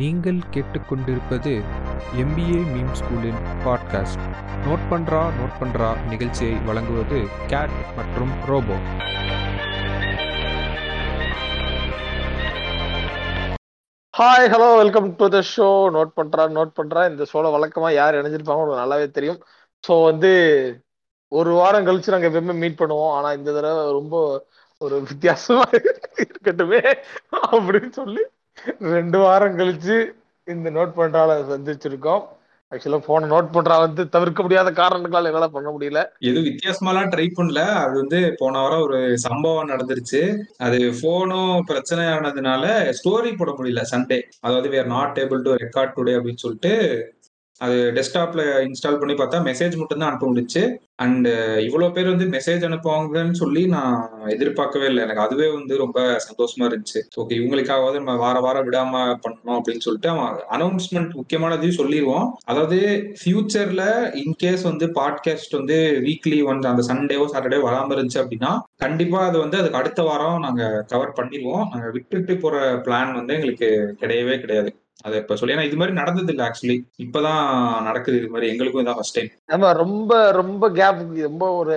நீங்கள் கேட்டுக்கொண்டிருப்பது MBA meme ஸ்கூலின் பாட்காஸ்ட் நோட் பண்றா நோட் பண்றா நிகழ்ச்சியை வழங்குவது கேட் மற்றும் robo hi hello welcome to the show note பண்றா நோட் பண்றா. இந்த ஷோல வழக்கமா யார் இணைஞ்சிருப்பாங்க உங்களுக்கு நல்லாவே தெரியும். ஸோ வந்து ஒரு வாரம் கழிச்சு நாங்க எப்பவுமே மீட் பண்ணுவோம். ஆனா இந்த தடவை ரொம்ப ஒரு வித்தியாசமா இருக்கட்டுமே அப்படின்னு சொல்லி ரெண்டு வாரம் கழிச்சு இந்த நோட் பண்றால சந்திச்சிருக்கோம். ஆக்சுவலா போன நோட் பண்றா வந்து தவிர்க்க முடியாத காரணங்களால என்னால பண்ண முடியல. எதுவும் வித்தியாசமாலாம் ட்ரை பண்ணல. அது வந்து போன வாரம் ஒரு சம்பவம் நடந்துருச்சு. அது போனும் பிரச்சனை ஆனதுனால ஸ்டோரி போட முடியல சண்டே அதாவது வேற not able to record today அப்படின்னு சொல்லிட்டு அது டெஸ்க்டாப்ல இன்ஸ்டால் பண்ணி பார்த்தா மெசேஜ் மட்டும்தான் அனுப்ப முடிச்சு அண்ட் இவ்வளோ பேர் வந்து மெசேஜ் அனுப்புவாங்கன்னு சொல்லி நான் எதிர்பார்க்கவே இல்லை. எனக்கு அதுவே வந்து ரொம்ப சந்தோஷமா இருந்துச்சு. ஓகே இவங்களுக்காவது நம்ம வார வாரம் விடாம பண்ணணும் அப்படின்னு சொல்லிட்டு அவன் அனௌன்ஸ்மெண்ட் முக்கியமானதையும் சொல்லிடுவோம் அதாவது ஃபியூச்சர்ல இன்கேஸ் வந்து பாட்காஸ்ட் வந்து வீக்லி ஒன் அந்த சண்டேவோ சாட்டர்டே வராம இருந்துச்சு அப்படின்னா கண்டிப்பா அது வந்து அதுக்கு அடுத்த வாரம் நாங்க கவர் பண்ணிடுவோம். நாங்க விட்டுட்டு போற பிளான் வந்து எங்களுக்கு கிடையவே கிடையாது. அதை இப்ப சொல்லி ஏன்னா இது மாதிரி நடந்தது இல்லை ஆக்சுவலி இப்பதான் நடக்குது இது மாதிரி. எங்களுக்கும் இதான் ஃபர்ஸ்ட் டைம் ஆமா ரொம்ப ரொம்ப கேப் ரொம்ப ஒரு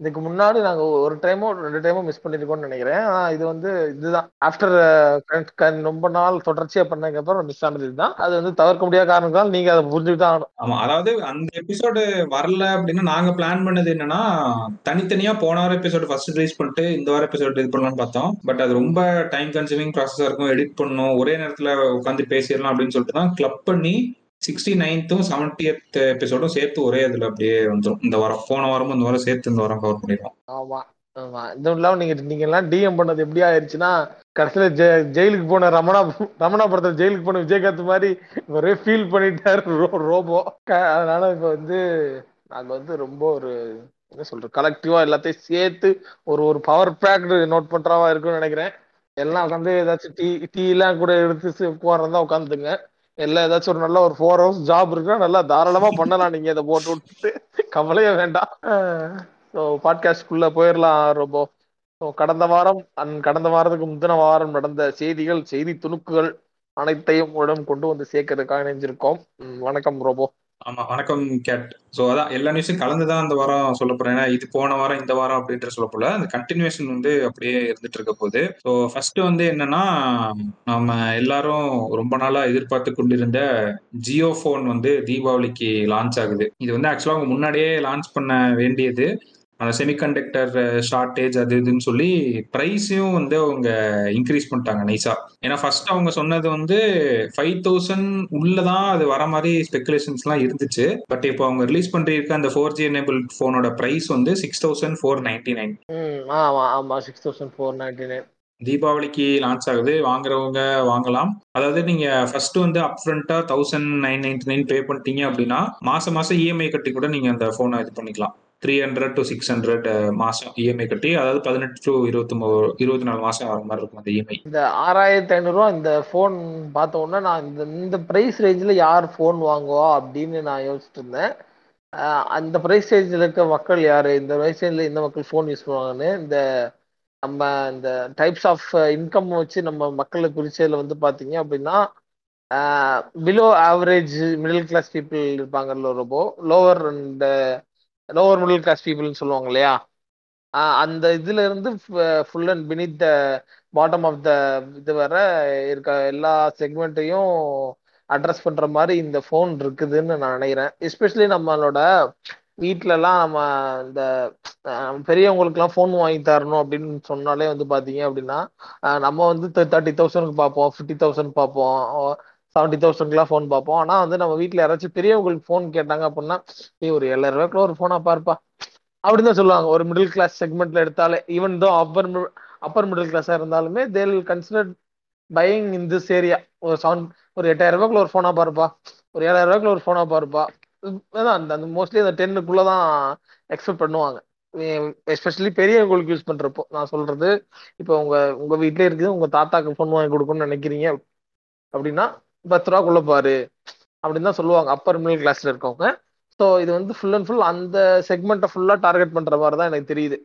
இதுக்கு முன்னாடி நாங்க ஒரு டைமோ ரெண்டு டைமோ மிஸ் பண்ணிருக்கோம்னு நினைக்கிறேன். ஆனா இது வந்து இதுதான். ஆஃப்டர் ரொம்ப நாள் தொடர்ச்சியா பண்ணதுக்கு அப்புறம் மிஸ் ஆனது இதுதான். அது வந்து தவிர்க்க முடியாத காரணங்களால் நீங்க அதை புரிஞ்சுட்டு தான் ஆகணும். ஆமா அதாவது அந்த எபிசோடு வரல அப்படின்னா நாங்க பிளான் பண்ணது என்னன்னா தனித்தனியா போன வார எபிசோடு ஃபர்ஸ்ட் ரிலீஸ் பண்ணிட்டு இந்த வார எபிசோடு இது பண்ணலாம்னு பார்த்தோம். பட் அது ரொம்ப டைம் கன்சூமிங் ப்ராசஸா இருக்கும். எடிட் பண்ணணும். ஒரே நேரத்துல உட்காந்து பேசிடலாம் அப்படின்னு சொல்லிட்டு தான் கிளப் பண்ணி சிக்ஸ்டி நைன்த்தும் செவன்டியத் எபிசோடும் சேர்த்து ஒரே இதுல அப்படியே வந்துடும் இந்த வாரம் போன வாரமும் இந்த வாரம் சேர்த்து இந்த வாரம் கவர் பண்ணிடுவோம். ஆமா ஆமா. இதுவும் இல்லாம நீங்க நீங்க எல்லாம் டிஎம் பண்ணது எப்படி ஆயிடுச்சுன்னா கடைசியில ஜெ- ஜெயிலுக்கு போன ரமணா ரமணா படத்துல ஜெயிலுக்கு போன விஜயகாந்த் மாதிரி ஒரே ஃபீல் பண்ணிட்டாரு ரோ- ரோபோ. அதனால இப்ப வந்து நாங்க வந்து ரொம்ப ஒரு என்ன சொல்றது கலெக்டிவா எல்லாத்தையும் சேர்த்து ஒரு ஒரு பவர் பேக்டு நோட் பண்றவா இருக்கும்னு நினைக்கிறேன். எல்லாம் உட்காந்து ஏதாச்சும் டீ டீ எல்லாம் கூட எடுத்து போறதா உட்காந்துங்க எல்லாம் ஏதாச்சும் ஒரு நல்ல ஒரு ஃபோர் ஹவர்ஸ் ஜாப் இருக்குன்னா நல்லா தாராளமா பண்ணலாம். நீங்க இதை போட்டு விட்டுட்டு கவலையே வேண்டாம். ஸோ பாட்காஸ்ட்குள்ள போயிடலாம் ரோபோ. ஸோ கடந்த வாரம் அண்ட் கடந்த வாரத்துக்கு முந்தின வாரம் நடந்த செய்திகள் செய்தி துணுக்குகள் அனைத்தையும் உங்களிடம் கொண்டு வந்து சேர்க்கறதுக்காக இணைஞ்சிருக்கோம். வணக்கம் ரோபோ. ஆமா வணக்கம் கேட். ஸோ அதான் எல்லா நியூஸும் கலந்துதான் அந்த வாரம் சொல்ல போறேன். ஏன்னா இது போன வாரம் இந்த வாரம் அப்படின்ற சொல்ல போல அந்த கண்டினியூஷன் வந்து அப்படியே இருந்துட்டு இருக்க போகுது. ஸோ ஃபர்ஸ்ட் வந்து என்னன்னா நம்ம எல்லாரும் ரொம்ப நாளா எதிர்பார்த்து கொண்டிருந்த ஜியோ ஃபோன் வந்து தீபாவளிக்கு லான்ச் ஆகுது. இது வந்து ஆக்சுவலாக அவங்க முன்னாடியே லான்ச் பண்ண வேண்டியது செமிகண்டக்டர் ஷார்ட்டேஜ் அது இதுன்னு சொல்லி ப்ரைஸையும் வந்து அவங்க இன்க்ரீஸ் பண்ணிட்டாங்க நைஸா ஏன்னா ஃபர்ஸ்ட் அவங்க சொன்னது வந்து ஃபைவ் தௌசண்ட் உள்ளதான் அது வர மாதிரி ஸ்பெகுலேஷன்ஸ்லாம் இருந்துச்சு. பட் இப்போ அவங்க ரிலீஸ் பண்ணிருக்க அந்த ஃபோர் ஜி எனேபிள் ஃபோனோட ப்ரைஸ் வந்து six thousand four ninety nine ஆமா ஆமா six thousand four ninety nine தீபாவளிக்கு லான்ச் ஆகுது. வாங்குறவங்க வாங்கலாம். அதாவது நீங்க ஃபர்ஸ்ட் வந்து அப்ஃப்ரண்டா thousand nine ninety nine pay பண்ணிட்டீங்க அப்படின்னா மாசம் மாசம் இஎம்ஐ கட்டி கூட நீங்க அந்த போனை இது பண்ணிக்கலாம். Three hundred to six hundred மாசம் இஎம்ஐ கட்டி அதாவது பதினெட்டு டு இருபத்தி இருபத்தி நாலு மாசம் வர மாதிரி இருக்கும் அந்த இஎம்ஐ இந்த ஆறாயிரத்தி ஐநூறுரூவா இந்த ஃபோன் பார்த்த உடனே நான் இந்த இந்த ப்ரைஸ் ரேஞ்சில் யார் ஃபோன் வாங்குவா அப்படின்னு நான் யோசிச்சுட்டு இருந்தேன். அந்த ப்ரைஸ் ரேஞ்சில் இருக்க மக்கள் யார்? இந்த ப்ரைஸ் ரேஞ்சில் இந்த மக்கள் ஃபோன் யூஸ் பண்ணுவாங்கன்னு இந்த நம்ம இந்த டைப்ஸ் ஆஃப் இன்கம் வச்சு நம்ம மக்களை குறிச்சதில் வந்து பார்த்தீங்க அப்படின்னா below average middle class people இருப்பாங்கல்ல ரொம்ப lower and lower middle class பீப்புள்னு சொல்லுவாங்க இல்லையா? ஆஹ் அந்த இதுல இருந்து full and beneath the bottom of the இது வர இருக்க எல்லா செக்மெண்ட்டையும் அட்ரஸ் பண்ற மாதிரி இந்த ஃபோன் இருக்குதுன்னு நான் நினைக்கிறேன். எஸ்பெஷலி நம்மளோட வீட்டிலலாம் நம்ம இந்த பெரியவங்களுக்குலாம் ஃபோன் வாங்கி தரணும் அப்படின்னு சொன்னாலே வந்து பார்த்தீங்க அப்படின்னா நம்ம வந்து தேர்ட்டி தௌசண்ட்க்கு பார்ப்போம் ஃபிஃப்டி தௌசண்ட் பார்ப்போம் செவன்ட்டி தௌசண்ட்க்குலாம் ஃபோன் பார்ப்போம். ஆனால் வந்து நம்ம வீட்டில் யாராச்சும் பெரியவங்களுக்கு ஃபோன் கேட்டாங்க அப்படின்னா நீ ஒரு ஏழாயிரம் ரூபாய்க்குள்ள ஒரு ஃபோனாக பார்ப்பா. அப்படின்னு தான் சொல்லுவாங்க. ஒரு மிடில் கிளாஸ் செக்மெண்ட்ல எடுத்தாலே even though Appar Appar middle கிளாஸாக இருந்தாலுமே they'll consider buying in this area ஒரு செவன் ஒரு எட்டாயிரம் ரூபாய்க்குள்ள ஒரு ஃபோனா பாருப்பா. ஒரு ஏழாயிரம் ரூபாய்க்குள்ள ஒரு ஃபோனா பாருப்பா. அதான் அந்த அந்த மோஸ்ட்லி அந்த டென்னுக்குள்ளே தான் எக்ஸ்பெக்ட் பண்ணுவாங்க எஸ்பெஷலி பெரியவங்களுக்கு யூஸ் பண்ணுறப்போ நான் சொல்கிறது இப்போ உங்கள் உங்கள் வீட்டிலே இருக்குது உங்கள் தாத்தாக்கு ஃபோன் வாங்கி கொடுக்கணும்னு நினைக்கிறீங்க அப்படின்னா பத்து ரூபாக்குள்ள பாரு. அப்படின்னு தான் சொல்லுவாங்க. அப்பர் மிடில் கிளாஸ்ல இருக்கவங்க. ஸோ இது வந்து ஃபுல் அண்ட் ஃபுல் அந்த செக்மெண்ட்டை ஃபுல்லா டார்கெட் பண்ற மாதிரி தான் எனக்கு தெரியுது.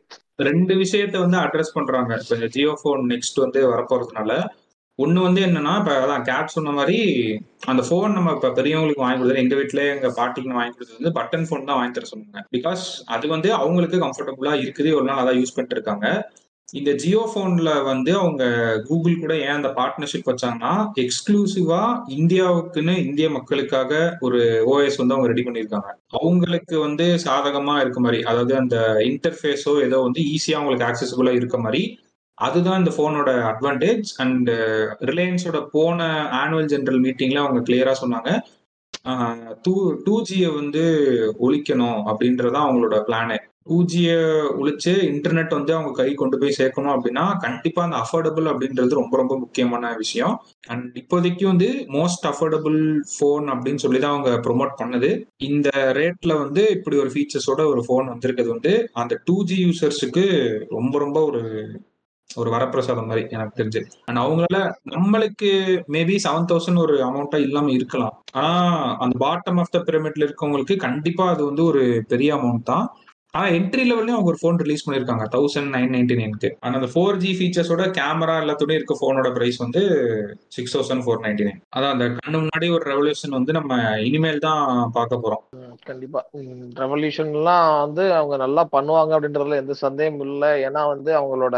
ரெண்டு விஷயத்த வந்து அட்ரஸ் பண்றாங்க. இப்போ ஜியோ ஃபோன் நெக்ஸ்ட் வந்து வரப்போறதுனால. ஒன்னு வந்து என்னன்னா இப்போ அதான் கேட் சொன்ன மாதிரி அந்த ஃபோன் நம்ம இப்போ பெரியவங்களுக்கு வாங்கி கொடுத்தது எங்க வீட்ல எங்க பாட்டிக்கு வாங்கி கொடுத்தது வந்து பட்டன் ஃபோன் தான் வாங்கி தர சொன்னாங்க பிகாஸ் அது வந்து அவங்களுக்கு கம்ஃபர்டபுளா இருக்குது ஒரு நாள் அதான் யூஸ் பண்ணிட்டு இருக்காங்க. இந்த ஜியோ போன்ல வந்து அவங்க கூகுள் கூட ஏன் அந்த பார்ட்னர்ஷிப் வச்சாங்கன்னா எக்ஸ்க்ளூசிவா இந்தியாவுக்குன்னு இந்திய மக்களுக்காக ஒரு ஓஎஸ் வந்து அவங்க ரெடி பண்ணியிருக்காங்க. அவங்களுக்கு வந்து சாதகமா இருக்க மாதிரி அதாவது அந்த இன்டர்ஃபேஸோ ஏதோ வந்து ஈஸியா அவங்களுக்கு ஆக்சசபிளா இருக்க மாதிரி அதுதான் இந்த போனோட அட்வான்டேஜ் அண்ட் ரிலையன்ஸோட போன ஆனுவல் ஜென்ரல் மீட்டிங்ல அவங்க கிளியரா சொன்னாங்க. டூ டூ ஜியை வந்து ஒழிக்கணும் அப்படின்றதான் அவங்களோட பிளானு டூ ஜியை ஒழிச்சு இன்டர்நெட் வந்து அவங்க கை கொண்டு போய் சேர்க்கணும் அப்படின்னா கண்டிப்பா அந்த அஃபோர்டபுள் அப்படின்றது ரொம்ப ரொம்ப முக்கியமான விஷயம். அண்ட் இப்போதைக்கு வந்து மோஸ்ட் அஃபோர்டபுள் ஃபோன் அப்படின்னு சொல்லி தான் அவங்க ப்ரொமோட் பண்ணது. இந்த ரேட்ல வந்து இப்படி ஒரு ஃபீச்சர்ஸோட ஒரு ஃபோன் வந்திருக்கிறது வந்து அந்த டூ ஜி யூசர்ஸுக்கு ரொம்ப ரொம்ப ஒரு ஒரு வரப்பிரசாதம் மாதிரி எனக்கு தெரிஞ்சு. அண்ட் அவங்களால நம்மளுக்கு மேபி செவன் தௌசண்ட் ஒரு அமௌண்ட்டா இல்லாம இருக்கலாம். ஆனா அந்த பாட்டம் ஆஃப் த பிரமிட்ல இருக்கவங்களுக்கு கண்டிப்பா அது வந்து ஒரு பெரிய அமௌண்ட் தான். ஆனா என்ட்ரி லெவல்லையும் அவங்க ஒரு ஃபோன் ரிலீஸ் பண்ணிருக்காங்க. தௌசண்ட் நைன் நைன்டி நைனுக்கு ஆனா அந்த ஃபோர் ஜி ஃபீச்சர்ஸோட கேமரா எல்லாத்தோடய இருக்க ஃபோனோட பிரைஸ் வந்து six thousand four ninety nine அதான் அந்த கண்ணு முன்னாடி ஒரு ரெவல்யூஷன் வந்து நம்ம இனிமேல் தான் பார்க்க போறோம். கண்டிப்பா. ரெவல்யூஷன்லாம் வந்து அவங்க நல்லா பண்ணுவாங்க அப்படின்றதுல எந்த சந்தேகமும் இல்லை. ஏன்னா வந்து அவங்களோட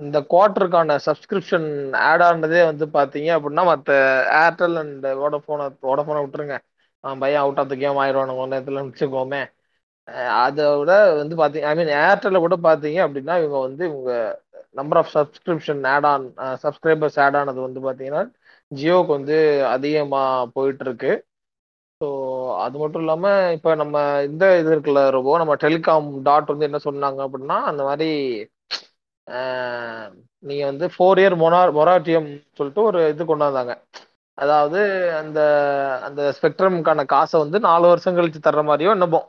இந்த குவார்ட்டருக்கான சப்ஸ்கிரிப்ஷன் ஆட் ஆனதே வந்து பார்த்தீங்க அப்படின்னா மற்ற ஏர்டெல் அண்ட் வோடஃபோனை வோடஃபோனை விட்டுருங்க. பையன் அவுட் ஆஃப் த கேம் ஆயிடுவானுங்க நேரத்தில் வச்சுக்கோமே அதை விட வந்து பார்த்தீங்க ஐ மீன் ஏர்டெல்ல கூட பாத்தீங்க அப்படின்னா இவங்க வந்து இவங்க number of subscription add on subscribers add ஆனது வந்து பாத்தீங்கன்னா ஜியோக்கு வந்து அதிகமாக போயிட்டு இருக்கு ஸோ அது மட்டும் இல்லாமல் இப்போ நம்ம இந்த இது இருக்குல்ல ரொம்ப நம்ம டெலிகாம் டாட் வந்து என்ன சொன்னாங்க அப்படின்னா அந்த மாதிரி நீங்கள் வந்து ஃபோர் இயர் மொனா மொராட்டியம் சொல்லிட்டு ஒரு இது கொண்டு வந்தாங்க அதாவது அந்த அந்த ஸ்பெக்ட்ரம்கான காசை வந்து நாலு வருஷம் கழிச்சு தர்ற மாதிரியோ என்னப்போம்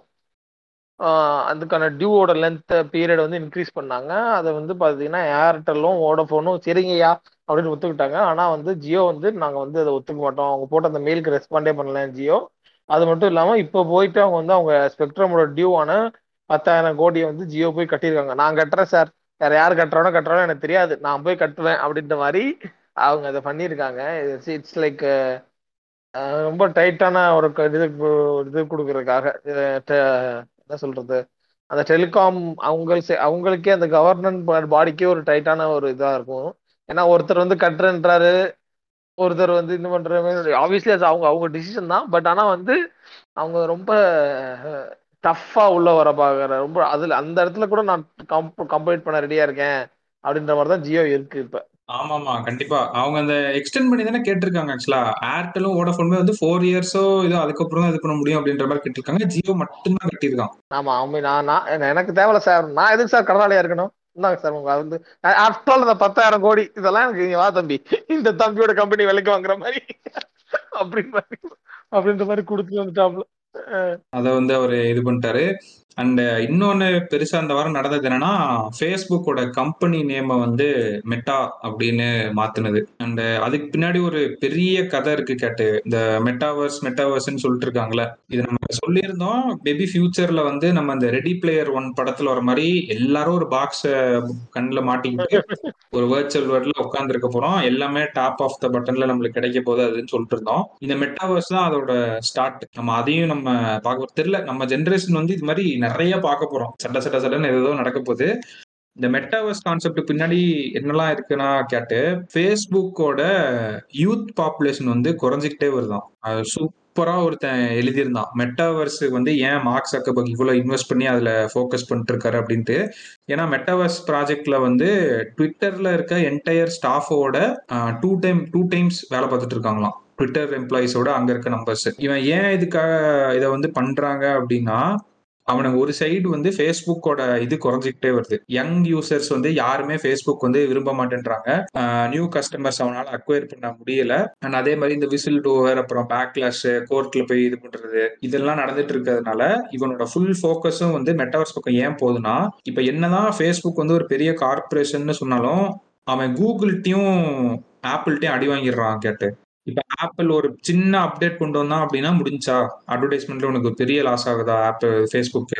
அதுக்கான டியூவோட லென்த் பீரியட் வந்து இன்க்ரீஸ் பண்ணாங்க. அதை வந்து பார்த்தீங்கன்னா ஏர்டெல்லும் வோடஃபோனும் சரிங்கய்யா அப்படின்னு ஒத்துக்கிட்டாங்க. ஆனால் வந்து ஜியோ வந்து நாங்கள் வந்து அதை ஒத்துக்க மாட்டோம். அவங்க போட்ட அந்த மெயிலுக்கு ரெஸ்பாண்டே பண்ணல ஜியோ அது மட்டும் இல்லாமல் இப்போ போயிட்டு அவங்க வந்து அவங்க ஸ்பெக்ட்ரமோட டியூவான பத்தாயிரம் கோடியை வந்து ஜியோ போய் கட்டியிருக்காங்க. நான் கட்டுறேன் சார் வேற யார் கட்டுறானோ கட்டுறானோ எனக்கு தெரியாது. நான் போய் கட்டுவேன் அப்படின்ற மாதிரி அவங்க அதை பண்ணியிருக்காங்க. இட்ஸ் லைக் ரொம்ப டைட்டான ஒரு இது இது கொடுக்கறதுக்காக. என்ன சொல்றது? அந்த டெலிகாம் அவங்க அவங்களுக்கே அந்த கவர்னன்ஸ் பாடிக்கே ஒரு டைட்டான ஒரு இதாக இருக்கும். ஏன்னா ஒருத்தர் வந்து கட்டுறன்றாரு ஒருத்தர் வந்து இந்த பண்ற ஆப்வியஸ்லி அது அவங்க அவங்க டிசிஷன் தான். பட் ஆனால் வந்து அவங்க ரொம்ப டஃப்பா உள்ள வர பாக்குற ரொம்ப அதுல அந்த இடத்துல கூட நான் கம்ப்ளீட் பண்ண ரெடியா இருக்கேன் அப்படின்ற மாதிரி தான் ஜியோ இருக்கு இப்ப. ஆமாமா கண்டிப்பா. அவங்க அந்த எக்ஸ்டெண்ட் பண்ணி தானே கேட்டிருக்காங்க ஆக்சுவலா ஏர்டெலும் ஓடஃபோனுமே வந்து ஃபோர் இயர்ஸோ இதோ அதுக்கப்புறம் தான் இது பண்ண முடியும் அப்படின்ற மாதிரி கேட்டிருக்காங்க. ஜியோ மட்டும்தான் கட்டியிருக்கான். ஆமா அவங்க நான் நான் எனக்கு தேவையில்ல சார். நான் எதுக்கு சார் கடனாளியா இருக்கணும்? இந்தாங்க சார் உங்க வந்து ஆஃப்டர் அந்த பத்தாயிரம் கோடி இதெல்லாம் எனக்கு வா தம்பி. இந்த தம்பியோட கம்பெனி விலைக்கு வாங்குற மாதிரி. அப்படின்ற மாதிரி அப்படின்ற மாதிரி கொடுத்துட்டு வந்துட்டாப்ல. அதை வந்து அவர் இது பண்ணிட்டாரு. அண்ட் uh, இன்னொன்னு பெருசா அந்த வாரம் நடந்தது என்னன்னா ஃபேஸ்புக்கோட கம்பெனி நேமை வந்து மெட்டா அப்படின்னு மாத்தினது. அண்ட் uh, அதுக்கு பின்னாடி ஒரு பெரிய கதை இருக்கு கேட்டு. இந்த மெட்டாவர்ஸ் மெட்டாவர்ஸ்ன்னு சொல்லிட்டு இருக்காங்களே இது நம்ம சொல்லியிருந்தோம். மேபி ஃபியூச்சர்ல வந்து நம்ம இந்த ரெடி பிளேயர் ஒன் படத்துல வர மாதிரி எல்லாரும் ஒரு பாக்ஸ கண்ணில் மாட்டிக்கிட்டு ஒரு வேர்ச்சுவல் வேர்ல்ட்ல உட்காந்துருக்க போறோம். எல்லாமே டாப் ஆஃப் த பட்டன்ல நம்மளுக்கு கிடைக்க போகுது அதுன்னு சொல்லிட்டு இருந்தோம். இந்த மெட்டாவர்ஸ் தான் அதோட ஸ்டார்ட் நம்ம அதையும் நம்ம பார்க்க தெரியல நம்ம ஜென்ரேஷன் வந்து இது மாதிரி நிறைய பார்க்க போறோம். சட்ட சட்ட சட்டன்னு ஏதோ நடக்க போகுது. இந்த மெட்டாவர்ஸ் கான்செப்ட் பின்னாடி என்னெல்லாம் இருக்குன்னா கேட்டு ஃபேஸ்புக்கோட யூத் பாப்புலேஷன் வந்து குறைஞ்சிக்கிட்டே வருதான். சூப்பரா ஒருத்தன் எழுதியிருந்தான். மெட்டாவர்ஸ் வந்து ஏன் மார்க் சக்கபக் இவ்வளோ இன்வெஸ்ட் பண்ணி அதுல ஃபோக்கஸ் பண்ணிட்டு இருக்காரு அப்படின்ட்டு. ஏன்னா மெட்டாவர்ஸ் ப்ராஜெக்ட்ல வந்து ட்விட்டர்ல இருக்க என்டையர் ஸ்டாஃபோட டூ டைம் டூ டைம்ஸ் வேலை பார்த்துட்டு இருக்காங்களாம் ட்விட்டர் எம்ப்ளாயிஸோட அங்க இருக்க நம்பர்ஸ் இவன் ஏன் இதுக்காக இதை வந்து பண்றாங்க அப்படின்னா அவனுக்கு ஒரு சைடு வந்து ஃபேஸ்புக்கோட இது குறைஞ்சிக்கிட்டே வருது. யங் யூசர்ஸ் வந்து யாருமே ஃபேஸ்புக் வந்து விரும்ப மாட்டேன்றாங்க. நியூ கஸ்டமர்ஸ் அவனால அக்வயர் பண்ண முடியல. அண்ட் அதே மாதிரி இந்த விசில் டோவர் அப்புறம் பேக்லாஷ் கோர்ட்ல போய் இது பண்றது இதெல்லாம் நடந்துட்டு இருக்கிறதுனால இவனோட ஃபுல் ஃபோக்கஸும் வந்து மெட்டாவர்ஸ் பக்கம் ஏன் போகுதுன்னா இப்ப என்னதான் ஃபேஸ்புக் வந்து ஒரு பெரிய கார்பரேஷன் சொன்னாலும் அவன் கூகுள்கிட்டையும் ஆப்பிள்கிட்டையும் அடி வாங்கிடுறான் கேட்டு. இப்ப ஆப்பிள் ஒரு சின்ன அப்டேட் கொண்டு வந்தான் அப்படின்னா முடிஞ்சா? அட்வர்டைஸ்மெண்ட்ல உனக்கு பெரிய லாஸ் ஆகுதா? ஆப் ஃபேஸ்புக்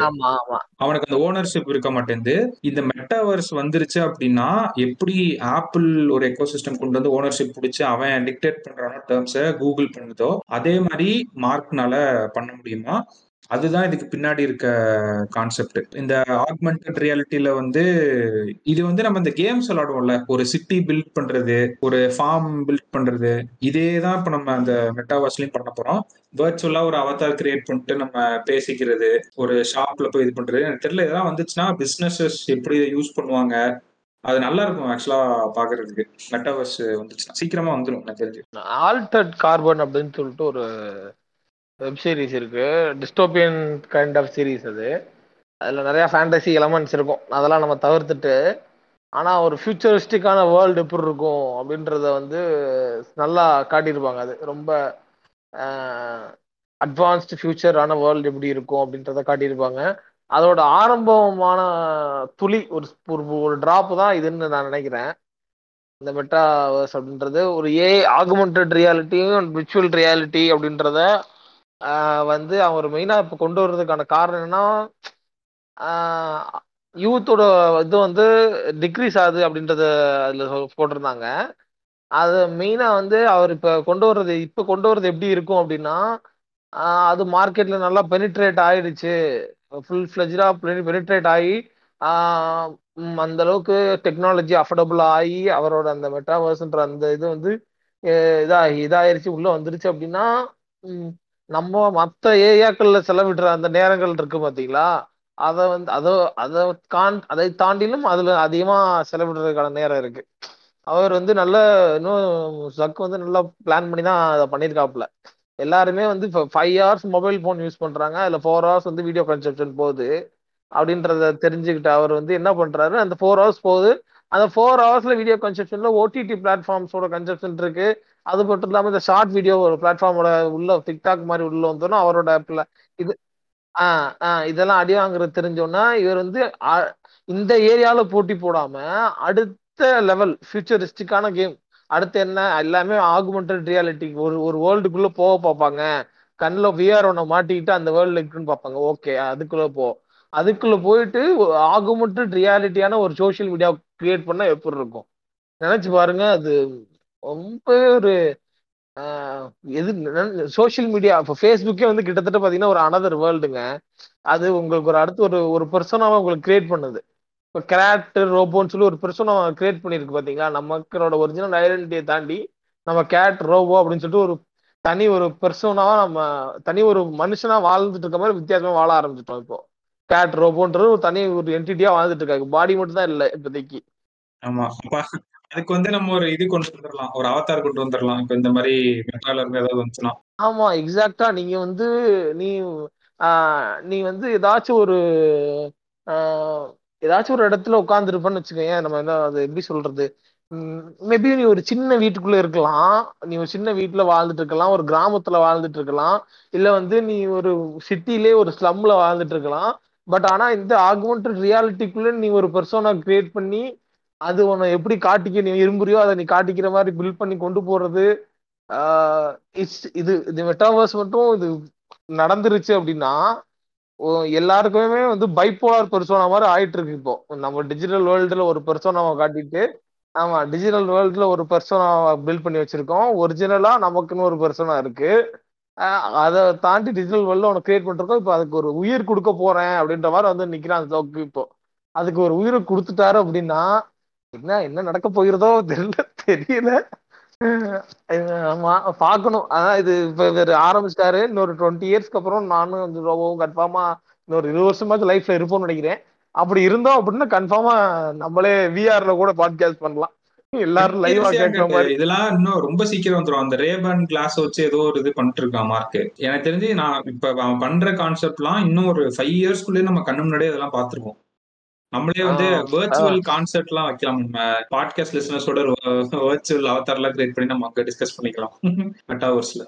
அவனுக்கு அந்த ஓனர்ஷிப் இருக்க மாட்டேங்குது. இந்த மெட்டாவர்ஸ் வந்துருச்சு அப்படின்னா எப்படி ஆப்பிள் ஒரு எக்கோசிஸ்டம் கொண்டு வந்து ஓனர்ஷிப் பிடிச்சி அவன் டிக்டேட் பண்றானோ டேர்ம்ஸை கூகுள் பண்ணுதோ அதே மாதிரி மார்க்னால பண்ண முடியுமா? அதுதான் இதுக்கு பின்னாடி இருக்க கான்செப்ட் இந்த ஆக்மெண்டட் ரியாலிட்டியில வந்து இது வந்து நம்ம இந்த கேம்ஸ் விளாடுவோம்ல ஒரு சிட்டி பில்ட் பண்றது ஒரு ஃபார்ம் பில்ட் பண்றது இதே தான் இப்போ நம்ம அந்த மெட்டாவாஸ்லயும் பண்ண போறோம். வேர்ச்சுவலா ஒரு அவதார் கிரியேட் பண்ணிட்டு நம்ம பேசிக்கிறது ஒரு ஷாப்ல போய் இது பண்றது. எனக்கு தெரியல இதெல்லாம் வந்துச்சுன்னா பிசினஸஸ் எப்படி யூஸ் பண்ணுவாங்க. அது நல்லா இருக்கும் ஆக்சுவலா பாக்குறதுக்கு. மெட்டாவர்ஸ் வந்துச்சுன்னா சீக்கிரமா வந்துடும் எனக்கு தெரிஞ்சு. ஆல்டர்ட் கார்பன் அப்படின்னு சொல்லிட்டு ஒரு வெப் சீரிஸ் இருக்கு. டிஸ்டோபியன் கைண்ட் ஆஃப் சீரிஸ் அது. அதில் நிறையா ஃபேண்டசி எலமெண்ட்ஸ் இருக்கும். அதெல்லாம் நம்ம தவிர்த்துட்டு ஆனால் ஒரு ஃபியூச்சரிஸ்டிக்கான வேர்ல்டு எப்படி இருக்கும் அப்படின்றத வந்து நல்லா காட்டியிருப்பாங்க அது. ரொம்ப அட்வான்ஸ்டு ஃபியூச்சரான வேர்ல்டு எப்படி இருக்கும் அப்படின்றத காட்டியிருப்பாங்க. அதோட ஆரம்பமான துளி ஒரு ஒரு ஒரு ட்ராப் தான் இதுன்னு நான் நினைக்கிறேன். இந்த மெட்டாவர்ஸ் அப்படின்றது ஒரு ஏ ஆகுமெண்டட் ரியாலிட்டியும் விர்ச்சுவல் ரியாலிட்டி அப்படின்றத வந்து அவர் மெயினாக இப்போ கொண்டு வர்றதுக்கான காரணம் என்னன்னா யூத்தோட இது வந்து டிக்ரீஸ் ஆகுது அப்படின்றத அதில் போட்டிருந்தாங்க. அது மெயினாக வந்து அவர் இப்போ கொண்டு வர்றது இப்போ கொண்டு வர்றது எப்படி இருக்கும் அப்படின்னா அது மார்க்கெட்டில் நல்லா பெனிட்ரேட் ஆயிடுச்சு. ஃபுல் ஃப்ளெஜாக பெனிட்ரேட் ஆகி அந்த அளவுக்கு டெக்னாலஜி அஃபோர்டபுள் ஆகி அவரோட அந்த மெட்டாவர்ஸ்ன்ற அந்த இது வந்து இதாகி இதாயிருச்சு உள்ளே வந்துருச்சு அப்படின்னா நம்ம மற்ற ஏரியாக்கள்ல செலவிடுற அந்த நேரங்கள் இருக்கு பாத்தீங்களா? அதை வந்து அதை அதை கான் அதை தாண்டிலும் அதுல அதிகமா செலவிடுறதுக்கான நேரம் இருக்கு. அவர் வந்து நல்ல இன்னும் சக் வந்து நல்லா பிளான் பண்ணி தான் அதை பண்ணியிருக்காப்புல எல்லாருமே வந்து இப்போ five hours mobile phone use பண்றாங்க. அதுல ஃபோர் ஹவர்ஸ் வந்து வீடியோ கன்செப்ஷன் போகுது. அப்படின்றத தெரிஞ்சுக்கிட்டு அவர் வந்து என்ன பண்றாரு? அந்த ஃபோர் ஹவர்ஸ் போகுது. அந்த ஃபோர் ஹவர்ஸ்ல வீடியோ கன்செப்ஷன்ல ஓடிடி பிளாட்ஃபார்ம்ஸோட கன்செப்ஷன் இருக்கு. அது மட்டும் இல்லாமல் இந்த ஷார்ட் வீடியோ ஒரு பிளாட்ஃபார்மோட உள்ள டிக்டாக் மாதிரி உள்ள வந்தோன்னா அவரோட இது ஆஹ் ஆஹ் இதெல்லாம் அடி வாங்குறது தெரிஞ்சோன்னா இவர் வந்து இந்த ஏரியால போட்டி போடாம அடுத்த லெவல் ஃபியூச்சரிஸ்டிக்கான கேம் அடுத்து என்ன எல்லாமே ஆகுமெண்டட் ரியாலிட்டி ஒரு ஒரு வேர்ல்டுக்குள்ள போக பார்ப்பாங்க. கண்ணில் விஆர் ஒன்ன மாட்டிக்கிட்டு அந்த வேர்ல்டு இருக்குன்னு பார்ப்பாங்க. ஓகே அதுக்குள்ள போ. அதுக்குள்ள போயிட்டு ஆகுமெண்டட் ரியாலிட்டியான ஒரு சோசியல் மீடியா கிரியேட் பண்ணா எப்படி இருக்கும்? நினைச்சு பாருங்க அது ரொம்ப ஒரு எது சோசியல் மீடியா இப்போ ஃபேஸ்புக்கே வந்து கிட்டத்தட்ட பார்த்தீங்கன்னா ஒரு அனதர் வேர்ல்டுங்க அது உங்களுக்கு ஒரு அடுத்து ஒரு ஒரு பர்சனாவை உங்களுக்கு கிரியேட் பண்ணுது. இப்போ கேரட் ரோபோன்னு சொல்லி ஒரு பர்சனை கிரியேட் பண்ணியிருக்கு பார்த்தீங்களா நமக்களோட ஒரிஜினல் ஐடென்டிட்டியை தாண்டி நம்ம கேரக்டர் ரோபோ அப்படின்னு சொல்லிட்டு ஒரு தனி ஒரு பெர்சோனாவா நம்ம தனி ஒரு மனுஷனா வாழ்ந்துட்டு இருக்க மாதிரி வித்தியாசமா வாழ ஆரம்பிச்சிட்டோம் இப்போ. கேட் ரோபோன்றது ஒரு தனி ஒரு என்டிட்டியா வாழ்ந்துட்டு இருக்காங்க. பாடி மட்டும் தான் இல்லை இப்போதைக்கு. ஆமா. அதுக்கு வந்து நம்ம ஒரு இது கொண்டு வந்துடலாம் ஒரு அவதார் கொண்டு வந்துடலாம் இப்ப இந்த மாதிரி மெட்ரால இருந்து ஏதாவது வந்துச்சுன்னா. ஆமா எக்ஸாக்டா நீங்க வந்து நீ நீ வந்து ஏதாச்சும் ஒரு ஏதாச்சும் ஒரு இடத்துல உட்காந்துருப்பன்னு வச்சுக்கோங்க நம்ம என்ன அது எப்படி சொல்றது? மேபி நீ ஒரு சின்ன வீட்டுக்குள்ள இருக்கலாம். நீ ஒரு சின்ன வீட்டுல வாழ்ந்துட்டு இருக்கலாம். ஒரு கிராமத்துல வாழ்ந்துட்டு இருக்கலாம். இல்ல வந்து நீ ஒரு சிட்டிலே ஒரு ஸ்லம்ல வாழ்ந்துட்டு இருக்கலாம். பட் ஆனா இந்த ஆகுமெண்ட் ரியாலிட்டிக்குள்ள நீ ஒரு பர்சனை கிரியேட் பண்ணி அது உன்னை எப்படி காட்டிக்க நீ விரும்புறியோ அதை நீ காட்டிக்கிற மாதிரி பில்ட் பண்ணி கொண்டு போறது இட்ஸ் இது இது மெட்டாவர்ஸ் மட்டும் இது நடந்துருச்சு அப்படின்னா எல்லாருக்குமே வந்து பைப்போலார் பெர்சோனா மாதிரி ஆயிட்டு இருக்கு இப்போ. நம்ம டிஜிட்டல் வேர்ல்டுல ஒரு பெர்சோனாவை காட்டிட்டு ஆமா டிஜிட்டல் வேர்ல்டுல ஒரு பெர்சோனாவை பில்ட் பண்ணி வச்சிருக்கோம். ஒரிஜினலா நமக்குன்னு ஒரு பெர்சோனா இருக்கு. அதை தாண்டி டிஜிட்டல் வேர்ல்டில் ஒன்று கிரியேட் பண்ணிருக்கோம் இப்போ அதுக்கு ஒரு உயிர் கொடுக்க போறேன் அப்படின்ற மாதிரி வந்து நிக்கிறான் அந்த சோக்கு இப்போ. அதுக்கு ஒரு உயிரை கொடுத்துட்டாரு அப்படின்னா என்ன என்ன நடக்க போகிறதோ தெரியல தெரியல. ஆமா பாக்கணும் அதான் இது இப்ப இவர் ஆரம்பிச்சிட்டாரு இன்னொரு டுவெண்ட்டி இயர்ஸ்க்கு அப்புறம் நானும் வந்து ரோபோவும் கன்ஃபார்மா இன்னொரு இருபது வருஷமாச்சும் லைஃப்ல இருப்போம்னு நினைக்கிறேன். அப்படி இருந்தோம் அப்படின்னா கன்ஃபார்மா நம்மளே விஆர்ல கூட பாட்காஸ்ட் பண்ணலாம். எல்லாரும் லைவா கேட்கிற மாதிரி. இதெல்லாம் இன்னும் ரொம்ப சீக்கிரம் வந்துரும். அந்த ரேபன் கிளாஸ் வச்சு ஏதோ ஒரு இது பண்ணிட்டு இருக்கான் மார்க் எனக்கு தெரிஞ்சு நான் இப்ப பண்ற கான்செப்ட்லாம் இன்னும் ஒரு ஃபைவ் இயர்ஸ்க்குள்ளே நம்ம கண்ணு முன்னாடியே அதெல்லாம் பாத்துருக்கோம் நம்மளே வந்து வெர்ச்சுவல் கான்செப்ட் எல்லாம் வைக்கலாம். நம்ம பாட்காஸ்ட் லிசனர்ஸோட வெர்ச்சுவல் அவதார் எல்லாம் கிரியேட் பண்ணி நம்ம அங்க டிஸ்கஸ் பண்ணிக்கலாம். மெட்டாவர்ஸ்ல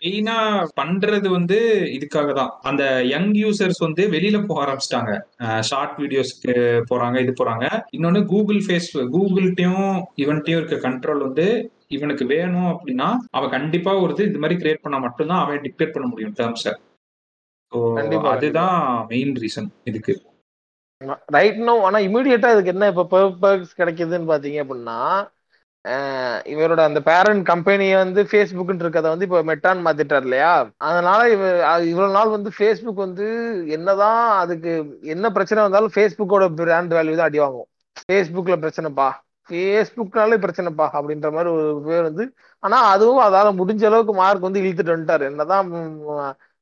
மெயினா பண்றது வந்து இதுக்காக தான். அந்த யங் யூசர்ஸ் வந்து வெளியில போக ஆரம்பிச்சிட்டாங்க. ஷார்ட் வீடியோஸ்க்கு போறாங்க இது போறாங்க. இன்னொன்னு கூகுள் ஃபேஸ் கூகுள்கிட்டயும் இவன்ட்டையும் இருக்க கண்ட்ரோல் வந்து இவனுக்கு வேணும் அப்படின்னா அவன் கண்டிப்பா ஒரு இது இது மாதிரி கிரியேட் பண்ணா மட்டும்தான் அவன் டிக்டேட் பண்ண முடியும் டேர்ம்ஸை அதுதான் மெயின் ரீசன் இதுக்கு. ரைட் நோ ஆனா இமீடியட்டா இதுக்கு என்ன இப்ப பர்பஸ் கிடைக்குதுன்னு பாத்தீங்க அப்படின்னா இவரோட அந்த பேரண்ட் கம்பெனியை வந்து ஃபேஸ்புக்னு இருக்கதை வந்து இப்போ மெட்டான் மாத்திட்டார் இல்லையா? அதனால இவ அது இவ்வளவு நாள் வந்து ஃபேஸ்புக் வந்து என்னதான் அதுக்கு என்ன பிரச்சனை வந்தாலும் ஃபேஸ்புக்கோட பிராண்ட் வேல்யூ தான் அடி வாங்கும். ஃபேஸ்புக்ல பிரச்சனைப்பா. ஃபேஸ்புக்னாலே பிரச்சனைப்பா அப்படின்ற மாதிரி ஒரு பேர் வந்து ஆனா அதுவும் அதால முடிஞ்ச அளவுக்கு மார்க் வந்து இழுத்துட்டு வந்துட்டாரு. என்னதான்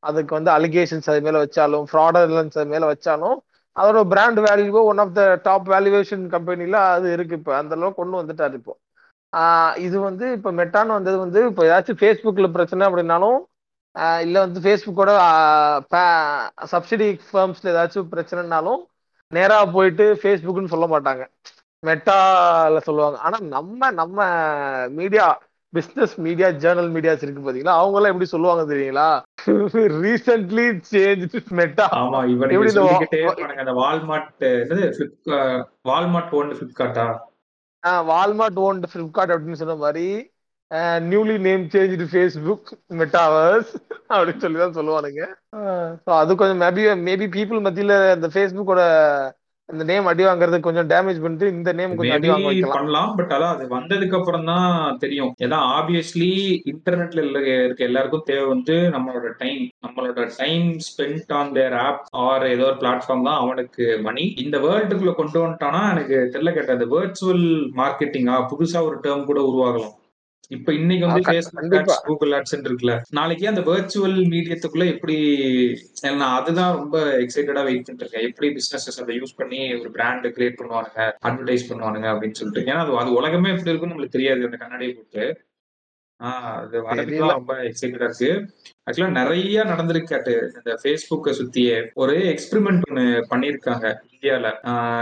அதுக்கு வந்து அலிகேஷன்ஸ் அது மேல வச்சாலும் ஃப்ராடலன்ஸ் அது மேல வச்சாலும் அதோட brand வேல்யூவோ one of the top valuation கம்பெனில அது இருக்கு இப்போ. அந்த அளவுக்கு கொண்டு வந்துட்டாரு இப்போ. இது வந்து இப்போ மெட்டான்னு வந்தது வந்து இப்போ ஏதாச்சும் ஃபேஸ்புக்கில் பிரச்சனை அப்படின்னாலும் இல்லை வந்து ஃபேஸ்புக்கோட சப்சிடி ஃபர்ம்ஸ்ல ஏதாச்சும் பிரச்சனைனாலும் நேராக போயிட்டு ஃபேஸ்புக்குன்னு சொல்ல மாட்டாங்க. மெட்டால சொல்லுவாங்க. ஆனால் நம்ம நம்ம media business media journal medias இருக்கு பாத்தீங்களா? அவங்க எல்லாம் எப்படி சொல்லுவாங்க தெரியுங்களா? ரீசென்ட்லி சேஞ்ச் மெட்டா ஆமா எப்படி இவனுக்கு இந்த வால்மார்ட் வால்மார்ட் ஓன் ஃபிளிப்கார்ட்டா வால்மார்ட் ஓன்ட் ஃபிளிப்கார்ட் அப்படின்னு சொன்ன மாதிரி newly name change Facebook metaverse அப்படின்னு சொல்லி தான் சொல்லுவானுங்க அது கொஞ்சம் மேபி மேபி பீப்புள் மத்தியில இந்த ஃபேஸ்புக்கோட இந்த நேம் அடி வாங்குறது கொஞ்சம் டேமேஜ் பண்ணிட்டு இந்த நேம் கொஞ்சம் அடி வாங்க பண்ணலாம் பட் அதான் அது வந்ததுக்கு அப்புறம் தான் தெரியும். ஏன்னா ஆப்வியஸ்லி இன்டர்நெட்ல இருக்க எல்லாருக்கும் தேவை வந்து நம்மளோட டைம் நம்மளோட time spend on their app or ஏதோ ஒரு பிளாட்ஃபார்ம் தான் அவனுக்கு மணி இந்த வேர்ல்டுக்குள்ள கொண்டு வந்துட்டானா எனக்கு தெரியல கேட்டது வேர்ச்சுவல் மார்க்கெட்டிங்கா புதுசா ஒரு டேர்ம் கூட உருவாகலாம். இப்ப இன்னைக்கு வந்து ஃபேஸ்புக். ஆட்ஸ் கூகுள் ஆட்ஸ் இருக்குல்ல. நாளைக்கு அந்த வேர்ச்சுவல் மீடியத்துக்குள்ள எப்படி நான் அதுதான் ரொம்ப எக்ஸைட்டடா வெயிட் பண்ணிட்டு இருக்கேன். எப்படி பிசினஸஸ் அதை யூஸ் பண்ணி ஒரு பிராண்ட் கிரியேட் பண்ணுவானுங்க அட்வர்டைஸ் பண்ணுவானுங்க அப்படின்னு சொல்லிட்டு. ஏன்னா அது அது உலகமே எப்படி இருக்குன்னு நம்மளுக்கு தெரியாது. அந்த கண்ணாடியை போட்டு. அது. வரதுக்குலாம் ரொம்ப எக்ஸைட்டடா இருக்கு. ஆக்சுவலா நிறைய நடந்திருக்காட்டு இந்த ஃபேஸ்புக்கை சுத்தியே ஒரு எக்ஸ்பெரிமெண்ட் ஒன்று பண்ணியிருக்காங்க இந்தியால.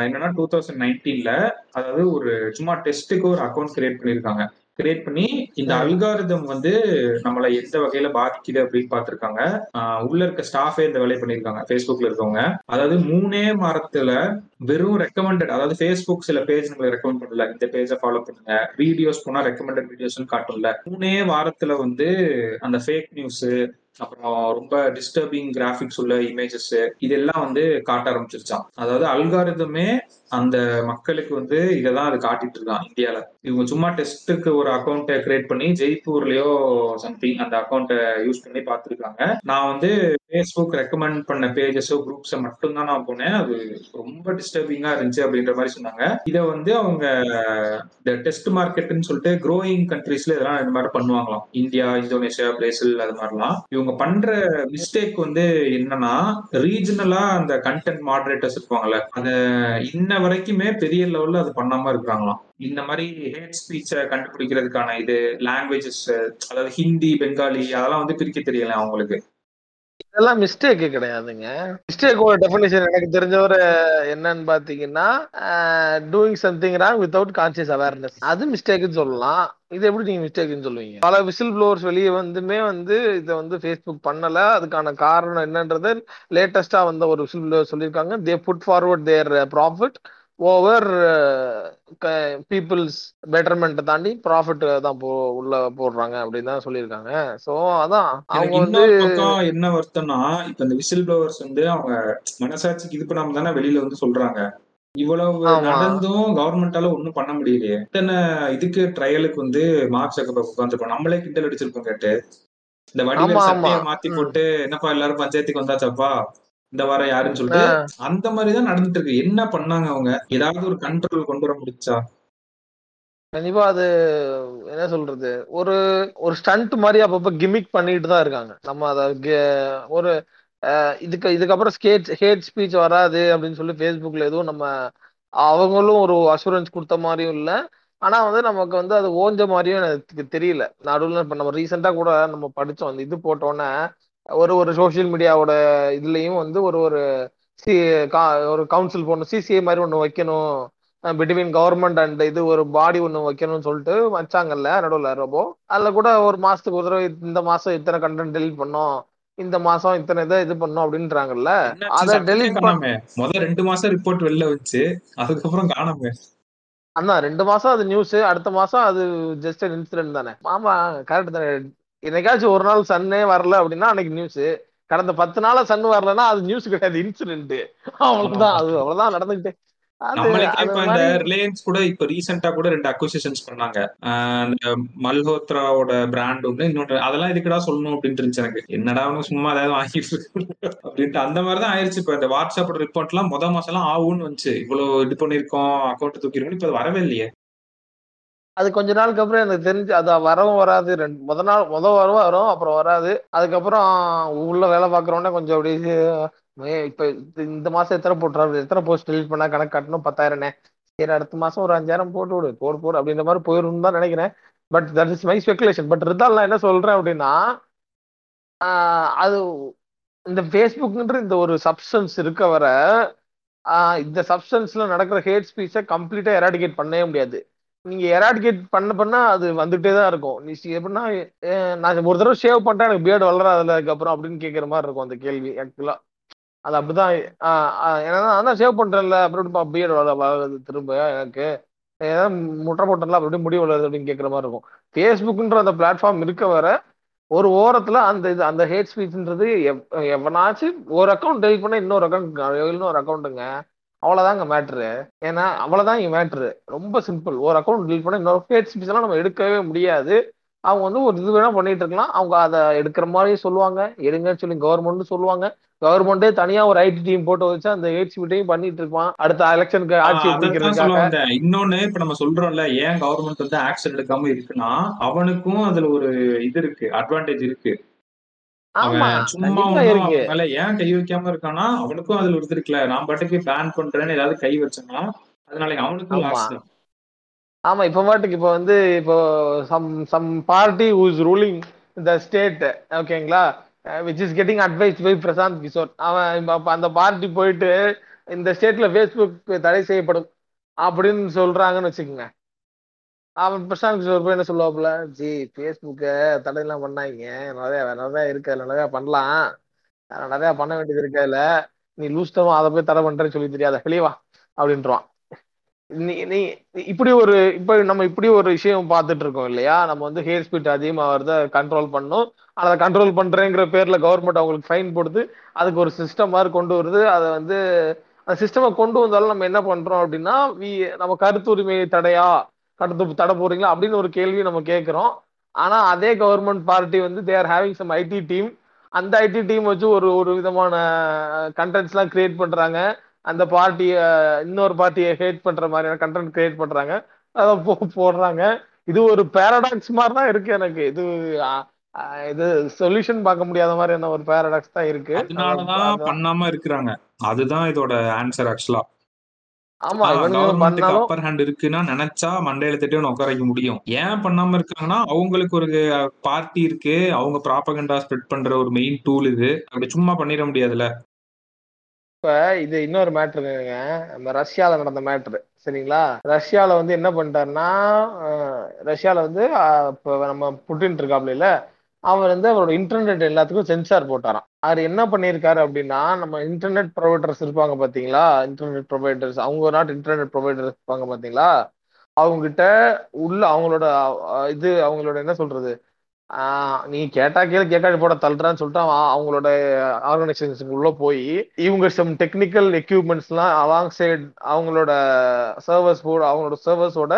என்னன்னா டூ தௌசண்ட் நைன்டீன்ல அதாவது ஒரு சும்மா டெஸ்ட்டுக்கு ஒரு அக்கௌண்ட் கிரியேட் பண்ணியிருக்காங்க. கிரியேட் பண்ணி இந்த. அல்காரிதம் வந்து நம்மளை எந்த வகையில பாதிக்குது அப்படின்னு பார்த்திருக்காங்க. உள்ள இருக்க ஸ்டாஃபே இந்த வேலையை பண்ணியிருக்காங்க ஃபேஸ்புக்ல இருக்கவங்க. அதாவது மூணே வாரத்துல வெறும் ரெக்கமெண்டட் அதாவது ஃபேஸ்புக் சில பேஜ் நம்மளுக்கு ரெக்கமெண்ட் பண்ணல. இந்த பேஜை ஃபாலோ பண்ணுங்க. வீடியோஸ் போனா ரெக்கமெண்டட் வீடியோஸ்னு காட்டும்ல. மூணே வாரத்துல வந்து அந்த ஃபேக் நியூஸ் அப்புறம் ரொம்ப டிஸ்டர்பிங் கிராஃபிக்ஸ் உள்ள இமேஜஸ் இதெல்லாம் வந்து காட்ட ஆரம்பிச்சிருச்சான் அதாவது அல்காரிதமே அந்த மக்களுக்கு வந்து இதெல்லாம் அது காட்டிட்டு இருக்கான் இந்தியால. இவங்க சும்மா டெஸ்ட்டுக்கு ஒரு அக்கௌண்ட்டை கிரியேட் பண்ணி ஜெய்ப்பூர்லயோ சம்திங் அந்த அக்கௌண்ட்டை யூஸ் பண்ணி பார்த்துருக்காங்க. நான் வந்து ஃபேஸ்புக் ரெக்கமெண்ட் பண்ண பேஜஸோ குரூப்ஸை மட்டும்தான் நான் போனேன். அது ரொம்ப டிஸ்டர்பிங்கா இருந்துச்சு அப்படின்ற மாதிரி சொன்னாங்க. இதை வந்து அவங்க இந்த டெஸ்ட் மார்க்கெட்னு சொல்லிட்டு க்ரோயிங் கண்ட்ரீஸ்ல இதெல்லாம் இந்த மாதிரி பண்ணுவாங்களாம். இந்தியா இந்தோனேஷியா பிரேசில் அது மாதிரிலாம். இவங்க பண்ற மிஸ்டேக் வந்து என்னன்னா ரீஜனலா அந்த கண்டென்ட் மாடரேட்டர்ஸ் இருப்பாங்கல்ல அத இன்ன வரைக்குமே பெரிய லெவல்ல அது பண்ணாம இருக்கிறாங்களாம் இந்த மாதிரி ஹேட் ஸ்பீச்சை கண்டுபிடிக்கிறதுக்கான இது லாங்குவேஜஸ் அதாவது ஹிந்தி பெங்காலி அதெல்லாம் வந்து பிரிக்க தெரியல அவங்களுக்கு? இதெல்லாம் மிஸ்டேக் கிடையாதுங்க. மிஸ்டேக்கோட டெஃபினேஷன் எனக்கு தெரிஞ்சவரை என்னன்னு பாத்தீங்கன்னா doing something wrong without conscious awareness அது மிஸ்டேக்னு சொல்லலாம். இது எப்படி நீங்க மிஸ்டேக்னு சொல்லுவீங்க? பல விசில் ப்ளோவர்ஸ் வெளியே வந்துமே வந்து இதை வந்து ஃபேஸ்புக் பண்ணல. அதுக்கான காரணம் என்னன்றது லேட்டஸ்டா வந்த ஒரு விசில் ப்ளோவர் சொல்லியிருக்காங்க. They put forward their profit over peoples பெட்டர்மெண்ட்டை தாண்டி ப்ராஃபிட் தான் போ உள்ள போடுறாங்க அப்படின்னு தான் சொல்லியிருக்காங்க ஸோ அதான் அவங்க வந்து என்ன வருத்தம்னா இப்ப இந்த விசில் ப்ளோவர்ஸ் வந்து அவங்க மனசாட்சிக்கு இது பண்ணாம தானே வெளியில வந்து சொல்றாங்க இவ்வளவு. நடந்தும் கவர்மெண்டால ஒண்ணும் பண்ண முடியலையே இத்தனை இதுக்கு ட்ரையலுக்கு வந்து மார்க் சக்கரபர்த்தி உட்காந்துருப்போம் நம்மளே கிண்டல் அடிச்சிருப்போம் கேட்டு இந்த வடிவேல். சட்டையை மாத்தி. போட்டு என்னப்பா எல்லாரும் பஞ்சாயத்துக்கு வந்தாச்சாப்பா இந்த வாரம் யாருன்னு சொல்லிட்டு அந்த மாதிரிதான் நடந்துட்டு இருக்கு. என்ன பண்ணாங்க அவங்க? ஏதாவது ஒரு கண்ட்ரோல் கொண்டு வர முடிச்சா? கண்டிப்பா அது என்ன சொல்றது? ஒரு ஒரு ஸ்டண்ட் மாதிரி அப்பப்ப கிமிக் பண்ணிட்டு தான் இருக்காங்க. நம்ம அத ஒரு இதுக்கு இதுக்கப்புறம் ஸ்கேட் ஹேட் ஸ்பீச் வராது அப்படின்னு சொல்லி ஃபேஸ்புக்ல எதுவும் நம்ம அவங்களும் ஒரு அஷூரன்ஸ் கொடுத்த மாதிரியும் இல்லை. ஆனா வந்து நமக்கு வந்து அது ஓஞ்ச மாதிரியும் எனக்கு தெரியல. நடுவில் இப்ப நம்ம ரீசெண்டா கூட நம்ம படிச்சோம். அந்த இது போட்டோன்னே ஒரு ஒரு சோஷியல் மீடியாவோட இதுலயும் வந்து ஒரு ஒரு சி ஒரு கவுன்சில் போடணும் சிசிஏ மாதிரி ஒன்று வைக்கணும். பிட்வீன் கவர்மெண்ட் அண்ட் இது ஒரு பாடி ஒன்று வைக்கணும்னு சொல்லிட்டு வச்சாங்கல்ல நடுவில் ரொம்ப அதில் கூட ஒரு மாசத்துக்கு ஒரு தடவை இந்த மாசம் இத்தனை கண்டென்ட் டெலிட் பண்ணோம் இந்த மாசம் இத்தனை இதை இது பண்ணோம் அப்படின்றாங்கல்ல. அதை டெலிட் பண்ண காணாம. முதல் ரெண்டு மாசம் ரிப்போர்ட் வெளில வந்துச்சு அதுக்கப்புறம் காணாம. அண்ணா ரெண்டு மாசம் அது நியூஸ் அடுத்த மாசம் அது ஜஸ்ட் இன்சிடென்ட் தானே. ஆமா கரெக்ட் தானே. என்னைக்காச்சும் ஒரு நாள் சன்னே வரல அப்படின்னா அன்னைக்கு நியூஸ் கடந்த பத்து நாளா சன் வரலன்னா அது நியூஸ் கிடையாது இன்சிடென்ட் அவ்வளவுதான் அது அவ்வளவுதான் நடந்துகிட்டே. ரிலையன்ஸ் கூட இப்ப ரீசெண்டா கூட ரெண்டு அக்விசிஷன்ஸ் பண்ணாங்க. இந்த மல்ஹோத்ராவோட பிராண்ட் ஒண்ணு இன்னொன்று அதெல்லாம் இதுக்குடா சொல்லணும் அப்படின்ட்டு இருந்துச்சு எனக்கு. என்னடா சும்மா ஏதாவது வாங்கிட்டு அப்படின்ட்டு அந்த மாதிரிதான் ஆயிருச்சு. இப்ப இந்த வாட்ஸ்அப் ரிப்போர்ட் எல்லாம் முத மாசம் எல்லாம் ஆகும்னு வந்துச்சு. இவ்வளவு இது பண்ணிருக்கோம் அக்கௌண்ட் தூக்கிருக்கோம் இப்ப வரவே இல்லையே. அது கொஞ்ச நாளுக்கு அப்புறம் எனக்கு தெரிஞ்சு அது வரவும் வராது. ரெண்டு முத நாள் முத வரும் வரும் அப்புறம் வராது. அதுக்கப்புறம் உள்ள வேலை பார்க்குறோன்னே கொஞ்சம் அப்படியே இப்போ இப்ப இது- இந்த மாசம் எத்தனை போட்டுறாரு எத்தனை போஸ்ட் டெலிட் பண்ணா கணக்கு கட்டணும் பத்தாயிரம்னே. சரி அடுத்த மாசம் ஒரு அஞ்சாயிரம் போட்டு விடு போடு போடு அப்படின்ற மாதிரி போயிடும் தான் நினைக்கிறேன். But that is my speculation but இருந்தாலும் நான் என்ன சொல்றேன் அப்படின்னா அது இந்த ஃபேஸ்புக்ன்ற இந்த ஒரு சப்ஸ்டன்ஸ் இருக்க வர இந்த சப்ஸ்டன்ஸ்ல நடக்கிற ஹேட் ஸ்பீச்சை கம்ப்ளீட்டா எராடிகேட் பண்ணவே முடியாது. நீங்க எராடிகேட் பண்ண பண்ணா அது வந்துட்டே தான் இருக்கும். நீ எப்படின்னா நான் ஒரு தடவை ஷேவ் பண்ணிட்டா எனக்கு பியர்டு வளராதுல அதுக்கப்புறம் அப்படின்னு கேட்குற மாதிரி இருக்கும் அந்த கேள்வி ஆக்சுவலா அது அப்படிதான் ஆஹ் ஏன்னா அதான் ஷேவ் பண்றேன்ல அப்புறம் பியர்டு வள வளருது திரும்ப எனக்கு. ஏதாவது முட்டை போட்டல அப்படி முடிவு வளருது அப்படின்னு கேட்குற மாதிரி இருக்கும். ஃபேஸ்புக்ன்ற அந்த பிளாட்ஃபார்ம் இருக்க வர ஒரு ஓரத்துல அந்த இது அந்த ஹேட் ஸ்பீச்ன்றது எவ்- எவனாச்சும் ஒரு அக்கௌண்ட் டெலிட் பண்ணா இன்னொரு அக்கௌண்ட் இன்னொரு அக்கௌண்ட்டுங்க அவ்வளவுதாங்க மேட்ரு ஏன்னா அவ்வளவுதான் இங்க மேட்ரு ரொம்ப சிம்பிள் ஒரு அக்கௌண்ட் டெலிட் பண்ணா இன்னொரு ஸ்பீச் எல்லாம் நம்ம எடுக்கவே முடியாது. அவங்க வந்து ஒரு இது வேணா பண்ணிட்டு இருக்கலாம். அவங்க அதை எடுக்கிற மாதிரி சொல்லுவாங்க. எடுங்கன்னு சொல்லி கவர்மெண்ட் சொல்லுவாங்க. கவர்மெண்டே தனியா ஒரு ஐடி டீம் போட்டு வச்சு அந்த ஹேட் ஸ்பீட்டையும் பண்ணிட்டு இருப்பான். அடுத்த எலெக்ஷனுக்கு வந்தேன். இன்னொன்னு இப்ப நம்ம சொல்றோம்ல ஏன் கவர்மெண்ட் வந்து ஆக்ஷன் எடுக்காம இருக்குன்னா அவனுக்கும் அதுல ஒரு இது இருக்கு அட்வான்டேஜ் இருக்கு. சும்மா மேல ஏன் கை வைக்காம இருக்கானா அவனுக்கும் அதுல இருக்குல்ல நான் பாட்டுக்கு பேன் பண்றேன்னு ஏதாவது கை வச்சேன்னா அதனால அவனுக்கும் ஆமா. லாஸ் தான். ஆமா இப்ப பாட்டுக்கு இப்ப வந்து இப்போ some some party who's ruling the state ஓகேங்களா which is getting advice by Prashant Kishor அவன் அந்த பார்ட்டி போயிட்டு இந்த ஸ்டேட்ல ஃபேஸ்புக் தடை செய்யப்படும் அப்படின்னு சொல்றாங்கன்னு வச்சுக்கோங்க. அவன் பிரசாந்த் கிஷோர் என்ன சொல்லுவாப்புல? ஜி ஃபேஸ்புக்கை தடையெல்லாம் பண்ணாங்க நிறைய நிறைய இருக்கு. அதில் நிறையா பண்ணலாம். நிறையா பண்ண வேண்டியது இருக்கு அதில். நீ லூஸ்டமா அதை போய் தடை பண்றேன்னு சொல்லி தெரியாத. வெளியே அப்படின்றான். நீ நீ இப்படி ஒரு இப்ப நம்ம இப்படி ஒரு விஷயம் பார்த்துட்டு இருக்கோம் இல்லையா? நம்ம வந்து ஹேர் ஸ்பீட் அதிகமா வருத. கண்ட்ரோல் பண்ணணும் அதை கண்ட்ரோல் பண்றேங்கிற பேர்ல கவர்மெண்ட் அவங்களுக்கு ஃபைன் போடுது. அதுக்கு ஒரு சிஸ்டம் மாதிரி கொண்டு வருது. அதை வந்து அந்த சிஸ்டமை கொண்டு வந்தாலும் நம்ம என்ன பண்றோம் அப்படின்னா வி நம்ம கருத்துரிமை தடையா கருத்து தடை போறீங்களா அப்படின்னு ஒரு கேள்வி நம்ம கேட்கிறோம். ஆனா அதே கவர்மெண்ட் பார்ட்டி வந்து they are having some IT team அந்த ஐடி டீம் வச்சு ஒரு ஒரு விதமான கண்டென்ட்ஸ் எல்லாம் கிரியேட் பண்றாங்க. அந்த பார்ட்டிய இன்னொரு பார்ட்டியை ஹேட் பண்ற மாதிரியான கண்டென்ட் கிரியேட் பண்றாங்க. அதை போ போடுறாங்க. இது ஒரு பேரடாக்ஸ் மாதிரி தான் இருக்கு எனக்கு. இது இது சொல்யூஷன் பார்க்க முடியாத மாதிரியான ஒரு பேரடாக்ஸ் தான் இருக்கு. அத அதனாலதான் அத பண்ணாம இருக்கிறாங்க. அதுதான் இதோட ஆன்சர் ஆக்சுவலா ஆமா கவர்மெண்ட்டுக்கு அப்பர் ஹேண்ட் இருக்குன்னா நினைச்சா மண்டையில தட்டி உட்கார வைக்க முடியும். ஏன் பண்ணாம இருக்காங்கன்னா அவங்களுக்கு ஒரு பார்ட்டி இருக்கு. அவங்க ப்ராபகண்டா ஸ்ப்ரெட் பண்ற ஒரு மெயின் டூல் இது. அப்படி சும்மா பண்ணிட முடியாதுல்ல. இப்ப இது இன்னொரு மேட்ருங்க நம்ம ரஷ்யால நடந்த மேட்ரு சரிங்களா? ரஷ்யால வந்து என்ன பண்ணிட்டாருன்னா ரஷ்யால வந்து இப்ப நம்ம புட்டின் இருக்காப்ல இல்ல அவர் வந்து அவரோட இன்டர்நெட் எல்லாத்துக்கும் சென்சார் போட்டாராம். அவர் என்ன பண்ணியிருக்காரு அப்படின்னா நம்ம இன்டர்நெட் ப்ரொவைடர்ஸ் இருப்பாங்க பார்த்தீங்களா இன்டர்நெட் ப்ரொவைடர்ஸ் அவங்க நாட்டு இன்டர்நெட் ப்ரொவைடர்ஸ் இருப்பாங்க பார்த்தீங்களா அவங்ககிட்ட உள்ள அவங்களோட இது அவங்களோட என்ன சொல்றது? நீ கேட்டா கேளு கேட்காடி போட தள்ளுறான்னு சொல்லிட்டு அவங்களோட ஆர்கனைசேஷனுக்குள்ள போய் இவங்க சம் டெக்னிக்கல் எக்யூப்மெண்ட்ஸ்லாம் அலாங் சைடு அவங்களோட சர்வர்ஸ் போர்டு அவங்களோட சர்வஸோட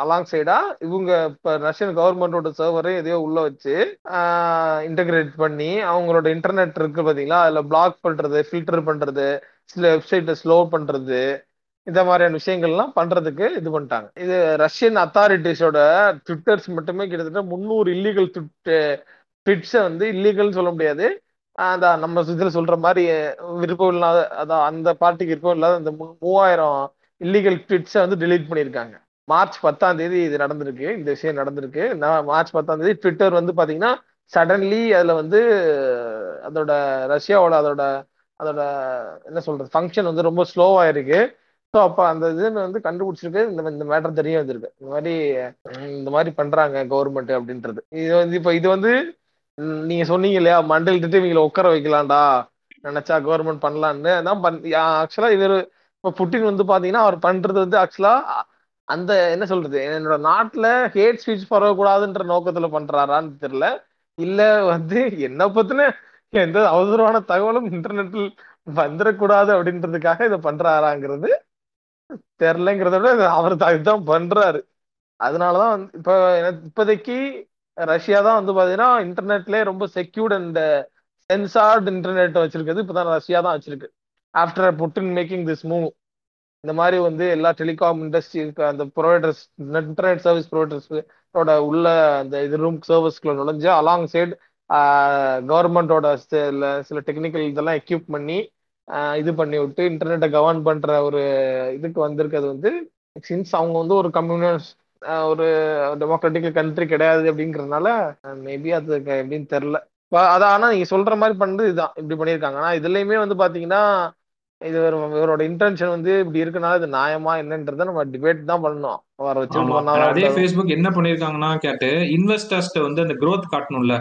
அலாங் சைடா இவங்க இப்போ ரஷ்யன் கவர்மெண்டோட சர்வரையும் எதையோ உள்ள வச்சு இன்டகிரேட் பண்ணி அவங்களோட இன்டர்நெட் இருக்கு பார்த்தீங்களா அதில் பிளாக் பண்ணுறது ஃபில்டர் பண்ணுறது சில வெப்சைட்டை ஸ்லோ பண்ணுறது இந்த மாதிரியான விஷயங்கள்லாம் பண்றதுக்கு இது பண்ணிட்டாங்க. இது ரஷ்யன் அத்தாரிட்டிஸோட ட்விட்டர்ஸ் மட்டுமே கிட்டத்தட்ட முந்நூறு இல்லீகல் ட்விட்ஸை வந்து இல்லீகல்னு சொல்ல முடியாது. அதான் நம்ம இதில் சொல்ற மாதிரி விருப்பம் இல்லாத அதான் அந்த பார்ட்டிக்கு விருப்பம் இல்லாத அந்த மூவாயிரம் இல்லீகல் ட்விட்ஸை வந்து டெலீட் பண்ணியிருக்காங்க. மார்ச் பத்தாம் தேதி இது நடந்திருக்கு இந்த விஷயம் நடந்திருக்கு. நான் மார்ச் பத்தாம் தேதி ட்விட்டர் வந்து பாத்தீங்கன்னா சடன்லி அதுல வந்து அதோட ரஷ்யாவோட அதோட அதோட என்ன சொல்றது ஃபங்க்ஷன் வந்து ரொம்ப ஸ்லோவா இருக்கு. ஸோ அப்போ அந்த இது வந்து கண்டுபிடிச்சிருக்கு. இந்த இந்த மேட்டர் தெரிய வந்திருக்கு. இந்த மாதிரி இந்த மாதிரி பண்றாங்க கவர்மெண்ட் அப்படின்றது. இது வந்து இப்போ இது வந்து நீங்க சொன்னீங்க இல்லையா மண்டல் திட்டு இவங்களை உட்கார வைக்கலாம்டா. நினைச்சா கவர்மெண்ட் பண்ணலான்னு தான் ஆக்சுவலா இவர் இப்போ புட்டின் வந்து பாத்தீங்கன்னா அவர் பண்றது வந்து ஆக்சுவலா அந்த என்ன சொல்றது என்னோட நாட்டுல ஹேட் ஸ்பீச் பரவக்கூடாதுன்ற நோக்கத்துல பண்றாரான்னு தெரியல. இல்ல வந்து என்ன பத்தின எந்த அவசரமான தகவலும் இன்டர்நெட்டில் வந்துடக்கூடாது அப்படின்றதுக்காக இதை பண்றாராங்கிறது தெரிலங்கிறத விட அவர் இதுதான் பண்றாரு. அதனாலதான் வந்து இப்ப இப்போதைக்கு ரஷ்யா தான் வந்து பாத்தீங்கன்னா இன்டர்நெட்லயே ரொம்ப செக்யூர்ட் அண்ட் சென்சார்டு இன்டர்நெட் வச்சிருக்கிறது இப்பதான் ரஷ்யா தான் வச்சிருக்கு. After Putin making this move இந்த மாதிரி வந்து எல்லா டெலிகாம் இண்டஸ்ட்ரி அந்த ப்ரொவைடர்ஸ் இன்டர்நெட் சர்வீஸ் ப்ரொவைடர்ஸோட உள்ள அந்த இது ரூம் சர்வீஸ்க்குள்ள நுழைஞ்சு அலாங் சைடு கவர்மெண்டோட சில சில டெக்னிக்கல் இதெல்லாம் எக்யூப் பண்ணி இது பண்ணி விட்டு இன்டர்நெட்டை கவர்ன் பண்ற ஒரு இதுக்கு வந்திருக்கிறது வந்து சின்ஸ் அவங்க வந்து ஒரு கம்யூனிஸ்ட் ஒரு டெமோக்ராட்டிக் கண்ட்ரி கிடையாது அப்படிங்கிறதுனால மேபி அது எப்படின்னு தெரில அதான் ஆனா நீங்க சொல்ற மாதிரி பண்ணது இதுதான். இப்படி பண்ணியிருக்காங்க. ஆனா இதுலயுமே வந்து பாத்தீங்கன்னா இது இவரோட இன்டென்ஷன் வந்து இப்படி இருக்கனால இது நியாயமா என்னன்றத நம்ம டிபேட் தான் பண்ணணும். வர வச்சுட்டு அதே ஃபேஸ்புக் என்ன பண்ணிருக்காங்கன்னா கேட்டு இன்வெஸ்டர்ஸ்ட வந்து அந்த க்ரோத் காட்டணும்ல.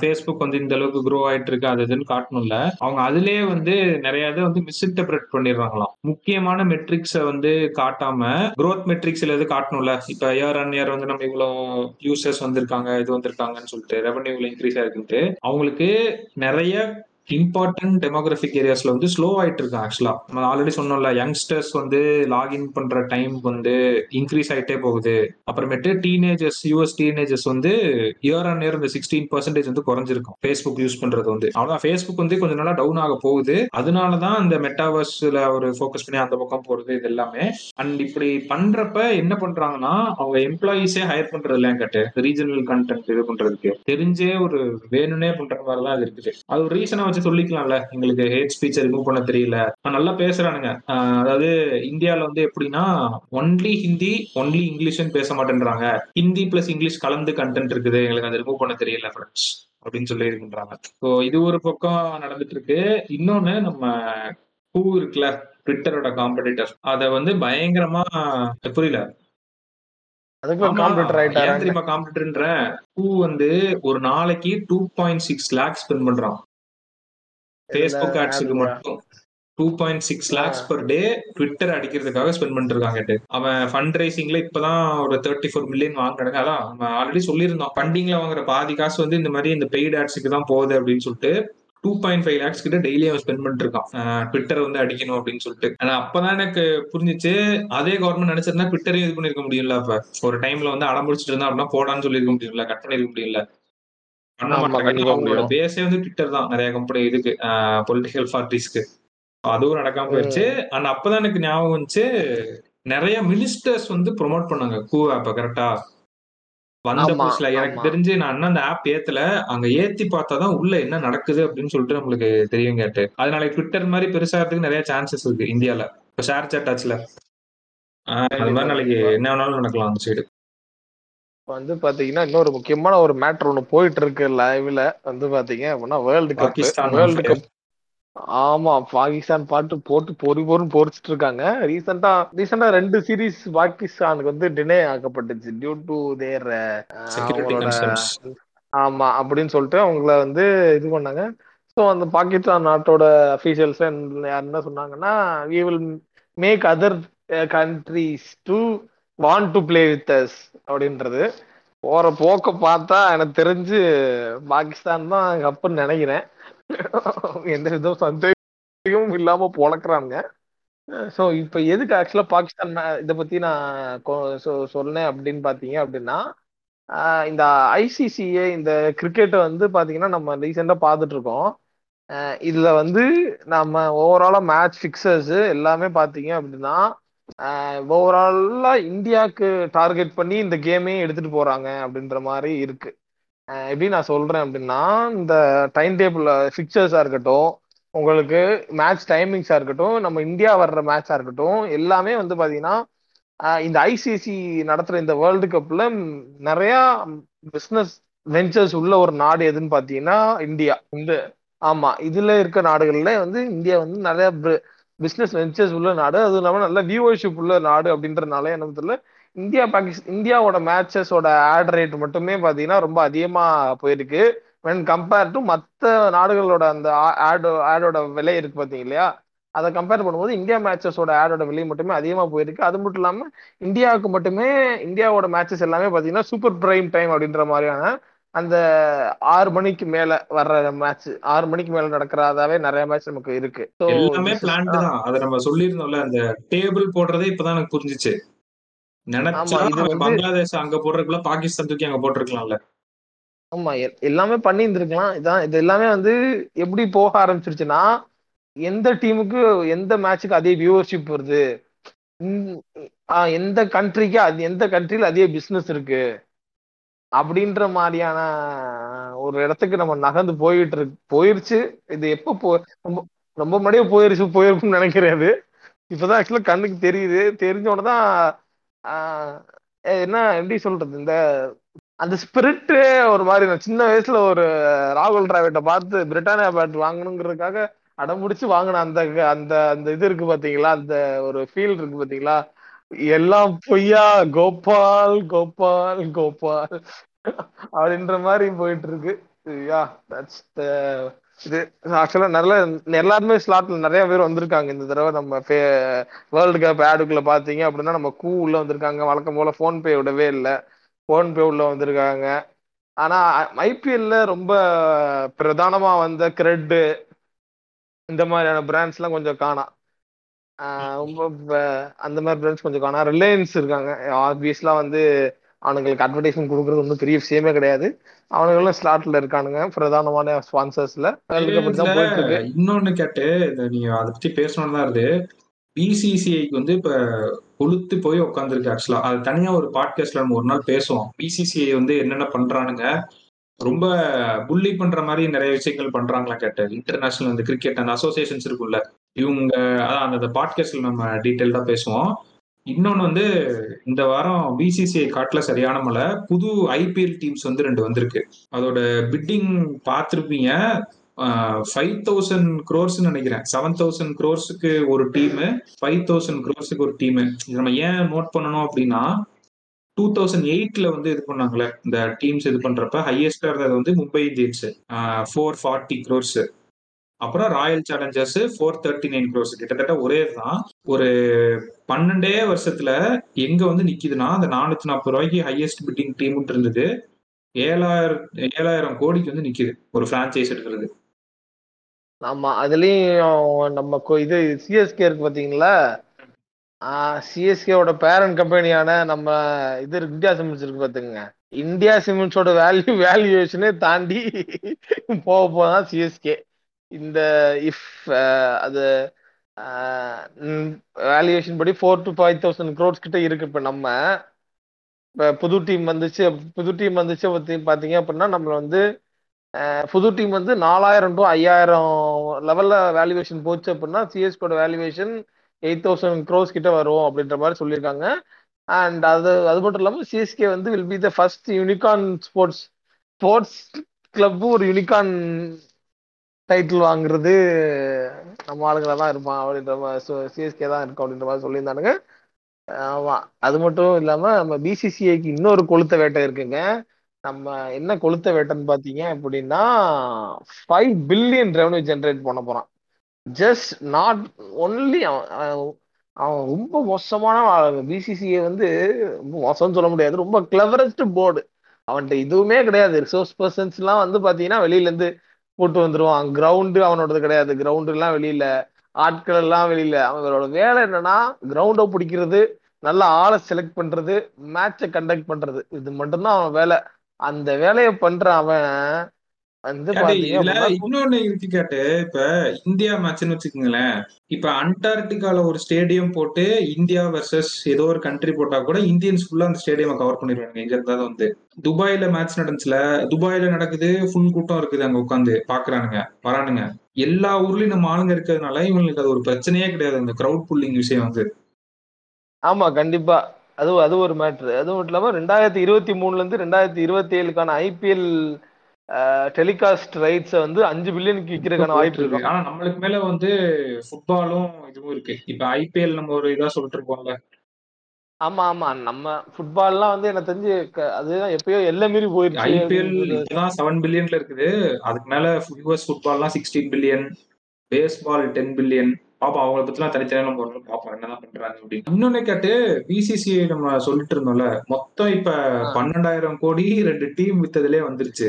ஃபேஸ்புக் வந்து இந்த அளவுக்கு க்ரோ ஆயிட்டு இருக்கு அது இதுன்னு காட்டணும்ல. அவங்க அதுலயே வந்து நிறைய இதை வந்து மிஸ்இன்டர்பிரட் பண்ணிடுறாங்களாம். முக்கியமான மெட்ரிக்ஸை வந்து காட்டாம க்ரோத் மெட்ரிக்ஸ் எது காட்டணும்ல? இப்ப இயர் அன் இயர் வந்து நம்ம இவ்வளவு யூசர்ஸ் வந்திருக்காங்க இது வந்திருக்காங்கன்னு சொல்லிட்டு ரெவன்யூ இன்க்ரீஸ் ஆயிருக்குன்ட்டு அவங்களுக்கு நிறைய இம்பார்ட்டன்ட் டெமோகிராபிக் ஏரியாஸ்ல வந்து ஸ்லோ ஆயிட்டு இருக்கு ஆக்சுவலா நம்ம ஆல்ரெடி சொன்னோம்ல யங்ஸ்டர்ஸ் வந்து லாகின் பண்ற டைம் வந்து இன்க்ரீஸ் ஆயிட்டே போகுது. அப்புறமேட்டு டீனேஜர்ஸ் யூஎஸ் டீனேஜர்ஸ் வந்து இயர் ஆன் இயர் இந்த சிக்ஸ்டீன் பர்சன்டேஜ் வந்து குறைஞ்சிருக்கும். ஃபேஸ்புக் யூஸ் பண்றது வந்து. அவ்வளவுதான். ஃபேஸ்புக் வந்து கொஞ்ச நாளா டவுன் ஆக போகுது. அதனாலதான் இந்த மெட்டாவர்ஸ்ல ஒரு ஃபோக்கஸ் பண்ணி அந்த பக்கம் போறது இது எல்லாமே. அண்ட் இப்படி பண்றப்ப என்ன பண்றாங்கன்னா அவங்க எம்ப்ளாயிஸே ஹையர் பண்றது இல்லையா கட்டு ரீஜனல் கண்டென்ட் இது பண்றதுக்கு. தெரிஞ்சே ஒரு வேணும்னே பண்ற மாதிரி தான் அது இருக்குது. அது ஒரு ரீசனா வச்சு சொல்லிக்கலாம்ல. எங்களுக்கு ஹேட் ஸ்பீச்சை ரிமூவ் பண்ண தெரியல. நல்லா பேசுறானுங்க. அதாவது இந்தியால வந்து எப்படின்னா ஒன்லி ஹிந்தி ஒன்லி இங்கிலீஷ்னு பேச மாட்டேன்றாங்க. ஹிந்தி பிளஸ் இங்கிலீஷ் கலந்து கண்டென்ட் இருக்குது. எங்களுக்கு அதை ரிமூவ் பண்ண தெரியல ஃப்ரெண்ட்ஸ் அப்படின்னு சொல்லி இருக்கின்றாங்க ஸோ இது ஒரு பக்கம் நடந்துட்டு இருக்கு இன்னொன்னு நம்ம பூ இருக்குல்ல ட்விட்டரோட காம்படிட்டர் அத வந்து பயங்கரமா புரியல. தெரியுமா காம்படிட்டர்ன்ற பூ வந்து ஒரு நாளைக்கு two point six lakhs spend பண்றான். ஃபேஸ்புக் ஆட்ஸுக்கு மட்டும் two point six lakhs per day Twitter அடிக்கிறதுக்காக spend பண்ணிட்டு இருக்காங்க அவன் ஃபண்ட் ரைசிங்ல இப்பதான் ஒரு தேர்ட்டி ஃபோர் மில்லியன் வாங்குறாங்க அதான் நம்ம ஆல்ரெடி சொல்லியிருந்தோம் ஃபண்டிங்ல வாங்குற பாதி காசு வந்து இந்த மாதிரி இந்த பெய்டு ஆட்ஸுக்கு தான் போகுது அப்படின்னு சொல்லிட்டு டூ பாயிண்ட் ஃபைவ் லேக்ஸ் கிட்ட டெய்லி அவன் ஸ்பெண்ட் பண்ணிட்டு இருக்கான் ட்விட்டர் வந்து அடிக்கணும் அப்படின்னு சொல்லிட்டு. ஆனா அப்பதான் எனக்கு புரிஞ்சிச்சு. அதே கவர்மெண்ட் நினைச்சிருந்தா ட்விட்டரையும் இது பண்ணிருக்க முடியல அப்ப. ஒரு டைம்ல வந்து அடம் பிடிச்சிட்டு இருந்தா அப்படின்னா போடான்னு சொல்லியிருக்க முடியல கட் பண்ணிருக்க மாட்டாங்க அவங்களோட பேஸே வந்து ட்விட்டர் தான். நிறைய கம்பெனி இதுக்கு பொலிட்டிக்கல் பார்ட்டிஸ்க்கு அதுவும் நடக்காம போயிடுச்சு அண்ட் அப்பதான் எனக்கு ஞாபகம் வந்துச்சு நிறைய மினிஸ்டர்ஸ் வந்து ப்ரொமோட் பண்ணாங்க. கூ ஆப்ப கரெக்டா வந்த புதுசுல எனக்கு தெரிஞ்சு நான் அந்த ஆப் ஏத்தல. அங்க ஏத்தி பார்த்தாதான் உள்ள என்ன நடக்குது அப்படின்னு சொல்லிட்டு நம்மளுக்கு தெரியும் கேட்டு. அதனால ட்விட்டர் மாதிரி பெருசாகிறதுக்கு நிறைய சான்சஸ் இருக்கு இந்தியால இப்ப ஷேர் சாட் ஆச்சுல. அது மாதிரி நாளைக்கு என்ன வேணாலும் நடக்கலாம் அந்த சைடு வந்து பாத்தீங்கன்னா இன்னொரு முக்கியமான ஒரு மேட்ரு ஒண்ணு போயிட்டு இருக்கு லைவ்ல வந்து பாத்தீங்க அப்படின்னா வேர்ல்டு கப் வேர்ல்டு கப் ஆமா பாகிஸ்தான் பாட்டு போட்டு பொறி பொருன்னு பொறிச்சிட்டு இருக்காங்க. ரீசெண்டா ரீசெண்டா ரெண்டு சீரீஸ் பாகிஸ்தானுக்கு வந்து டினே ஆக்கப்பட்டுச்சு டியூ டு தேர் ஆமா அப்படின்னு சொல்லிட்டு அவங்கள வந்து இது பண்ணாங்க. ஸோ அந்த பாகிஸ்தான் நாட்டோட அஃபீஷியல்ஸ் யார் என்ன சொன்னாங்கன்னா we will make other countries to want to play with us அப்படின்றது. போற போக்க பார்த்தா எனக்கு தெரிஞ்சு பாகிஸ்தான் தான் கப்புன்னு நினைக்கிறேன். எந்த வித சந்தேகமும் இல்லாம பொழக்கிறாங்க ஸோ இப்போ எதுக்கு ஆக்சுவலா பாகிஸ்தான் இதை பத்தி நான் சொன்னேன் அப்படின்னு பாத்தீங்க அப்படின்னா இந்த ஐசிசிஏ இந்த கிரிக்கெட்டை வந்து பாத்தீங்கன்னா நம்ம ரீசெண்டா பார்த்துட்டு இருக்கோம் இதுல வந்து நம்ம ஓவராலா மேட்ச் ஃபிக்சர்ஸ் எல்லாமே பாத்தீங்க அப்படின்னா ஓவராலா இந்தியாவுக்கு டார்கெட் பண்ணி இந்த கேமே எடுத்துட்டு போறாங்க அப்படின்ற மாதிரி இருக்கு. எப்படி நான் சொல்றேன் அப்படின்னா இந்த டைம் டேபிள் ஃபிக்சர்ஸா இருக்கட்டும் உங்களுக்கு மேட்ச் டைமிங்ஸா இருக்கட்டும் நம்ம இந்தியா வர்ற மேட்சா இருக்கட்டும் எல்லாமே வந்து பாத்தீங்கன்னா இந்த ஐசிசி நடத்துற இந்த வேர்ல்டு கப்ல நிறைய பிசினஸ் வெஞ்சர்ஸ் உள்ள ஒரு நாடு எதுன்னு பாத்தீங்கன்னா இந்தியா. இந்த ஆமா இதுல இருக்க நாடுகள்ல வந்து இந்தியா வந்து நிறைய பிஸ்னஸ் வெஞ்சர்ஸ் உள்ள நாடு அதுவும் இல்லாமல் நல்ல வியூவர்ஷிப் உள்ள நாடு அப்படின்றதுனால எனக்கு தெரியல. இந்தியா பாகிஸ்தான் இந்தியாவோட மேட்சஸோட ஆட் ரேட் மட்டுமே பார்த்தீங்கன்னா ரொம்ப அதிகமாக போயிருக்கு. வென் கம்பேர் டு மற்ற நாடுகளோட அந்த ஆடு ஆடோட விலை இருக்கு பார்த்தீங்க இல்லையா? அதை கம்பேர் பண்ணும்போது இந்தியா மேட்சஸோட ஆடோட விலை மட்டுமே அதிகமாக போயிருக்கு. அது மட்டும் இல்லாமல் இந்தியாவுக்கு மட்டுமே இந்தியாவோட மேட்சஸ் எல்லாமே பார்த்தீங்கன்னா சூப்பர் பிரைம் டைம் அப்படின்ற மாதிரியான அந்த ஆறு மணிக்கு மேல வர்ற மேட்ச் ஆறு மணிக்கு மேல நடக்கிறதாவே நிறைய மேட்ச் நமக்கு இருக்கு. எல்லாமே பிளான்ட் தான். அதை நம்ம சொல்லியிருந்தோம்ல அந்த டேபிள் போடுறதே இப்பதான் எனக்கு புரிஞ்சுச்சு. நினைச்சா பங்களாதேஷ் அங்க போடுறதுக்குள்ள பாகிஸ்தான் தூக்கி அங்க போட்டிருக்கலாம்ல. ஆமா எல்லாமே பண்ணி இருந்திருக்கலாம் இதான் இது எல்லாமே வந்து எப்படி போக ஆரம்பிச்சிருச்சுன்னா எந்த டீமுக்கு எந்த மேட்சுக்கு அதே வியூவர்ஷிப் வருது? எந்த கண்ட்ரிக்கு அது எந்த கண்ட்ரில அதே பிசினஸ் இருக்கு? அப்படின்ற மாதிரியான ஒரு இடத்துக்கு நம்ம நகர்ந்து போயிட்டு இருக்கு போயிருச்சு. இது எப்போ போ ரொம்ப ரொம்ப முன்னாடியே போயிருச்சு போயிருக்கும்னு நினைக்கிறது இப்பதான் ஆக்சுவலா கண்ணுக்கு தெரியுது. தெரிஞ்ச உடனே தான் என்ன எப்படி சொல்றது? இந்த அந்த ஸ்பிரிட் ஒரு மாதிரி நான் சின்ன வயசுல ஒரு ராகுல் டிராவிட்ட பார்த்து பிரிட்டானியா பேட் வாங்கணுங்கிறதுக்காக அடம்பிடிச்சு வாங்கின அந்த அந்த அந்த இது இருக்கு பாத்தீங்களா? அந்த ஒரு ஃபீல் இருக்கு பாத்தீங்களா? எல்லாம் பொய்யா? கோபால் கோபால் கோபால். அப்படின்ற மாதிரி போயிட்டு இருக்கு யா தட்ஸ் இது. ஆக்சுவலா நல்ல எல்லாருமே ஸ்லாட்ல நிறைய பேர் வந்திருக்காங்க. இந்த தடவை நம்ம வேர்ல்டு கப் ஆடுக்குள்ள பாத்தீங்க அப்படின்னா நம்ம கூ உள்ள வந்திருக்காங்க. வழக்கம் போல ஃபோன்பே விடவே இல்லை. ஃபோன்பே உள்ள வந்திருக்காங்க. ஆனா ஐபிஎல்ல ரொம்ப பிரதானமா வந்த கிரெட்டு இந்த மாதிரியான பிராண்ட்ஸ்லாம் கொஞ்சம் காணாம் ரொம்ப அந்த மாதிரி பிராண்ட்ஸ் கொஞ்சம் காணாம். ரிலையன்ஸ் இருக்காங்க. ஆப்வியஸ்லாம் வந்து அவனுங்களுக்கு அட்வர்டைஸ்மெண்ட் கொடுக்கறது ஒன்றும் பெரிய விஷயமே கிடையாது. அவனுங்களும் ஸ்லாட்ல இருக்கானுங்க. பிரதானமான ஸ்பான்சர்ஸ்ல இன்னொன்னு கேட்டு நீங்க அதை பத்தி பேசணும்னு தான் இருக்கு. பிசிசிஐக்கு வந்து இப்ப கொளுத்து போய் உட்காந்துருக்கு ஆக்சுவலா அது தனியா ஒரு பாட்காஸ்ட்ல நம்ம ஒரு நாள் பேசுவோம். பிசிசிஐ வந்து என்னென்ன பண்றானுங்க? ரொம்ப புள்ளி பண்ற மாதிரி நிறைய விஷயங்கள் பண்றாங்களா கேட்டு. இன்டர்நேஷனல் அந்த கிரிக்கெட் அந்த அசோசியேஷன்ஸ் இருக்குல்ல இவங்க அதான் அந்த பாட்காஸ்ட்ல நம்ம டீட்டெயில்டா பேசுவோம். இன்னொன்று வந்து இந்த வாரம் பிசிசிஐ காட்டில் சரியான மழை. புது ஐபிஎல் டீம்ஸ் வந்து ரெண்டு வந்திருக்கு. அதோட பிட்டிங் பார்த்துருப்பீங்க. ஃபைவ் தௌசண்ட் க்ரோர்ஸ் நினைக்கிறேன். செவன் தௌசண்ட் க்ரோர்ஸுக்கு ஒரு டீமு ஃபைவ் தௌசண்ட் க்ரோர்ஸுக்கு ஒரு டீமு இது நம்ம ஏன் நோட் பண்ணணும் அப்படின்னா டூ தௌசண்ட் எயிட்ல வந்து இது பண்ணாங்களே இந்த டீம்ஸ் இது பண்றப்ப ஹையஸ்டா இருந்தது வந்து Mumbai Indians four forty crores அப்புறம் Royal Challengers four thirty nine crores கிட்டத்தட்ட ஒரே தான் ஒரு பன்னெண்டே வருஷத்துல எங்க வந்து நிக்குதுன்னா அந்த நானூத்தி நாற்பது ரூபாய்க்கு ஹையஸ்ட் பிட்டிங் டீம் இருந்தது. ஏழாயிரம் ஏழாயிரம் கோடிக்கு வந்து நிக்குது ஒரு பிரான்ச்சைஸ் எடுக்கிறது. ஆமா அதுலயும் நம்ம கொ- இது சிஎஸ்கே இருக்கு பாத்தீங்களா? சிஎஸ்கேவோட பேரண்ட் கம்பெனியான நம்ம இது இந்தியா சிமெண்ட்ஸ் இருக்கு பாத்துங்க இந்தியா சிமெண்ட்ஸோட வேல்யூ வேல்யூவேஷனே தாண்டி போக போதான் சிஎஸ்கே இந்த இஃப் uh, அது uh, வேல்யூவேஷன் படி four to five thousand crores கிட்ட இருக்கு இப்போ நம்ம. இப்போ புது டீம் வந்துச்சு புது டீம் வந்துச்சு பத்தி- பாத்தீங்க அப்படின்னா நம்மளை வந்து புது டீம் வந்து நாலாயிரம் டு ஐயாயிரம் லெவலில் வேல்யூவேஷன் போச்சு அப்படின்னா சிஎஸ்கோட வேல்யூவேஷன் எயிட் தௌசண்ட் க்ரோஸ் கிட்ட வரும் அப்படின்ற மாதிரி சொல்லியிருக்காங்க. அண்ட் அது அது மட்டும் இல்லாமல் சிஎஸ்கே வந்து will be the first unicorn sports sports club ஒரு யூனிகான் டைட்டில் வாங்குறது நம்ம ஆளுங்களா தான் இருப்பான் அப்படின்ற மாதிரி சிஎஸ்கே தான் இருக்கும் அப்படின்ற மாதிரி சொல்லியிருந்தானுங்க. ஆமா அது மட்டும் இல்லாம நம்ம பிசிசிஐக்கு இன்னொரு கொளுத்த வேட்டை இருக்குங்க. நம்ம என்ன கொளுத்த வேட்டைன்னு பாத்தீங்க அப்படின்னா ஃபைவ் பில்லியன் ரெவன்யூ ஜென்ரேட் பண்ண போறான். ஜஸ்ட் நாட் ஒன்லி அவன் அவன் ரொம்ப மோசமான பிசிசிஐ வந்து ரொம்ப மோசம்னு சொல்ல முடியாது. ரொம்ப கிளவரஸ்ட் போர்டு அவன்கிட்ட இதுவுமே கிடையாது. ரிசோர்ஸ் பர்சன்ஸ்லாம் வந்து பார்த்தீங்கன்னா வெளியிலேருந்து போட்டு வந்துருவான். கிரவுண்டு அவனோடது கிடையாது. கிரவுண்டு எல்லாம் வெளியில. ஆட்கள் எல்லாம் வெளியில. அவங்களோட வேலை என்னன்னா கிரவுண்டை பிடிக்கிறது நல்ல ஆளை செலக்ட் பண்றது மேட்சை கண்டக்ட் பண்றது. இது மட்டும்தான் அவன் வேலை. அந்த வேலையை பண்ற அவன் இன்னொன்னு இருக்கு கேட்டு. இப்ப இந்தியா மேட்ச்னு வச்சுக்கோங்களேன். இப்ப அண்டார்டிகால ஒரு ஸ்டேடியம் போட்டு இந்தியா வர்சஸ் ஏதோ ஒரு கண்ட்ரி போட்டா கூட இந்தியன்ஸ் ஃபுல்லா அந்த ஸ்டேடியம் கவர் பண்ணிடுவாங்க எங்க இருந்தாலும் வந்து. துபாயில மேட்ச் நடந்துச்சுல துபாயில நடக்குது ஃபுல் கூட்டம் இருக்குது அங்க உட்காந்து பாக்குறானுங்க வரானுங்க. எல்லா ஊர்லயும் நம்ம ஆளுங்க இருக்கிறதுனால இவங்களுக்கு அது ஒரு பிரச்சனையே கிடையாது அந்த கிரவுட் புல்லிங் விஷயம் வந்து. ஆமா கண்டிப்பா. அது அது ஒரு மேட்ரு அது மட்டும் இல்லாம ரெண்டாயிரத்தி இருபத்தி மூணுல இருந்து ரெண்டாயிரத்தி இருபத்தி ஏழுக்கான ஐபிஎல் டெலிகாஸ்ட் ரைட்ஸை வந்து அஞ்சு பில்லியனுக்கு விற்கிறதுக்கான வாய்ப்பு இருக்கு. ஆனா நம்மளுக்கு மேல வந்து ஃபுட்பாலும் இதுவும் இருக்கு. இப்ப ஐபிஎல் நம்ம ஒரு இதா சொல்லிட்டு இருப்போம்ல. ஆமா ஆமா. நம்ம ஃபுட்பால்லாம் வந்து எனக்கு தெரிஞ்சு அதுதான் எப்பயோ எல்லை மீறி போயிருச்சு ஐபிஎல் செவன் பில்லியன்ல இருக்குது. அதுக்கு மேல US ஃபுட்பால்லாம் sixteen billion baseball ten billion பாப்போம் அவங்கள பத்திலாம் தனித்தனியா நம்ம ஒரு நாள் பார்ப்போம் என்னதான் பண்றாங்க அப்படின்னு. இன்னொன்னு கேட்டு பிசிசிஐ நம்ம சொல்லிட்டு இருந்தோம்ல. மொத்தம் இப்ப. பன்னெண்டாயிரம் கோடி ரெண்டு டீம் வித்ததுலயே வந்துருச்சு.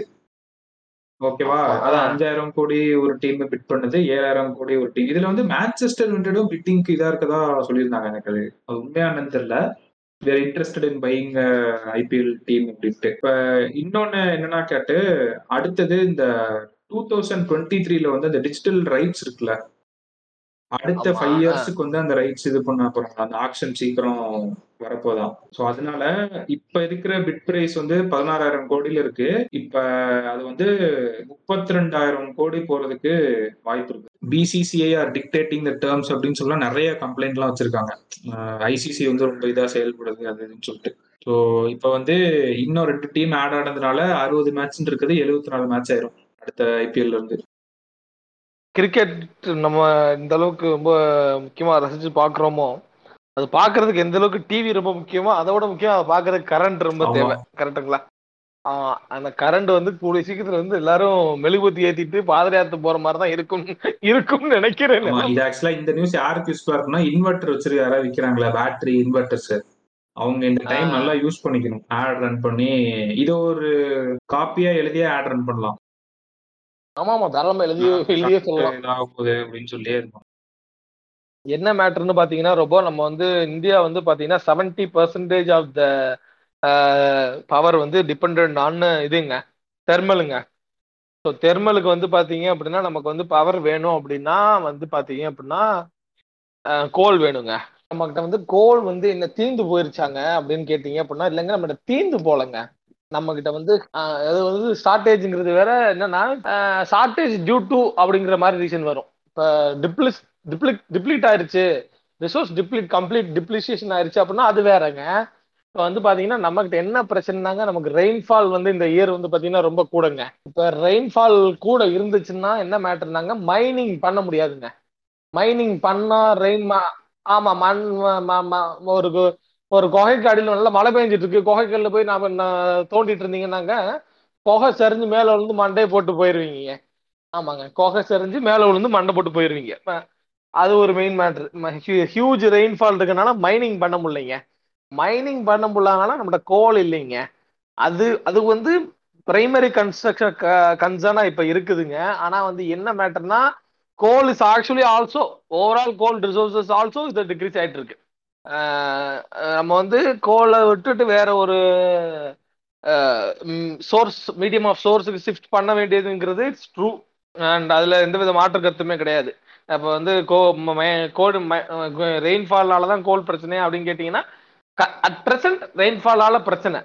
ஓகேவா. அதான் அஞ்சாயிரம் கோடி ஒரு டீம் பிட் பண்ணது ஏழாயிரம் கோடி ஒரு டீம் இதுல வந்து மான்செஸ்டர் யுனைடடும் பிட்டிங்க்கு இதா இருக்கதா சொல்லியிருந்தாங்க எனக்கு அது. அது உண்மையானு தெரியல. Were interested in buying IPL team அப்படின்ட்டு இப்ப இன்னொன்னு என்னன்னா கேட்டு அடுத்தது இந்த டூ தௌசண்ட் டுவெண்ட்டி த்ரீல வந்து அந்த டிஜிட்டல் ரைட்ஸ் இருக்குல்ல அடுத்த. ஃபைவ். இயர்ஸ்க்கு வந்து அந்த ரைட்ஸ் இது பண்ண போறாங்க. அந்த ஆக்ஷன் சீக்கிரம் வரப்போதான். ஸோ அதனால இப்ப இருக்கிற பிட் பிரைஸ் வந்து பதினாறாயிரம் கோடியில இருக்கு. இப்ப அது வந்து முப்பத்தி ரெண்டாயிரம் கோடி போறதுக்கு வாய்ப்பு இருக்கு. BCCI are dictating the terms அப்படின்னு சொல்ல நிறைய கம்ப்ளைண்ட் எல்லாம் வச்சிருக்காங்க. ஐசிசி வந்து ரொம்ப இதா செயல்படுது அது இதுன்னு சொல்லிட்டு. ஸோ இப்போ வந்து இன்னும் ரெண்டு டீம் ஆட் ஆனதுனால அறுபது மேட்ச் இருக்குது எழுபத்தி நாலு மேட்ச் ஆயிரும் அடுத்த ஐபிஎல்ல இருந்து. கிரிக்கெட் நம்ம இந்த அளவுக்கு ரொம்ப முக்கியமா ரசிச்சு பாக்குறோமோ அது பாக்குறதுக்கு எந்த அளவுக்கு டிவி ரொம்ப முக்கியமோ அதோட முக்கியம் அதை பாக்குறதுக்கு கரண்ட் ரொம்ப. தேவை. கரெக்டுங்களா அந்த கரண்ட் வந்து கூடிய சீக்கிரத்துல வந்து எல்லாரும் மெழுகுபத்தி ஏத்திட்டு பாதயாத்திரை போற மாதிரி தான் இருக்கும். இருக்கும்னு நினைக்கிறேன். இது ஆக்சுவலா இந்த நியூஸ் யாருக்கு யூஸ்ஃபுல்லா இருக்குன்னா இன்வெர்டர் வச்சிரு யாராவது விக்கிறாங்களா பேட்டரி இன்வெர்டர்ஸ் அவங்க இந்த டைம். நல்லா யூஸ் பண்ணிக்கணும். ஆட் ரன் பண்ணி இதை ஒரு காப்பியா எழுதியே ஆட் ரன் பண்ணலாம். ஆமா ஆமா தாராளமா எழுதி எழுதியே சொல்லலாம். அப்படின்னு சொல்லியே இருக்கும் என்ன மேட்டர்னு பாத்தீங்கன்னா ரொம்ப நம்ம வந்து இந்தியா வந்து பாத்தீங்கன்னா seventy percentage of the power வந்து டிபெண்ட் ஆன் இதுங்க தெர்மலுங்க ஸோ தெர்மலுக்கு வந்து பாத்தீங்க அப்படின்னா நமக்கு வந்து பவர் வேணும் அப்படின்னா வந்து பாத்தீங்க அப்படின்னா கோல் வேணுங்க. நம்மகிட்ட வந்து கோல் வந்து என்ன தீந்து போயிருச்சாங்க அப்படின்னு கேட்டீங்க அப்படின்னா இல்லைங்க நம்ம தீந்து போலங்க நம்ம கிட்ட வந்து அது வந்து ஷார்டேஜ்ங்கிறது வேற என்னன்னா ஷார்டேஜ் டியூ டு அப்படிங்கிற மாதிரி ரீசன் வரும். இப்போ டிப்ளிஸ் டிப்ளிக் டிப்ளீட் ஆயிருச்சு. ரிசோர்ஸ் டிப்ளிட் கம்ப்ளீட் டிப்ளிசியேஷன் ஆயிருச்சு அப்படின்னா அது வேறங்க. இப்போ வந்து பார்த்தீங்கன்னா நம்மகிட்ட என்ன பிரச்சனைனாங்க நமக்கு ரெயின்ஃபால் வந்து இந்த இயர் வந்து பார்த்தீங்கன்னா ரொம்ப கூடங்க. இப்போ ரெயின்ஃபால் கூட இருந்துச்சுன்னா என்ன மேட்டர்னாங்க மைனிங் பண்ண முடியாதுங்க. மைனிங் பண்ணால் ரெயின் ஆமாம் மண் ம- ஒரு ஒரு குகைக்கு அடியில் நல்லா மழை பெஞ்சிட்டு இருக்கு குகைக்கல்ல போய் நாம தோண்டிட்டு இருந்தீங்கன்னாங்க குகை சரிஞ்சு மேல விழுந்து மண்டையை போட்டு போயிருவீங்க. ஆமாங்க. குகை செறிஞ்சு மேல விழுந்து மண்டை போட்டு போயிருவீங்க. அது ஒரு மெயின் மேட்ரு ஹியூஜ் ரெயின்ஃபால் இருக்கனால மைனிங் பண்ண முடியலைங்க. மைனிங் பண்ண முடியலனால நம்மகிட்ட கோல் இல்லைங்க. அது அது வந்து பிரைமரி கன்ஸ்ட்ரக்ஷன் கன்சர்னா இப்ப இருக்குதுங்க. ஆனா வந்து என்ன மேட்டர்னா coal is actually also overall coal resources also இது டிக்ரீஸ் ஆயிட்டு இருக்கு நம்ம வந்து கோலை விட்டுட்டு வேற ஒரு சோர்ஸ் மீடியம் ஆஃப் சோர்ஸுக்கு ஷிஃப்ட் பண்ண வேண்டியதுங்கிறது இட்ஸ் ட்ரூ அண்ட் அதில் எந்த வித மாற்று கருத்துமே கிடையாது. அப்போ வந்து கோ ம- கோடு ரெயின்ஃபால்னால தான் கோல் பிரச்சனை அப்படின்னு கேட்டிங்கன்னா அட் ப்ரெசன்ட் ரெயின்ஃபாலால் பிரச்சனை.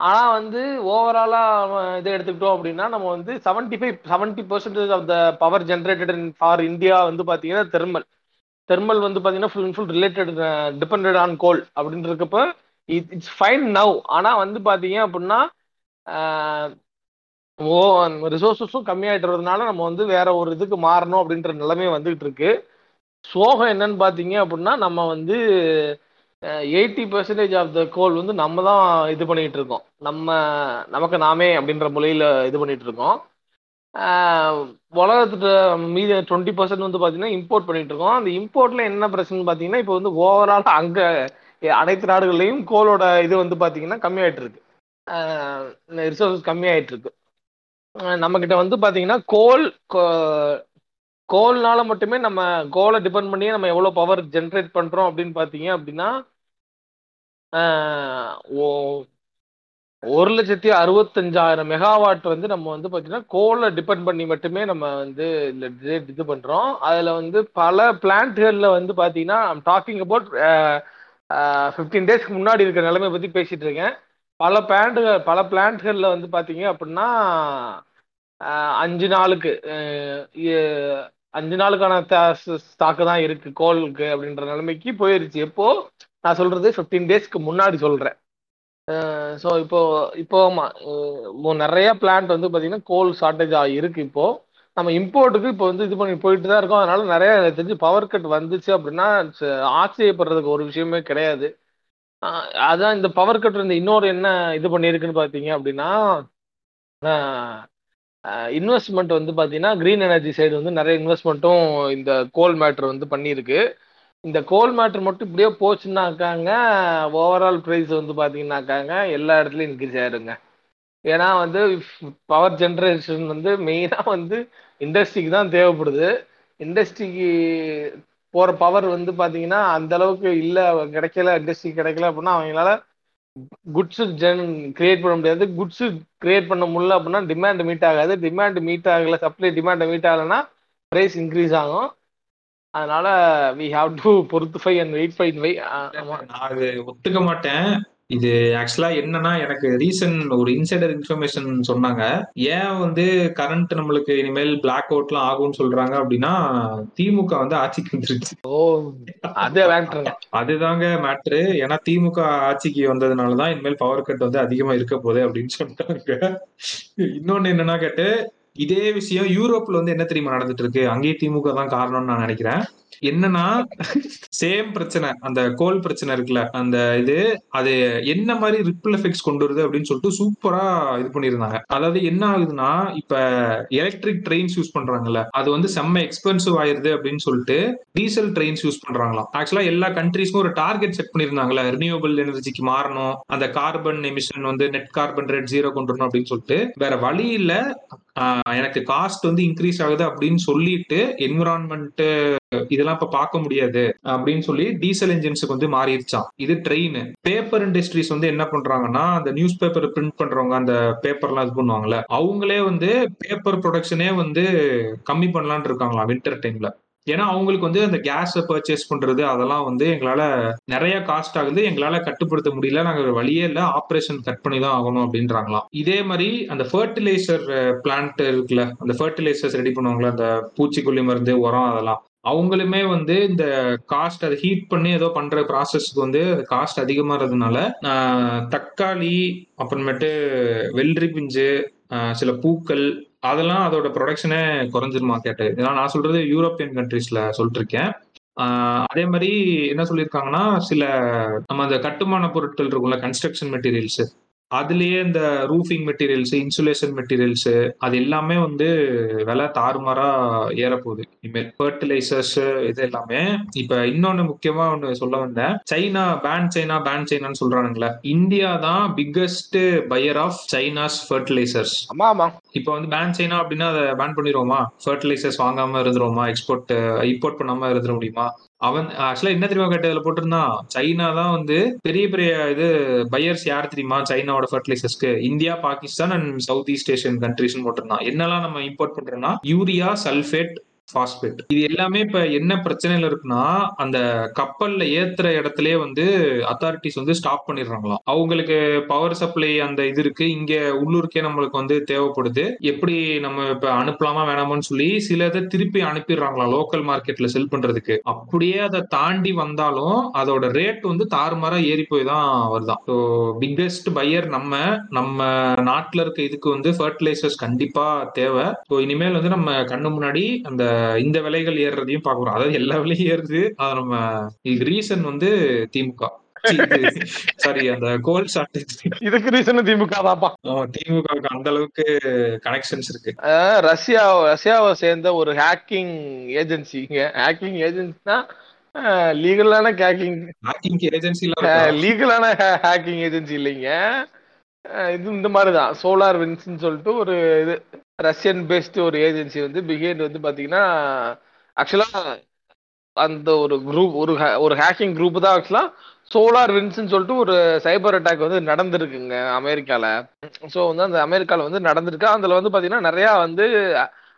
ஆனால் வந்து ஓவராலாக இதை எடுத்துக்கிட்டோம் அப்படின்னா நம்ம வந்து seventy five seventy percentage of the power generated in for India வந்து பார்த்தீங்கன்னா தெர்மல் தெர்மல் வந்து பாத்தீங்கன்னா full full related depended on coal அப்படின்னு இட் இட்ஸ் ஃபைன் நவ் ஆனா வந்து பாத்தீங்க அப்படின்னா uh, ஓ ரிசோர்ஸஸும் கம்மியாயிட்டுறதுனால நம்ம வந்து வேற ஒரு இதுக்கு மாறணும் அப்படின்ற நிலைமை வந்துகிட்டு இருக்கு. சோகம் என்னன்னு பார்த்தீங்க அப்படின்னா நம்ம வந்து eighty percentage of the coal வந்து நம்ம தான் இது பண்ணிட்டு இருக்கோம். நம்ம நமக்கு நாமே அப்படின்ற முறையில் இது பண்ணிட்டு இருக்கோம். உலகத்துல மீதி டுவெண்ட்டி பர்சன்ட் வந்து பார்த்தீங்கன்னா இம்போர்ட் பண்ணிட்டு இருக்கோம். அந்த இம்போர்ட்ல என்ன பிரச்சனை பார்த்தீங்கன்னா இப்போ வந்து ஓவரால் அங்கே அனைத்து நாடுகள்லையும் கோலோட இது வந்து பார்த்தீங்கன்னா கம்மியாயிட்டு இருக்கு. ரிசோர்ஸஸ் கம்மியாயிட்டு இருக்கு. நம்ம கிட்ட வந்து பார்த்தீங்கன்னா கோல் கோல்னால மட்டுமே நம்ம கோலை டிபெண்ட் பண்ணியே நம்ம எவ்வளோ பவர் ஜென்ரேட் பண்ணுறோம் அப்படின்னு பார்த்தீங்க அப்படின்னா ஓ- ஒரு லட்சத்தி அறுபத்தஞ்சாயிரம் மெகாவாட் வந்து நம்ம வந்து பார்த்தீங்கன்னா கோலை டிபெண்ட் பண்ணி மட்டுமே நம்ம வந்து இதில் இது பண்ணுறோம் அதில் வந்து பல பிளான்ட்களில் வந்து பார்த்தீங்கன்னா டாக்கிங் அபவுட் ஃபிஃப்டீன் டேஸ்க்கு முன்னாடி இருக்கிற நிலைமை பற்றி பேசிட்டு இருக்கேன். பல பிளான்ட்டுகள் பல பிளான்ட்களில் வந்து பார்த்தீங்க அப்படின்னா அஞ்சு நாளுக்கு அஞ்சு நாளுக்கான ஸ்டாக்கு தான் இருக்கு கோலுக்கு அப்படின்ற நிலைமைக்கு போயிருச்சு. எப்போ? நான் சொல்றது ஃபிஃப்டீன் டேஸ்க்கு முன்னாடி சொல்றேன். ஸோ இப்போ இப்போ ஆமாம் நிறைய பிளான்ட் வந்து பார்த்தீங்கன்னா கோல் ஷார்ட்டேஜ் இருக்கு இப்போ. நம்ம இம்போர்ட்டுக்கு இப்போ வந்து இது பண்ணி போயிட்டு தான் இருக்கோம். அதனால நிறைய எனக்கு தெரிஞ்சு பவர் கட் வந்துச்சு அப்படின்னா ஆச்சரியப்படுறதுக்கு ஒரு விஷயமே கிடையாது. அதான் இந்த பவர் கட் இந்த இன்னொரு என்ன இது பண்ணியிருக்குன்னு பார்த்தீங்க அப்படின்னா இன்வெஸ்ட்மெண்ட் வந்து பார்த்தீங்கன்னா க்ரீன் எனர்ஜி சைடு வந்து நிறைய இன்வெஸ்ட்மெண்ட்டும் இந்த கோல் மேட்ரு வந்து பண்ணியிருக்கு. இந்த கோல் மேட்ரு மட்டும் இப்படியே போச்சுன்னாக்காங்க ஓவரால் ப்ரைஸ் வந்து பார்த்தீங்கன்னாக்காங்க எல்லா இடத்துலையும் இன்க்ரீஸ் ஆயிருங்க ஏன்னா வந்து பவர் ஜென்ரேஷன் வந்து மெயினாக வந்து இண்டஸ்ட்ரிக்கு தான் தேவைப்படுது. இண்டஸ்ட்ரிக்கு போகிற பவர் வந்து பார்த்தீங்கன்னா அந்த அளவுக்கு இல்லை கிடைக்கல இண்டஸ்ட்ரி கிடைக்கல அப்படின்னா அவங்களால குட்ஸு ஜென் கிரியேட் பண்ண முடியாது. குட்ஸு கிரியேட் பண்ண முடியல அப்படின்னா டிமாண்ட் மீட் ஆகாது. டிமாண்ட் மீட் ஆகலை சப்ளை டிமாண்டை மீட் ஆகலைன்னா ப்ரைஸ் இன்க்ரீஸ் ஆகும். அதனால வி ஹாவ் டு பொறுத்து அண்ட் வெயிட் ஃபைன் வை நான் அது ஒத்துக்க மாட்டேன். இது ஆக்சுவலா என்னன்னா எனக்கு ரீசன் ஒரு இன்சைடர் இன்ஃபர்மேஷன் சொன்னாங்க. ஏன் வந்து கரண்ட் நம்மளுக்கு இனிமேல் பிளாக் அவுட்லாம் ஆகும்னு சொல்றாங்க அப்படின்னா திமுக வந்து ஆட்சிக்கு வந்துருச்சு. ஓ அதே அதுதாங்க மேட்ரு ஏன்னா திமுக ஆட்சிக்கு வந்ததுனாலதான் இனிமேல் பவர் கட் வந்து அதிகமா இருக்க போகுது அப்படின்னு சொல்லிட்டாங்க. இன்னொன்னு என்னன்னா கேட்டு இதே விஷயம் யூரோப்ல வந்து என்ன தெரியுமா நடந்துட்டு இருக்கு அங்கேயே திமுக தான் காரணம்னு நான் நினைக்கிறேன். என்னன்னா சேம் பிரச்சனை அந்த கோல் பிரச்சனை இருக்குல்ல அந்த இது அது என்ன மாதிரி ரிப்பிள் எஃபெக்ட்ஸ் கொண்டு வருது அப்படின்னு சொல்லிட்டு சூப்பரா இது பண்ணிருந்தாங்க அதாவது என்ன ஆகுதுன்னா இப்ப எலக்ட்ரிக் ட்ரெயின்ஸ் யூஸ் பண்றாங்கல்ல அது வந்து செம்ம எக்ஸ்பென்சிவ் ஆயிருது அப்படின்னு சொல்லிட்டு டீசல் ட்ரெயின்ஸ் யூஸ் பண்றாங்களாம். ஆக்சுவலா எல்லா கண்ட்ரீஸ்க்கும் ஒரு டார்கெட் செட் பண்ணிருந்தாங்கல்ல ரினியூவபிள் எனர்ஜிக்கு மாறணும் அந்த கார்பன் எமிஷன் வந்து நெட் கார்பன் ரேட் ஜீரோ கொண்டு வரணும் அப்படின்னு சொல்லிட்டு வேற வழி இல்ல எனக்கு காஸ்ட் வந்து இன்க்ரீஸ் ஆகுது அப்படின்னு சொல்லிட்டு என்விரான்மெண்ட் இதெல்லாம் இப்ப பார்க்க முடியாது அப்படின்னு சொல்லி டீசல் என்ஜின்ஸுக்கு வந்து மாறிடுச்சான் இது ட்ரெயின் பேப்பர் இண்டஸ்ட்ரீஸ் வந்து என்ன பண்றாங்கன்னா அந்த நியூஸ் பேப்பர் பிரிண்ட் பண்றவங்க அந்த பேப்பர்லாம் இது பண்ணுவாங்கல்ல அவங்களே வந்து பேப்பர் ப்ரொடக்ஷனே வந்து கம்மி பண்ணலான் இருக்காங்களா வின்டர் டைம்ல ஏன்னா அவங்களுக்கு வந்து அந்த கேஸை பர்ச்சேஸ் பண்றது அதெல்லாம் வந்து எங்களால நிறைய காஸ்ட் ஆகுது. எங்களால கட்டுப்படுத்த முடியல. நாங்க வழியே இல்ல. ஆப்ரேஷன் கட் பண்ணி தான் ஆகணும் அப்படின்றாங்களாம். இதே மாதிரி அந்த ஃபர்டிலைசர் பிளான்ட் இருக்குல்ல அந்த ஃபர்டிலைசர்ஸ் ரெடி பண்ணுவாங்களே அந்த பூச்சிக்கொல்லி மருந்து உரம் அதெல்லாம். அவங்களுமே வந்து இந்த காஸ்ட் அதை ஹீட் பண்ணி ஏதோ பண்ற ப்ராசஸ்க்கு வந்து காஸ்ட் அதிகமாகிறதுனால தக்காளி அப்புறமேட்டு வெள்ளரி பிஞ்சு சில பூக்கள் அதெல்லாம் அதோட ப்ரொடக்ஷனே குறைஞ்சிருமா கேட்டு. இதெல்லாம் நான் சொல்றது யூரோப்பியன் கண்ட்ரீஸ்ல சொல்லிட்டு இருக்கேன் அதே மாதிரி என்ன சொல்லியிருக்காங்கன்னா சில நம்ம அந்த கட்டுமான பொருட்கள் இருக்கும்ல கன்ஸ்ட்ரக்ஷன் மெட்டீரியல்ஸ் அதுலயே இந்த ரூஃபிங் மெட்டீரியல்ஸ் இன்சுலேஷன் மெட்டீரியல்ஸ் அது எல்லாமே வந்து விலை தாறுமாறா ஏறப்போகுது. இனிமேல் ஃபர்டிலைசர்ஸ் இது எல்லாமே. இப்ப இன்னொன்னு முக்கியமா ஒண்ணு சொல்ல வந்தேன். சைனா பேன் சைனா பேன் சைனான்னு சொல்றானுங்களே. இந்தியா தான் biggest buyer of China's fertilizers ஆமா ஆமா. இப்ப வந்து பேன் சைனா அப்படின்னா அதை பேன் பண்ணிடுவோமா? ஃபர்டிலைசர்ஸ் வாங்காம இருந்துருவோமா? எக்ஸ்போர்ட் இம்போர்ட் பண்ணாம இருந்துட முடியுமா? அவன் ஆக்சுவலா என்ன தெரியுமா கேட்டதுல போட்டிருந்தான்? சைனா தான் வந்து பெரிய பெரிய இது பையர்ஸ் யார் தெரியுமா? சைனாவோட ஃபர்டிலைசர்ஸ்க்கு India Pakistan and south east Asian countries போட்டிருந்தான். என்னெல்லாம் நம்ம இம்போர்ட் பண்றோம்னா யூரியா சல்ஃபேட் பாஸ்பேட் இது எல்லாமே இப்ப என்ன பிரச்சனையில இருக்குன்னா அந்த கப்பல்ல ஏத்துற இடத்துலயே வந்து அத்தாரிட்டிஸ் வந்து ஸ்டாப் பண்ணிடுறாங்களாம். அவங்களுக்கு பவர் சப்ளை அந்த இது இருக்கு. இங்க உள்ளூருக்கே நம்மளுக்கு வந்து தேவைப்படுது. எப்படி நம்ம இப்ப அனுப்பலாமா வேணாமான்னு சொல்லி சில இதை திருப்பி அனுப்பிடுறாங்களா லோக்கல் மார்க்கெட்ல செல் பண்றதுக்கு. அப்படியே அதை தாண்டி வந்தாலும் அதோட ரேட் வந்து தாறுமாறா ஏறி போய் தான் வருதான் ஸோ பிக்கஸ்ட் பையர் நம்ம நம்ம நாட்டுல இருக்க இதுக்கு வந்து ஃபர்டிலைசர்ஸ் கண்டிப்பா தேவை. ஸோ இனிமேல் வந்து நம்ம கண்ணு முன்னாடி அந்த இந்த விலைகள் ஏறுறதையும் பார்க்குறோம் அதாவது எல்லா விலையும் ஏறுது. அது நம்ம ரீசன் வந்து திமுக. சாரி அந்த கோல் ஷார்டேஜ் இதுக்கு ரீசன் திமுக தான்ப்பா. திமுகவுக்கு அந்த அளவுக்கு கனெக்ஷன்ஸ் இருக்கு. ரஷ்யா ரஷ்யாவை சேர்ந்த ஒரு ஹேக்கிங் ஏஜென்சிங்க ஹேக்கிங் ஏஜென்சினா லீகலான ஹேக்கிங் ஹேக்கிங் ஏஜென்சி லீகலான ஹேக்கிங் ஏஜென்சி இல்லைங்க. இது இந்த மாதிரி தான் சோலார் வின்ஸ்ன்னு சொல்லிட்டு ஒரு இது. ரஷ்யன் பேஸ்டு ஒரு ஏஜென்சி வந்து பிஹேண்ட் வந்து பார்த்தீங்கன்னா ஆக்சுவலாக அந்த ஒரு குரூப் ஒரு ஒரு ஹேக்கிங் குரூப் தான் ஆக்சுவலாக சோலார் வின்ஸ்ன்னு சொல்லிட்டு ஒரு சைபர் அட்டாக் வந்து நடந்திருக்குங்க அமெரிக்காவில் ஸோ வந்து அந்த அமெரிக்காவில் வந்து நடந்திருக்கு. அதில் வந்து பார்த்தீங்கன்னா நிறையா வந்து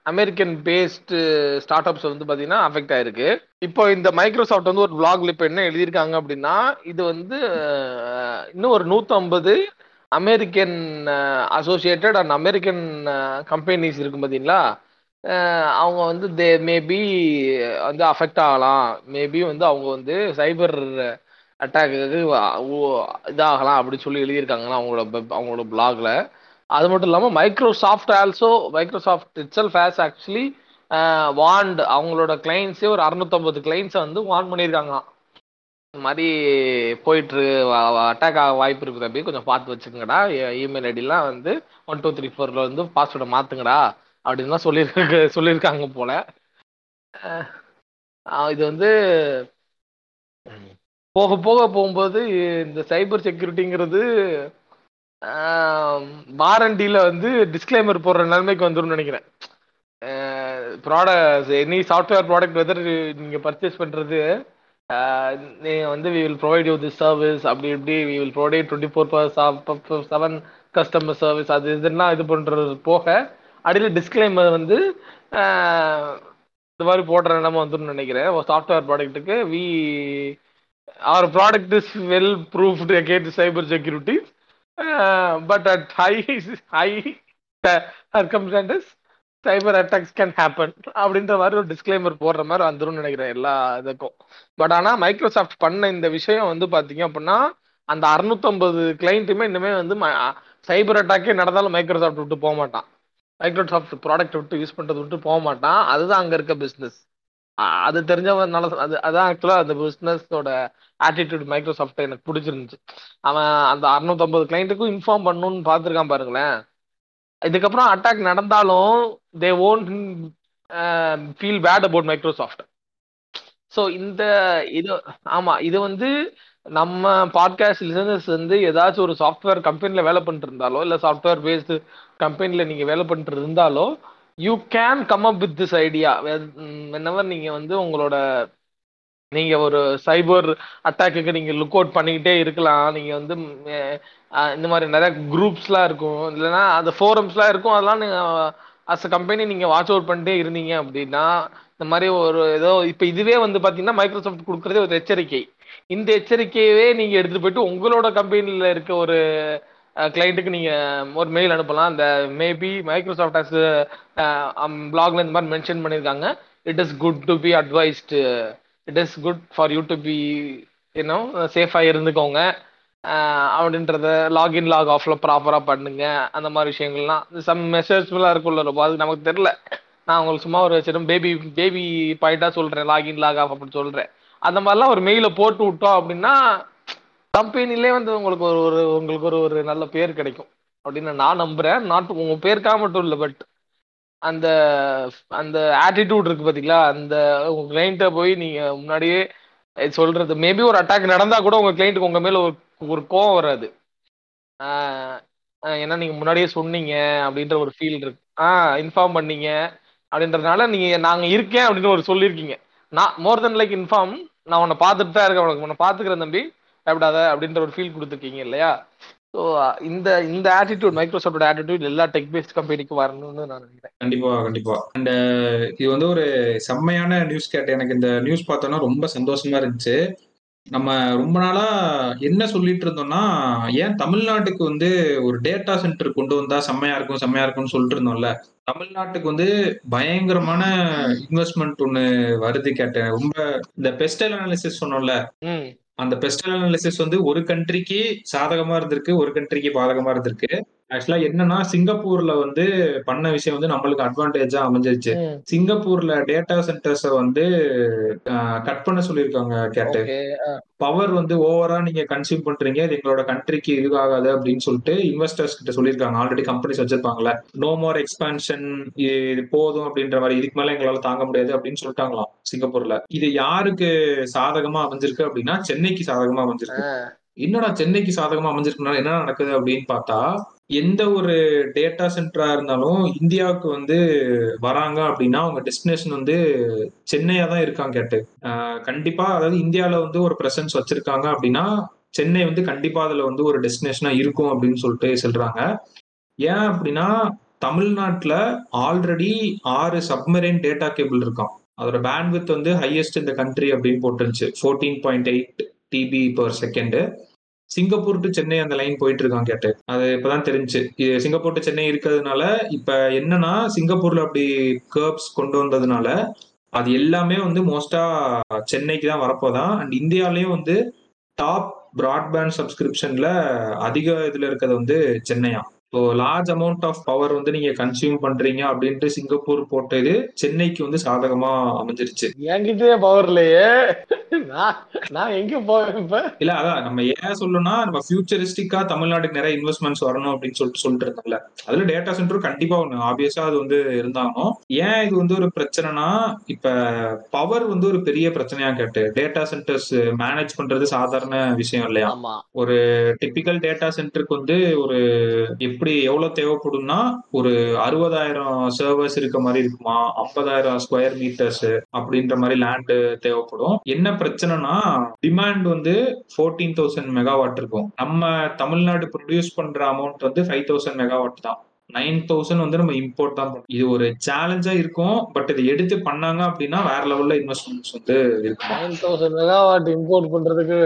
அமெரிக்கன் பேஸ்டு ஸ்டார்ட் அப்ஸ் வந்து பார்த்தீங்கன்னா அஃபெக்ட் ஆயிருக்கு. இப்போ இந்த மைக்ரோசாஃப்ட் வந்து ஒரு பிளாக்ல இப்போ என்ன எழுதியிருக்காங்க அப்படின்னா இது வந்து இன்னும் ஒரு நூற்றம்பது American associated and American companies இருக்கும் பார்த்தீங்களா அவங்க வந்து தே மேபி வந்து அஃபெக்ட் ஆகலாம். மேபி வந்து அவங்க வந்து சைபர் அட்டாக்கு இதாகலாம் அப்படின்னு சொல்லி எழுதியிருக்காங்களா அவங்களோட அவங்களோட பிளாக்ல அது மட்டும் இல்லாமல் Microsoft also Microsoft itself has actually want அவங்களோட கிளைண்ட்ஸே ஒரு அறுநூத்தம்பது கிளைண்ட்ஸை வந்து வான் பண்ணியிருக்காங்களாம். இந்த மாதிரி போயிட்டு அட்டாக் ஆக வாய்ப்பு இருக்குது தம்பி கொஞ்சம் பார்த்து வச்சுக்கங்கடா. இமெயில் ஐடிலாம் வந்து ஒன் டூ த்ரீ ஃபோரில் வந்து பாஸ்வேர்டை மாற்றுங்கடா அப்படின்னு சொல்லியிருக்காங்க சொல்லியிருக்க சொல்லியிருக்காங்க போல. இது வந்து போக போக போகும்போது இந்த சைபர் செக்யூரிட்டிங்கிறது வாரண்டியில் வந்து டிஸ்க்ளைமர் போடுற நிலைமைக்கு வந்துடும்னு நினைக்கிறேன். Product any software product whether நீங்கள் பர்ச்சேஸ் பண்ணுறது Uh, நீங்கள் வந்து we will provide you this service அப்படி இப்படி we will provide twenty four seven customer service அது இதுன்னா இது பண்ணுறது போக அடியில் டிஸ்க்ளைமர் வந்து uh, இந்த மாதிரி போடுற நிலைமை வந்துரும்னு நினைக்கிறேன். ஒரு software ப்ராடக்ட்டுக்கு we our product is well proofed against cyber security but at high high high uh, cyber attacks can happen அப்படின்ற மாதிரி ஒரு டிஸ்க்ளைமர் போடுற மாதிரி வந்துடும் நினைக்கிறேன் எல்லா இதுக்கும். பட் ஆனால் மைக்ரோசாஃப்ட் பண்ண இந்த விஷயம் வந்து பார்த்தீங்க அப்படின்னா அந்த அறுநூத்தம்பது கிளைண்ட்டுமே இனிமேல் வந்து சைபர் அட்டாக்கே நடந்தாலும் மைக்ரோசாஃப்ட் விட்டு போக மாட்டான். மைக்ரோசாஃப்ட் ப்ராடக்ட் விட்டு யூஸ் பண்ணுறது விட்டு போக மாட்டான். அதுதான் அங்கே இருக்க பிஸ்னஸ் அது தெரிஞ்சவனால அது அதான் ஆக்சுவலாக அந்த பிஸ்னஸோட ஆட்டிடியூட் மைக்ரோசாஃப்ட் எனக்கு பிடிச்சிருந்துச்சு. அவன் அந்த அறுநூத்தம்பது கிளைண்ட்டுக்கும் இன்ஃபார்ம் பண்ணணும்னு பார்த்துருக்கான் பாருங்களேன். இதுக்கப்புறம் அட்டாக் நடந்தாலும் they won't feel bad about Microsoft so இந்த இது ஆமா இது வந்து நம்ம பாட்காஸ்ட் லிசனர்ஸ் வந்து ஏதாச்சும் ஒரு சாஃப்ட்வேர் கம்பெனியில் வேலை பண்ணிட்டு இருந்தாலோ இல்லை சாஃப்ட்வேர் பேஸ்டு கம்பெனியில் நீங்கள் வேலை பண்ணிட்டு இருந்தாலோ you can come up with this idea என்னவர் நீங்கள் வந்து உங்களோட நீங்கள் ஒரு சைபர் அட்டாக்குக்கு நீங்கள் லுக் அவுட் பண்ணிக்கிட்டே இருக்கலாம். நீங்கள் வந்து இந்த மாதிரி நிறைய குரூப்ஸ்லாம் இருக்கும். இல்லைன்னா அந்த ஃபோரம்ஸ்லாம் இருக்கும். அதெல்லாம் நீங்கள் அஸ் அ கம்பெனி நீங்கள் வாட்ச் அவுட் பண்ணிட்டே இருந்தீங்க அப்படின்னா இந்த மாதிரி ஒரு ஏதோ இப்போ இதுவே வந்து பார்த்தீங்கன்னா மைக்ரோசாஃப்ட் கொடுக்குறதே ஒரு எச்சரிக்கை. இந்த எச்சரிக்கையவே நீங்கள் எடுத்துகிட்டு போயிட்டு உங்களோட கம்பெனியில் இருக்க ஒரு கிளைண்ட்டுக்கு நீங்கள் ஒரு மெயில் அனுப்பலாம். அந்த மேபி மைக்ரோசாஃப்ட் ஹாஸ் பிளாக்ல இந்த மாதிரி மென்ஷன் பண்ணியிருக்காங்க. It is good to be advised it is good for you to be you know சேஃபாக இருந்துக்கோங்க. அப்படின்றத லாகின் லாக் ஆஃப்ல ப்ராப்பராக பண்ணுங்க. அந்த மாதிரி விஷயங்கள்லாம். சம் மெசேஜ்ஃபுல்லா இருக்குள்ள ரொம்ப. அது நமக்கு தெரில நான் உங்களுக்கு சும்மா ஒரு சின்ன பேபி பேபி பாயிண்டா சொல்கிறேன் லாகின் லாக் ஆஃப் அப்படின்னு சொல்கிறேன் அந்த மாதிரிலாம் ஒரு மெயில போட்டு விட்டோம் அப்படின்னா கம்பெனிலே வந்து உங்களுக்கு ஒரு ஒரு உங்களுக்கு ஒரு ஒரு நல்ல பேர் கிடைக்கும். அப்படின்னு நான் நம்புறேன். நாட் உங்க பேருக்காக மட்டும் இல்லை பட் அந்த அந்த ஆட்டிடியூட் இருக்கு பாத்தீங்களா? அந்த உங்க கிளைண்ட்டை போய் நீங்க முன்னாடியே சொல்றது. மேபி ஒரு அட்டாக் நடந்தா கூட உங்க கிளைண்ட்டுக்கு உங்க மேல ஒரு ஒரு கோவம் வராது. ஏன்னா நீங்க முன்னாடியே சொன்னீங்க அப்படின்ற ஒரு ஃபீல் இருக்கு. ஆ இன்ஃபார்ம் பண்ணீங்க அப்படின்றதுனால நீங்க நாங்க இருக்கேன் அப்படின்னு ஒரு சொல்லியிருக்கீங்க. நான் மோர் தென் லைக் இன்ஃபார்ம் நான் உன்னை பார்த்துட்டு தான் இருக்கேன். உனக்கு உன்னை பார்த்துக்கிறேன் தம்பி. பயப்படாத அப்படின்ற ஒரு ஃபீல் கொடுத்துருக்கீங்க இல்லையா? ஸோ இந்த இந்த ஆட்டிடியூட் மைக்ரோசாஃப்டோட ஆட்டிடியூட் எல்லா டெக் பேஸ்ட் கம்பெனிக்கு வரணும்னு நான் நினைக்கிறேன். கண்டிப்பா கண்டிப்பா. அண்ட் இது வந்து ஒரு செம்மையான நியூஸ் கேட்டு எனக்கு இந்த நியூஸ் பார்த்தோன்னா ரொம்ப சந்தோஷமா இருந்துச்சு. நம்ம ரொம்ப நாளா என்ன சொல்லிட்டு இருந்தோம்னா ஏன் தமிழ்நாட்டுக்கு வந்து ஒரு டேட்டா சென்டர் கொண்டு வந்தா செம்மையா இருக்கும் செம்மையா இருக்கும்னு சொல்லிட்டு இருந்தோம்ல. தமிழ்நாட்டுக்கு வந்து பயங்கரமான இன்வெஸ்ட்மெண்ட் ஒண்ணு வருது கேட்டேன். ரொம்ப இந்த பெஸ்டல் அனாலிசிஸ் சொன்னோம்ல. ம். அந்த பெஸ்டல் அனாலிசிஸ் வந்து ஒரு கண்ட்ரிக்கு சாதகமா இருந்திருக்கு ஒரு கண்ட்ரிக்கு பாதகமா இருந்திருக்கு. ஆக்சுவலா என்னன்னா சிங்கப்பூர்ல வந்து பண்ண விஷயம் வந்து நம்மளுக்கு அட்வான்டேஜா அமைஞ்சிருச்சு. சிங்கப்பூர்ல டேட்டா சென்டர்ஸ வந்து கட் பண்ண சொல்லியிருக்காங்க கேட்டு. பவர் வந்து ஓவரா நீங்க கன்சியூம் பண்றீங்க இது எங்களோட கண்ட்ரிக்கு இது ஆகாது அப்படின்னு சொல்லிட்டு இன்வெஸ்டர்ஸ் கிட்ட சொல்லியிருக்காங்க. ஆல்ரெடி கம்பெனிஸ் வச்சிருப்பாங்கல்ல. நோ மோர் எக்ஸ்பான்ஷன் இது போதும் அப்படின்ற மாதிரி இதுக்கு மேல எங்களால தாங்க முடியாது அப்படின்னு சொல்லிட்டாங்களாம் சிங்கப்பூர்ல. இது யாருக்கு சாதகமா அமைஞ்சிருக்கு அப்படின்னா சென்னைக்கு சாதகமா அமைஞ்சிருக்கு. என்னடா சென்னைக்கு சாதகமா அமைஞ்சிருக்குனால என்ன நடக்குது அப்படின்னு பார்த்தா எந்த ஒரு டேட்டா சென்டரா இருந்தாலும் இந்தியாவுக்கு வந்து வராங்க அப்படின்னா அவங்க டெஸ்டினேஷன் வந்து சென்னையா தான் இருக்காங்க கேட்டு. கண்டிப்பா அதாவது இந்தியாவில வந்து ஒரு பிரசன்ஸ் வச்சிருக்காங்க அப்படின்னா சென்னை வந்து கண்டிப்பா அதுல வந்து ஒரு டெஸ்டினேஷனா இருக்கும் அப்படின்னு சொல்லிட்டு சொல்றாங்க. ஏன் அப்படின்னா தமிழ்நாட்டுல ஆல்ரெடி ஆறு சப்மரைன் டேட்டா கேபிள் இருக்கான் அதோட பேண்ட்வித் வந்து ஹையஸ்ட் இந்த கண்ட்ரி அப்படின்னு போட்டுருந்துச்சு. Fourteen point eight TB per second Singapore to Chennai அந்த லைன் போயிட்டு இருக்கான் கேட்டு. அது இப்பதான் தெரிஞ்சு. சிங்கப்பூர் டு சென்னை இருக்கிறதுனால இப்ப என்னன்னா சிங்கப்பூர்ல அப்படி கேர்ப்ஸ் கொண்டு வந்ததுனால அது எல்லாமே வந்து மோஸ்டா சென்னைக்கு தான் வரப்போதான். அண்ட் இந்தியாலயும் வந்து டாப் பிராட்பேண்ட் சப்ஸ்கிரிப்ஷன்ல அதிக இதுல இருக்கிறது வந்து சென்னையா? So large amount of power வந்து நீங்க கன்சியூம் பண்றீங்க அப்படின்ட்டு சிங்கப்பூர் போட்டது சென்னைக்கு வந்து சாதகமா அமைஞ்சிருச்சு. என்கிட்டயே பவர் இல்லையே. நான் எங்க போவேன் இப்ப? இல்ல அதான் நம்ம ஏன் சொல்லணும்னா நம்ம ஃபியூச்சரிஸ்டிக்கா தமிழ்நாட்டுக்கு நிறைய இன்வெஸ்ட்மெண்ட்ஸ் வரணும் அப்படின்னு சொல்லிட்டு சொல்லிட்டு இருந்தோம்ல அதுல டேட்டா சென்டர் கண்டிப்பா ஒண்ணு. ஆப்வியஸா அது வந்து இருந்தாலும் ஏன் இது வந்து ஒரு பிரச்சனைனா இப்ப பவர் வந்து ஒரு பெரிய பிரச்சனையா கேட்டு டேட்டா சென்டர்ஸ் மேனேஜ் பண்றது சாதாரண விஷயம் இல்லையா? ஆமா. டிபிக்கல் டேட்டா சென்டருக்கு வந்து ஒரு எப்படி எவ்வளவு தேவைப்படும்னா ஒரு அறுபதாயிரம் சர்வர்ஸ் இருக்க மாதிரி இருக்குமா? ஐம்பதாயிரம் ஸ்கொயர் மீட்டர்ஸ் அப்படின்ற மாதிரி லேண்ட் தேவைப்படும். என்ன பிரச்சனைனா டிமாண்ட் வந்து ஃபோர்டீன் தௌசண்ட் மெகாவாட் இருக்கும். நம்ம தமிழ்நாடு ப்ரொடியூஸ் பண்ற அமௌண்ட் வந்து ஃபைவ் தௌசண்ட் மெகாவாட் தான். நைன் தௌசண்ட் வந்து நம்ம இம்போர்ட் தான் பண்ணணும் இது ஒரு சேலஞ்சா இருக்கும் பட் இதை எடுத்து பண்ணாங்க அப்படின்னா வேற லெவல்ல இன்வெஸ்ட்மெண்ட்ஸ் வந்து இருக்கும்? நைன் தௌசண்ட் மெகாவாட் இம்போர்ட் பண்றதுக்கு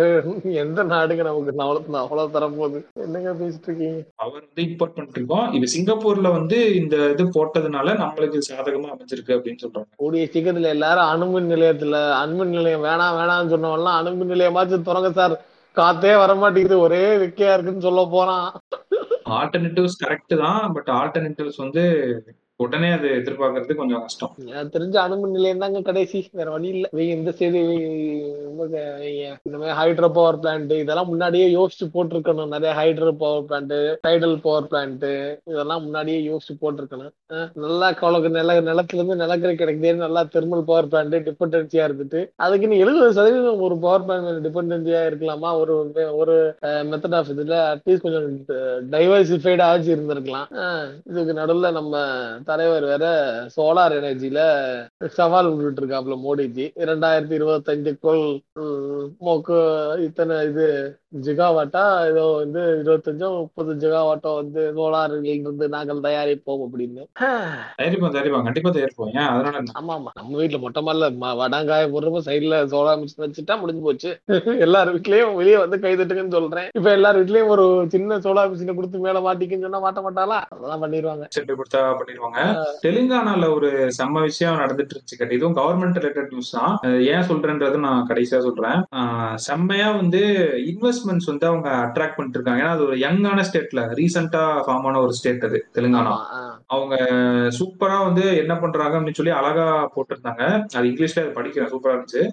எந்த நாடுங்க நமக்கு அவ்வளவு அவ்வளவு தரப்போகுது? என்னங்க பேசிட்டு இருக்கீங்க? அவர் வந்து இம்போர்ட் பண்ணிட்டு இருக்கோம். இது சிங்கப்பூர்ல வந்து இந்த இது போட்டதுனால நம்மளுக்கு சாதகமா அமைஞ்சிருக்கு அப்படின்னு சொல்றாங்க. கூடிய சீக்கிரத்துல எல்லாரும் அணுமின் நிலையத்துல அணுமின் நிலையம் வேணாம் வேணாம்னு சொன்னவெல்லாம் அணுமின் நிலையமாச்சும் திறங்க சார். காத்தே வர மாட்டேங்குது ஒரே வெக்கையா இருக்குன்னு சொல்ல போறான். ஆல்டர்னேட்டிவ்ஸ் கரெக்ட் தான் பட் ஆல்டர்னேட்டிவ்ஸ் வந்து உடனே அது எதிர்பார்க்கறது கொஞ்சம் கஷ்டம். எனக்கு தெரிஞ்ச அணுமின் நிலையம் தாங்க கடைசி. வேற வழி இல்ல. இந்த சைடு இந்த மாதிரி ஹைட்ரோ பவர் பிளான்ட் இதெல்லாம் முன்னாடியே யோசிச்சு போட்டிருக்கணும். நிறைய hydro power plant tidal power plant இதெல்லாம் முன்னாடியே யோசிச்சு போட்டிருக்கணும். நல்லா கவலை நில நிலத்துல இருந்து நிலக்கரி கிடைக்குதே நல்லா தெர்மல் பவர் பிளான்ட் டிபெண்டன்சியா இருந்துட்டு அதுக்குன்னு எழுபது சதவீதம் ஒரு பவர் பிளான்ட் டிபெண்டன்சியா இருக்கலாமா? ஒரு ஒரு மெத்தட் ஆஃப் இதுல அட்லீஸ்ட் கொஞ்சம் டைவர்சிஃபைடாச்சு இருந்திருக்கலாம். இதுக்கு நடுவுல நம்ம தலைவர் வேற சோலார் எனர்ஜில சவால் விட்டுட்டு இருக்காப்ல மோடிஜி. இரண்டாயிரத்தி இருபத்தஞ்சுக்குள் உம், இத்தனை இது ஜிகாவாட்டா ஏதோ வந்து இருபத்தஞ்சோ முப்பது ஜிகாவாட்டோ வந்து சோலாரில் இருந்து நாங்கள் தயாரிப்போம் அப்படின்னு. தயாரிப்போம் தயாரிப்போம். கண்டிப்பா தயாரிப்போம். ஏன்? அதனால ஆமா ஆமா நம்ம வீட்டுல மொட்டை மாடல வடாங்காய போடுறப்ப சைடுல சோலார் மிஷின் வச்சுட்டா முடிஞ்சு போச்சு. எல்லார் வீட்லயும் வெளியே வந்து கை தட்டுங்கன்னு சொல்றேன். இப்ப எல்லார் வீட்லயும் ஒரு சின்ன சோலார் மிஷினை கொடுத்து மேல மாட்டிக்குன்னு சொன்னா மாட்ட மாட்டாளா? அதெல்லாம் பண்ணிடுவாங்க செட்டு கொடுத்தா பண்ணிடுவாங்க தெலுங்கானால ஒரு செம்ம விஷயம் நடந்துட்டு இருந்துச்சு கட்டி. இதுவும் கவர்மெண்ட் ரிலேட்டட் நியூஸ் தான். ஏன் சொல்றேன்றது நான் கடைசியா சொல்றேன். செம்மையா வந்து இன்வெஸ்ட்மெண்ட்ஸ் வந்து அவங்க அட்ராக்ட் பண்ணிட்டு இருக்காங்க ஏன்னா அது ஒரு யங்கான ஸ்டேட்ல ரீசெண்டா ஃபார்ம் ஆன ஒரு ஸ்டேட் அது தெலுங்கானா. அவங்க சூப்பரா வந்து என்ன பண்றாங்க அப்படின்னு சொல்லி அழகா போட்டிருந்தாங்க. அது இங்கிலீஷ்ல அது படிக்கிறேன் சூப்பரா இருந்துச்சு.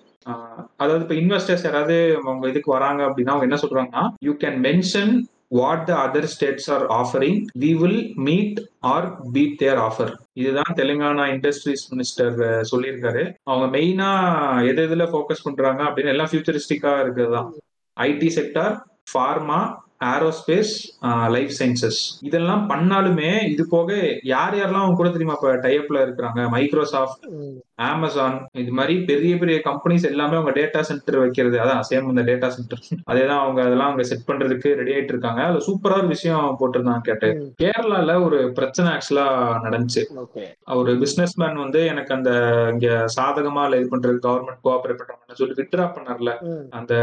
அதாவது இப்ப இன்வெஸ்டர்ஸ் யாராவது அவங்க இதுக்கு வராங்க அப்படின்னா அவங்க என்ன சொல்றாங்கன்னா you can mention what the other states are offering we will meet or beat their offer இதுதான் தெலுங்கானா இண்டஸ்ட்ரீஸ் மினிஸ்டர் சொல்லியிருக்காரு. அவங்க மெயினா எது எதுல ஃபோக்கஸ் பண்றாங்க அப்படின்னு எல்லாம் ஃபியூச்சரிஸ்டிக்கா இருக்கிறது தான். IT sector pharma aerospace life sciences. இதெல்லாம் பண்ணாலுமே இது போக யார் யாரெல்லாம் அவங்க கூட தெரியுமா இப்ப டைப்ல இருக்கிறாங்க? மைக்ரோசாஃப்ட். அமேசான் இது மாதிரி பெரிய பெரிய கம்பெனிஸ் எல்லாமே அவங்க டேட்டா சென்டர் வைக்கிறது. அதான் சேம் இந்த டேட்டா சென்டர் அதேதான் அவங்க அதெல்லாம் அவங்க செட் பண்றதுக்கு ரெடி ஆயிட்டு இருக்காங்க. அது சூப்பரா ஒரு விஷயம் போட்டிருந்தாங்க கேட்டு. கேரளால ஒரு பிரச்சனை ஆக்சுவலா நடந்துச்சு. ஒரு பிசினஸ் மேன் வந்து எனக்கு அந்த இங்க சாதகமா இல்ல இது பண்றது கவர்மெண்ட் கோஆபரேட் பண்றாங்கன்னு சொல்லி வித்ரா பண்ணார்ல. அந்த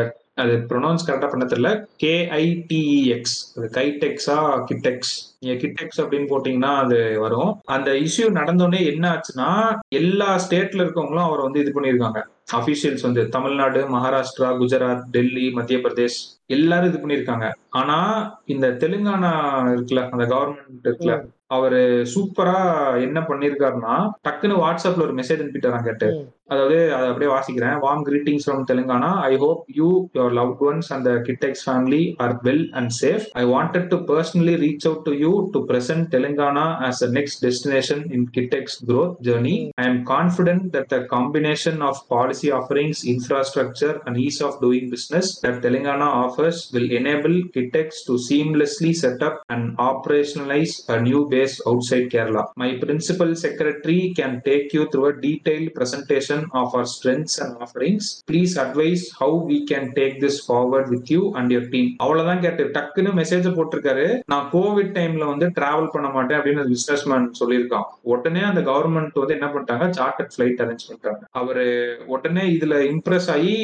அது ப்ரொனவுன்ஸ் கரெக்டா பண்ண தெரியல. கேஐடிஇஎக்ஸ் அது கைடெக்ஸா கிட்டெக்ஸ் நீங்க கிட்டெக்ஸ் அப்படின்னு போட்டீங்கன்னா அது வரும். அந்த இஷ்யூ நடந்தோடனே என்ன ஆச்சுன்னா எல்லா ஸ்டேட்ல இருக்கவங்களும் அவர் வந்து இது பண்ணியிருக்காங்க. அபிஷியல்ஸ் வந்து தமிழ்நாடு மகாராஷ்டிரா குஜராத் டெல்லி மத்திய பிரதேஷ் எல்லாரும் இது பண்ணியிருக்காங்க. ஆனா இந்த தெலுங்கானா இருக்குல்ல அந்த கவர்மெண்ட் இருக்குல்ல அவரு சூப்பரா என்ன பண்ணிருக்காருன்னா டக்குன்னு வாட்ஸ்அப்ல ஒரு மெசேஜ் அனுப்பிட்டாராம் கேட்டு. அதாவது அதை அப்படியே வாசிக்கிறேன் warm greetings from Telangana I hope you your loved ones and Kitex family are well and safe I wanted to personally reach out to you to present Telangana as a next destination in Kitex growth journey i am confident that the combination of policy offerings infrastructure and ease of doing business that telangana offers will enable kitex to seamlessly set up and operationalize a new base outside kerala my principal secretary can take you through a detailed presentation of our strengths and offerings. Please advise how we can take this forward with you and your team. அவ்வளவுதான் கேட்டு டக்குன்னு message போட்டிருக்காரு. நான் Covid டைம்ல வந்து travel பண்ண மாட்டேன் அப்படின்னு பிசினஸ் மேன் சொல்லியிருக்கான். உடனே அந்த கவர்மெண்ட் வந்து என்ன பண்ணிட்டாங்க? சார்ட்டர்ட் ஃபிளைட் அரேஞ்ச் பண்ணிட்டாங்க. அவரு உடனே இதுல இம்ப்ரெஸ் ஆகி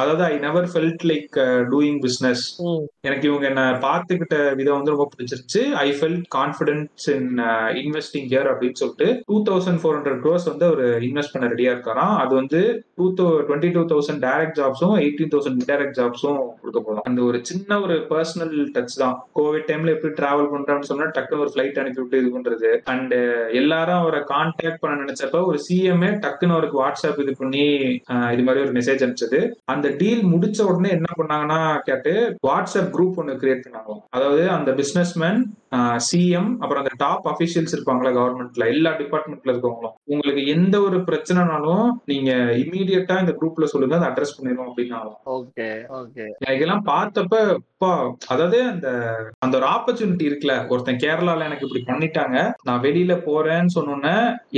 அதாவது I never felt like doing business. எனக்கு இவங்க என்ன பார்த்துக்கிட்ட விதம் வந்து ரொம்ப பிடிச்சிருச்சு. I felt confidence in investing here அப்படின்னு சொல்லிட்டு two thousand four hundred crores வந்து அவர் இன்வெஸ்ட் பண்ண ரெடியா இருக்காராம். அது வந்து two thou twenty two thousand direct ஜாப்ஸும் eighteen thousand indirect ஜாப்ஸும் கொடுக்க போதும். அந்த ஒரு சின்ன ஒரு பர்சனல் டச் தான். கோவிட் டைம்ல எப்படி டிராவல் பண்றான்னு சொன்னா டக்குன்னு ஒரு ஃபிளைட் அனுப்பி விட்டு இது பண்றது. அண்ட் எல்லாரும் அவரை கான்டாக்ட் பண்ண நினைச்சப்ப ஒரு சிஎம்ஏ டக்குன்னு அவருக்கு வாட்ஸ்அப் இது பண்ணி இது மாதிரி ஒரு மெசேஜ் அனுப்பிச்சது. அந்த டீல் முடிச்ச உடனே என்ன பண்ணாங்கன்னா கேட்டு வாட்ஸ்அப் குரூப் ஒன்று கிரியேட் பண்ணாங்க. அதாவது அந்த பிசினஸ்மேன் சிஎம் அப்புறம் அந்த டாப் அபிஷியல்ஸ் இருப்பாங்களா கவர்மெண்ட்ல எல்லா டிபார்ட்மெண்ட்ல இருக்கவங்களும். உங்களுக்கு எந்த ஒரு பிரச்சனைனாலும் நீங்க இமீடியட்டா இந்த குரூப்ல சொல்லுங்க அதை அட்ரஸ் பண்ணிடுவோம் அப்படின்னாலும். ஓகே ஓகே இதெல்லாம் பார்த்தப்ப அப்பா, அதாவது அந்த அந்த ஒரு ஆப்பர்ச்சுனிட்டி இருக்குல்ல ஒருத்தன் கேரளால எனக்கு இப்படி பண்ணிட்டாங்க நான் வெளியில போறேன்னு சொன்னோன்னே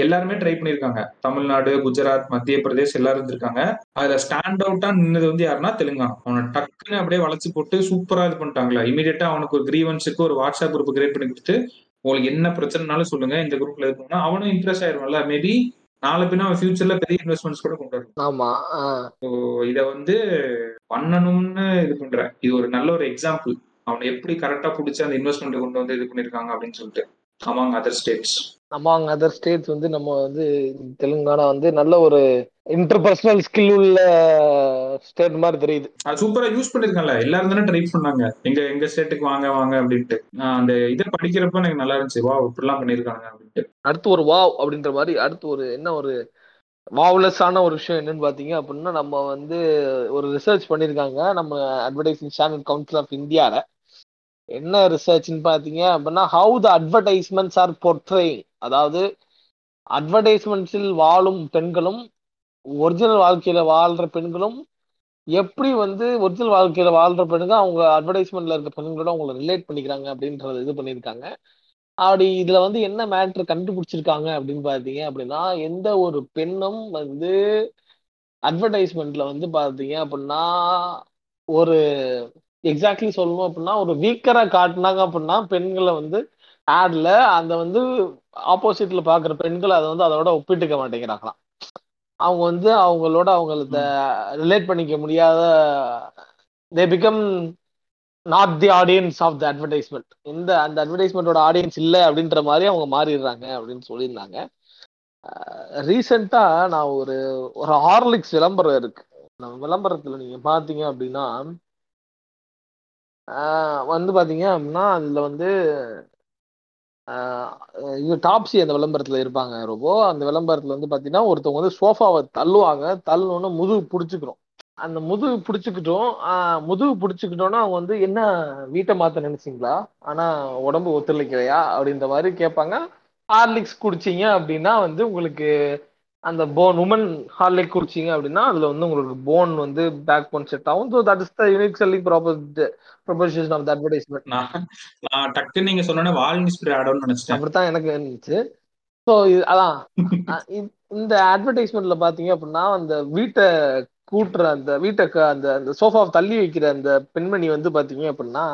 எல்லாருமே ட்ரை பண்ணிருக்காங்க தமிழ்நாடு குஜராத் மத்திய பிரதேஷ் எல்லாரும் இருந்திருக்காங்க. அதுல ஸ்டாண்ட் அவுட்டா நின்னது வந்து யாருன்னா தெலுங்கானா. அவனை டக்குன்னு அப்படியே வளைச்சு போட்டு சூப்பரா இது பண்ணிட்டாங்களா. இமீடியட்டா அவனுக்கு ஒரு கிரீவன்ஸுக்கு ஒரு வாட்ஸ்அப் குரூப் கிரியேட் பண்ணி கொடுத்து உங்களுக்கு என்ன பிரச்சனைனாலும் சொல்லுங்க இந்த குரூப்ல இருக்கணும்னா அவனும் இன்ட்ரெஸ்ட் ஆயிருவான்ல. மேபி நாளை பின்ன அவன் ஃபியூச்சர்ல பெரிய இன்வெஸ்ட்மெண்ட்ஸ் கூட கொண்டு வருவான் ஆமா இதை வந்து பண்ணணும்னு இது பண்றேன். இது ஒரு நல்ல ஒரு எக்ஸாம்பிள் அவனை எப்படி கரெக்டா பிடிச்சி அந்த இன்வெஸ்ட்மெண்ட் கொண்டு வந்து இது பண்ணிருக்காங்க அப்படின்னு சொல்லிட்டு. Among other states among other states வந்து நம்ம வந்து தெலுங்கானா வந்து நல்ல ஒரு இன்டர்பர்சனல் ஸ்கில் உள்ள ஸ்டேட் மாதிரி தெரியுது. அது சூப்பரா யூஸ் பண்ணிருக்காங்கல்ல எல்லாரும் தானே ட்ரை பண்ணாங்க. எங்க எங்க ஸ்டேட்டுக்கு வாங்க வாங்க அப்படின்ட்டு. அந்த இதை படிக்கிறப்ப எனக்கு நல்லா இருந்துச்சு. வா இப்படிலாம் பண்ணிருக்காங்க அப்படின்ட்டு. அடுத்து ஒரு வாவ் அப்படின்ற மாதிரி அடுத்து ஒரு என்ன ஒரு வாவ்லெஸ்ஸான ஒரு விஷயம் என்னன்னு பாத்தீங்க அப்படின்னா நம்ம வந்து ஒரு ரிசர்ச் பண்ணியிருக்காங்க நம்ம அட்வர்டைசிங் சேனல் கவுன்சில் ஆஃப் இந்தியால என்ன ரிசர்ச்னு பார்த்தீங்க அப்படின்னா how the advertisements are portraying அதாவது அட்வர்டைஸ்மெண்ட்ஸில் வாழும் பெண்களும் ஒரிஜினல் வாழ்க்கையில் வாழ்கிற பெண்களும் எப்படி வந்து ஒரிஜினல் வாழ்க்கையில் வாழ்கிற பெண்கள் அவங்க அட்வர்டைஸ்மெண்ட்டில் இருக்க பெண்களோட அவங்கள ரிலேட் பண்ணிக்கிறாங்க அப்படின்றத இது பண்ணியிருக்காங்க. அப்படி இதில் வந்து என்ன மேட்ரு கண்டுபிடிச்சிருக்காங்க அப்படின்னு பார்த்தீங்க அப்படின்னா எந்த ஒரு பெண்ணும் வந்து அட்வர்டைஸ்மெண்ட்டில் வந்து பார்த்தீங்க அப்படின்னா ஒரு எக்ஸாக்ட்லி சொல்லணும் அப்படின்னா ஒரு வீக்கரா காட்டினாங்க அப்படின்னா பெண்களை வந்து ஆட்ல அந்த வந்து ஆப்போசிட்ல பாக்குற பெண்கள் அதை வந்து அதோட ஒப்பிட்டுக்க மாட்டேங்கிறாங்களாம். அவங்க வந்து அவங்களோட அவங்கள ரிலேட் பண்ணிக்க முடியாத they become not the audience of the advertisement இந்த அந்த அட்வர்டைஸ்மெண்ட்டோட ஆடியன்ஸ் இல்லை அப்படின்ற மாதிரி அவங்க மாறிடுறாங்க அப்படின்னு சொல்லியிருந்தாங்க. ரீசெண்டா நான் ஒரு ஒரு ஹார்லிக்ஸ் விளம்பரம் இருக்கு. விளம்பரத்துல நீங்க பாத்தீங்க அப்படின்னா வந்து பார்த்தீங்க அப்படின்னா அதில் வந்து இது டாப்ஸி அந்த விளம்பரத்தில் இருப்பாங்க ரொம்ப அந்த விளம்பரத்தில் வந்து பார்த்தீங்கன்னா ஒருத்தவங்க வந்து சோஃபாவை தள்ளுவாங்க. தள்ளுனோன்னு முதுகு பிடிச்சிக்கிறோம் அந்த முதுகு பிடிச்சிக்கிட்டோம் முதுகு பிடிச்சிக்கிட்டோன்னா அவங்க வந்து என்ன வீட்டை மாற்ற நினைச்சிங்களா? ஆனால் உடம்பு ஒத்துழைக்கலையா? அப்படின்ற மாதிரி கேட்பாங்க. ஹார்லிக்ஸ் குடிச்சீங்க அப்படின்னா வந்து உங்களுக்கு அந்த போன் உமன் ஹார்லிக் குடிச்சீங்க அப்படின்னா அதுல வந்து உங்களுக்கு போன் வந்து பேக் போன் செட் ஆகும். So that is the unique selling proposition of advertisement நான் டக்குன்னு நீங்க சொன்னோன்னே வால்னி ஸ்ப்ரே ஆடணும்னு நினைச்சிட்டேன். அப்படித்தான் எனக்கு இருந்துச்சு. ஸோ அதான். இந்த அட்வர்டைஸ்மெண்ட்ல பாத்தீங்க அப்படின்னா அந்த வீட்டை கூட்டுற அந்த வீட்டை அந்த அந்த சோஃபாவை தள்ளி வைக்கிற அந்த பெண்மணி வந்து பாத்தீங்க அப்படின்னா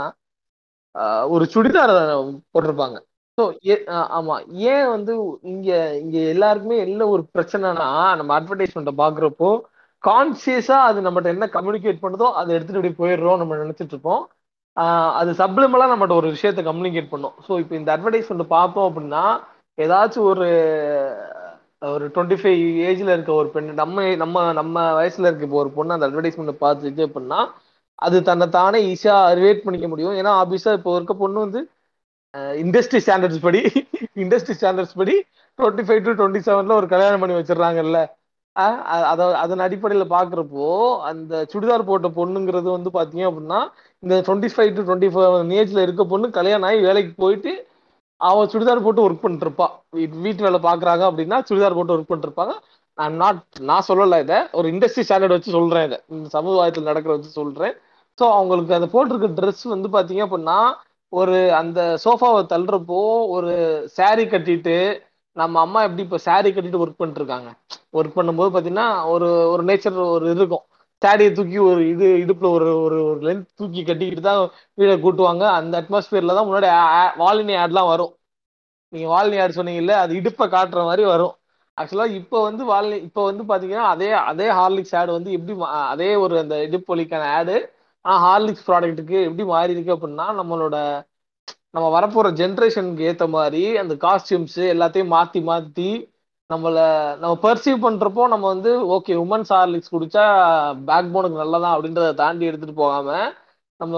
ஒரு சுடிதார் போட்டிருப்பாங்க. ஸோ ஆமா. ஏன் வந்து இங்க இங்க எல்லாருக்குமே என்ன ஒரு பிரச்சனைனா நம்ம அட்வர்டைஸ்மெண்ட்டை பாக்குறப்போ கான்சியஸா அது நம்மகிட்ட என்ன கம்யூனிகேட் பண்ணுதோ அதை எடுத்துட்டு இப்படி போயிடுறோம் நம்ம நினைச்சிட்டு இருப்போம். அது சப்ளிமெண்டா நம்மகிட்ட ஒரு விஷயத்தை கம்யூனிகேட் பண்ணும். ஸோ இப்போ இந்த அட்வர்டைஸ்மெண்ட் பார்த்தோம் அப்படின்னா ஏதாச்சும் ஒரு ஒரு டுவெண்ட்டி ஃபைவ் ஏஜ்ல இருக்க ஒரு பெண் நம்ம நம்ம நம்ம வயசுல இருக்க இப்போ ஒரு பொண்ணு அந்த அட்வர்டைஸ்மெண்ட் பார்த்துச்சு அப்படின்னா அது தன்னை தானே ஈஸியா ரிலேட் பண்ணிக்க முடியும். ஏன்னா ஆப்வியஸா இப்போ இருக்க பொண்ணு வந்து இண்டஸ்ட்ரி ஸ்டாண்டர்ட்ஸ் படி இண்டஸ்ட்ரி ஸ்டாண்டர்ட்ஸ் படி டுவெண்ட்டி ஃபைவ் டு டுவெண்ட்டி செவன்ல ஒரு கல்யாணம் பண்ணி வச்சிடறாங்கல்ல. அதை அதன் அடிப்படையில் பார்க்குறப்போ அந்த சுடிதார் போட்ட பொண்ணுங்கிறது வந்து பார்த்தீங்க அப்படின்னா இந்த twenty five to twenty five ஏஜ்ல இருக்க பொண்ணு கல்யாணம் ஆகி வேலைக்கு போயிட்டு அவள் சுடிதார் போட்டு ஒர்க் பண்ணிருப்பா வீட்டு வேலை பார்க்குறாங்க அப்படின்னா சுடிதார் போட்டு ஒர்க் பண்ணிருப்பாங்க நான் நாட் நான் சொல்லலை இதை. ஒரு இண்டஸ்ட்ரி ஸ்டாண்டர்ட் வச்சு சொல்கிறேன் இதை. இந்த சமுதாயத்தில் நடக்கிற வச்சு சொல்கிறேன் ஸோ அவங்களுக்கு அந்த போட்டிருக்க ட்ரெஸ் வந்து பார்த்தீங்க அப்படின்னா ஒரு அந்த சோஃபாவை தள்ளுறப்போ ஒரு சாரி கட்டிட்டு நம்ம அம்மா எப்படி இப்போ சாரி கட்டிட்டு ஒர்க் பண்ணிட்டு இருக்காங்க ஒர்க் பண்ணும்போது பார்த்தீங்கன்னா ஒரு ஒரு நேச்சர் ஒரு இருக்கும். சாரியை தூக்கி ஒரு இது இடுப்புல ஒரு ஒரு ஒரு லென்த் தூக்கி கட்டிக்கிட்டு தான் வீடை கூட்டுவாங்க. அந்த அட்மாஸ்பியர்ல தான் முன்னாடி வாலினி ஆட்லாம் வரும். நீங்க வாலினி ஆட் சொன்னீங்கல்ல அது இடுப்பை காட்டுற மாதிரி வரும். ஆக்சுவலாக இப்போ வந்து வாலினி இப்போ வந்து பார்த்தீங்கன்னா அதே அதே ஹார்லிக்ஸ் ஆடு வந்து எப்படி அதே ஒரு அந்த இடுப்பு வலிக்கான ஆடு ஆனால் ஹார்லிக்ஸ் ப்ராடக்ட்டுக்கு எப்படி மாறி இருக்கு அப்படின்னா நம்மளோட நம்ம வரப்போகிற ஜென்ரேஷனுக்கு ஏற்ற மாதிரி அந்த காஸ்டியூம்ஸ் எல்லாத்தையும் மாற்றி மாற்றி நம்மளை நம்ம பர்சீவ் பண்ணுறப்போ நம்ம வந்து ஓகே உமன்ஸ் ஹார்லிக்ஸ் குடிச்சா பேக் போனுக்கு நல்லதான் அப்படின்றத தாண்டி எடுத்துகிட்டு போகாமல் நம்ம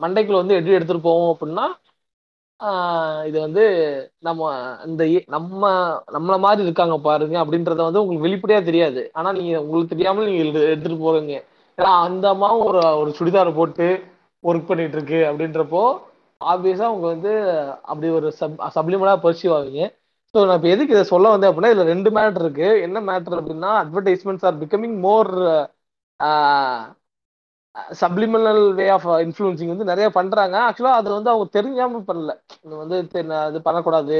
மண்டைக்குள்ள வந்து எப்படி எடுத்துட்டு போவோம் அப்படின்னா இது வந்து நம்ம இந்த நம்ம நம்மள மாதிரி இருக்காங்க பாருங்க அப்படின்றத வந்து உங்களுக்கு வெளிப்படையா தெரியாது. ஆனா நீங்க உங்களுக்கு தெரியாமல் நீங்க எடுத்து- எடுத்துட்டு போறீங்க. ஏன்னா அந்த அம்மா ஒரு ஒரு சுடிதார் போட்டு ஒர்க் பண்ணிட்டு இருக்கு அப்படின்றப்போ ஆப்வியஸா அவங்க வந்து அப்படி ஒரு சப் சப்ளிமெண்டா பர்சீவ் ஆவீங்க ஸோ நான் இப்போ எதுக்கு இதை சொல்ல வந்தேன் அப்படின்னா இதுல ரெண்டு மேட்டர் இருக்கு. என்ன மேட்டர் அப்படின்னா advertisements are becoming more subliminal way of influencing வந்து நிறைய பண்றாங்க. ஆக்சுவலா அது வந்து அவங்க தெரிஞ்சாம பண்ணல. இது வந்து இது பண்ணக்கூடாது.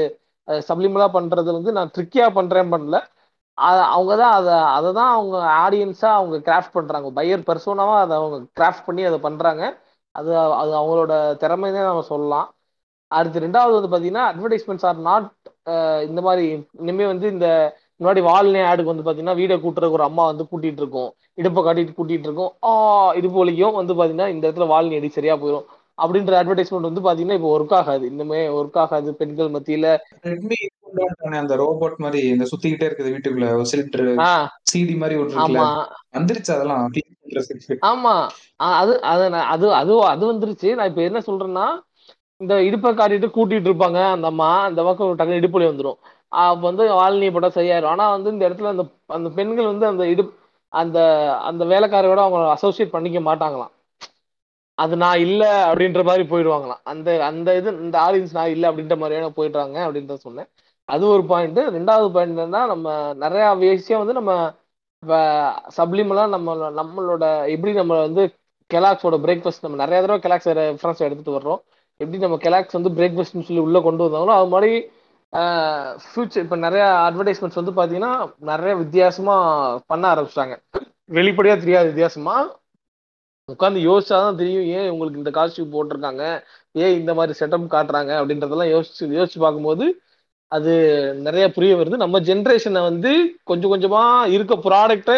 சப்ளிமினலா பண்றது வந்து நான் ட்ரிக்கியா பண்றேன் பண்ணல. அவங்க தான் அதை அதை தான் அவங்க ஆடியன்ஸாக அவங்க கிராஃப்ட் பண்ணுறாங்க பையர் பர்சோனாவாக அதை அவங்க கிராஃப்ட் பண்ணி அதை பண்ணுறாங்க அது அது அவங்களோட திறமைனே நம்ம சொல்லலாம். அடுத்து ரெண்டாவது வந்து பார்த்தீங்கன்னா அட்வர்டைஸ்மெண்ட்ஸ் ஆர் நாட் இந்த மாதிரி இனிமேல் வந்து இந்த முன்னாடி வால்னே ஆடுக்கு வந்து பார்த்தீங்கன்னா வீடை கூட்டுறதுக்கு ஒரு அம்மா வந்து கூட்டிகிட்டு இருக்கும். இடுப்பை காட்டிட்டு கூட்டிகிட்டு இருக்கும். ஆ இடுப்பு வலிக்கும் வந்து பார்த்தீங்கன்னா இந்த இடத்துல வால்னி அடி சரியாக போயிடும் அப்படின்ற அட்வர்டைஸ்மெண்ட் வந்து பாத்தீங்கன்னா இப்போ ஒர்க் ஆகாது. இன்னுமே ஒர்க் ஆகாது பெண்கள் மத்தியில. ரெட்மி அந்த ரோபோட் மாதிரி இந்த சுத்திக்கிட்டே இருக்குது வீட்டுக்குள்ள சிலிண்டர் சிடி மாதிரி ஒன்று வந்துருச்சு அதெல்லாம். ஆமா. அது அது அது அது அது வந்துருச்சு. நான் இப்ப என்ன சொல்றேன்னா இந்த இடுப்பை காட்டிட்டு கூட்டிட்டு இருப்பாங்க அந்த அம்மா அந்த பக்கம் டக்குனு இடுப்புலி வந்துடும் அப்ப வந்து வால்னி போட்டா சரியாயிரும். ஆனா வந்து இந்த இடத்துல அந்த அந்த பெண்கள் வந்து அந்த இடுப் அந்த அந்த வேலைக்காரையோட அவங்க அசோசியேட் பண்ணிக்க மாட்டாங்களாம். அது நான் இல்ல அப்படின்ற மாதிரி போயிடுவாங்களாம். அந்த அந்த இது இந்த ஆடியன்ஸ் நான் இல்ல அப்படின்ற மாதிரியான போயிடுறாங்க அப்படின்றத சொன்னேன். அது ஒரு பாயிண்ட் ரெண்டாவது பாயிண்ட் என்னன்னா நம்ம நிறைய விஷயம் வந்து நம்ம சப்ளிமெல்லாம் நம்ம நம்மளோட எப்படி நம்ம வந்து கெலாக்ஸோட பிரேக்ஃபாஸ்ட் நம்ம நிறைய தடவை கெலாக்ஸ் ரெஃபரன்ஸ் எடுத்துட்டு வர்றோம். எப்படி நம்ம கெலாக்ஸ் வந்து பிரேக்ஃபாஸ்ட்னு சொல்லி உள்ள கொண்டு வந்தாங்களோ அது மாதிரி ஃபியூச்சர் இப்போ நிறைய அட்வர்டைஸ்மெண்ட்ஸ் வந்து பார்த்தீங்கன்னா நிறைய வித்தியாசமா பண்ண ஆரம்பிச்சிட்டாங்க. வெளிப்படையா தெரியாத வித்தியாசமா உட்காந்து யோசிச்சாதான் தெரியும் ஏன் உங்களுக்கு இந்த காஸ்டியூம் போட்டிருக்காங்க? ஏன் இந்த மாதிரி செட்டப் காட்டுறாங்க? அப்படின்றதெல்லாம் யோசிச்சு யோசிச்சு பார்க்கும்போது அது நிறைய புரிய வருது. நம்ம ஜென்ரேஷனை வந்து கொஞ்சம் கொஞ்சமா இருக்க ப்ராடக்ட்டு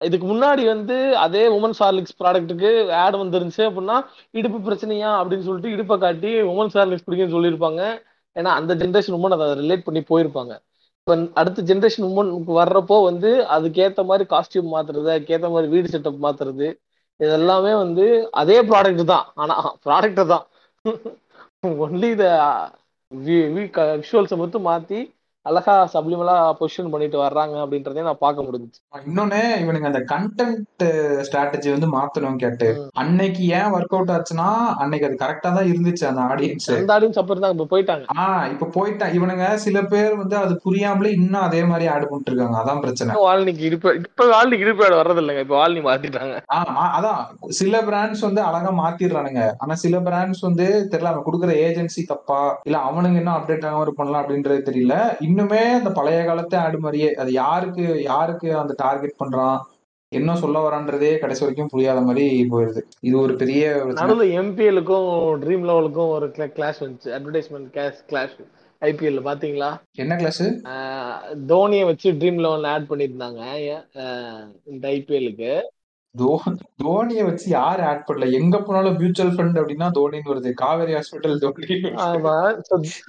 இதுக்கு முன்னாடி வந்து அதே உமன்ஸ் ஹார்லிக்ஸ் ப்ராடக்ட்டுக்கு ஆட் வந்துருந்துச்சு அப்படின்னா இடுப்பு பிரச்சனையா அப்படின்னு சொல்லிட்டு இடுப்பை காட்டி உமன்ஸ் ஹார்லிக்ஸ் பிடிக்குன்னு சொல்லியிருப்பாங்க. ஏன்னா அந்த ஜென்ரேஷன் உமன் அதை ரிலேட் பண்ணி போயிருப்பாங்க. இப்போ அடுத்த ஜென்ரேஷன் உமனுக்கு வர்றப்போ வந்து அதுக்கேற்ற மாதிரி காஸ்டியூம் மாத்துறது அதுக்கேற்ற மாதிரி வீடு செட்டப் மாத்துறது இதெல்லாமே வந்து அதே ப்ராடக்ட் தான். ஆனா ப்ராடக்ட் தான் ஒன்லி த விஷுவல்ஸை மட்டும் மாத்தி அழகா சப்ளிமெலா பொசிஷன் பண்ணிட்டு வர்றாங்க அப்படின்றதையும் நான் பார்க்க முடிஞ்சுச்சு. இன்னொன்னு இவனுங்க அந்த கண்டென்ட் ஸ்ட்ராட்டஜி வந்து மாத்தணும் கேட்டு. அன்னைக்கு ஏன் ஒர்க் அவுட் ஆச்சுன்னா அன்னைக்கு அது கரெக்டா தான் இருந்துச்சு அந்த ஆடியன்ஸ் அந்த ஆடியன்ஸ் அப்ப இருந்தாங்க இப்ப போயிட்டாங்க. ஆஹ் இப்ப போயிட்டா இவனுங்க சில பேர் வந்து அது புரியாமலே இன்னும் அதே மாதிரி ஆடு பண்ணிட்டு இருக்காங்க அதான் பிரச்சனை. வால்னிக்கு இருப்பு இப்ப வால்னிக்கு இருப்பேடு வர்றது இல்லைங்க இப்ப வால்னி மாத்திட்டாங்க. ஆமா அதான் சில பிராண்ட்ஸ் வந்து அழகா மாத்திடுறானுங்க. ஆனா சில பிராண்ட்ஸ் வந்து தெரியல அவன் கொடுக்குற ஏஜென்சி தப்பா இல்ல அவனுங்க இன்னும் அப்டேட் ஆகாம பண்ணலாம் அப்படின்றது தெரியல. இன்னுமே அந்த பழைய காலத்து ஆடு மாதிரியே அது யாருக்கு யாருக்கு அந்த டார்கெட் பண்றான் என்ன சொல்ல வரான்றதே கடைசி வரைக்கும் புரியாத மாதிரி போயிருது. இது ஒரு பெரிய. நடுவில் எம்பிஎலுக்கும் ட்ரீம் லெவலுக்கும் ஒரு கிளாஷ் வந்துச்சு. அட்வர்டைஸ்மெண்ட் கேஷ் கிளாஷ் ஐபிஎல் பாத்தீங்களா? என்ன கிளாஸ் தோனியை வச்சு ட்ரீம் லெவல் ஆட் பண்ணியிருந்தாங்க இந்த ஐபிஎலுக்கு தோனியை வச்சு யாரு ஆட் பண்ணல? எங்க போனாலும் மியூச்சுவல் ஃபண்ட் அப்படின்னா தோனின்னு வருது. காவேரி ஹாஸ்பிட்டல் தோனி. ஆமா.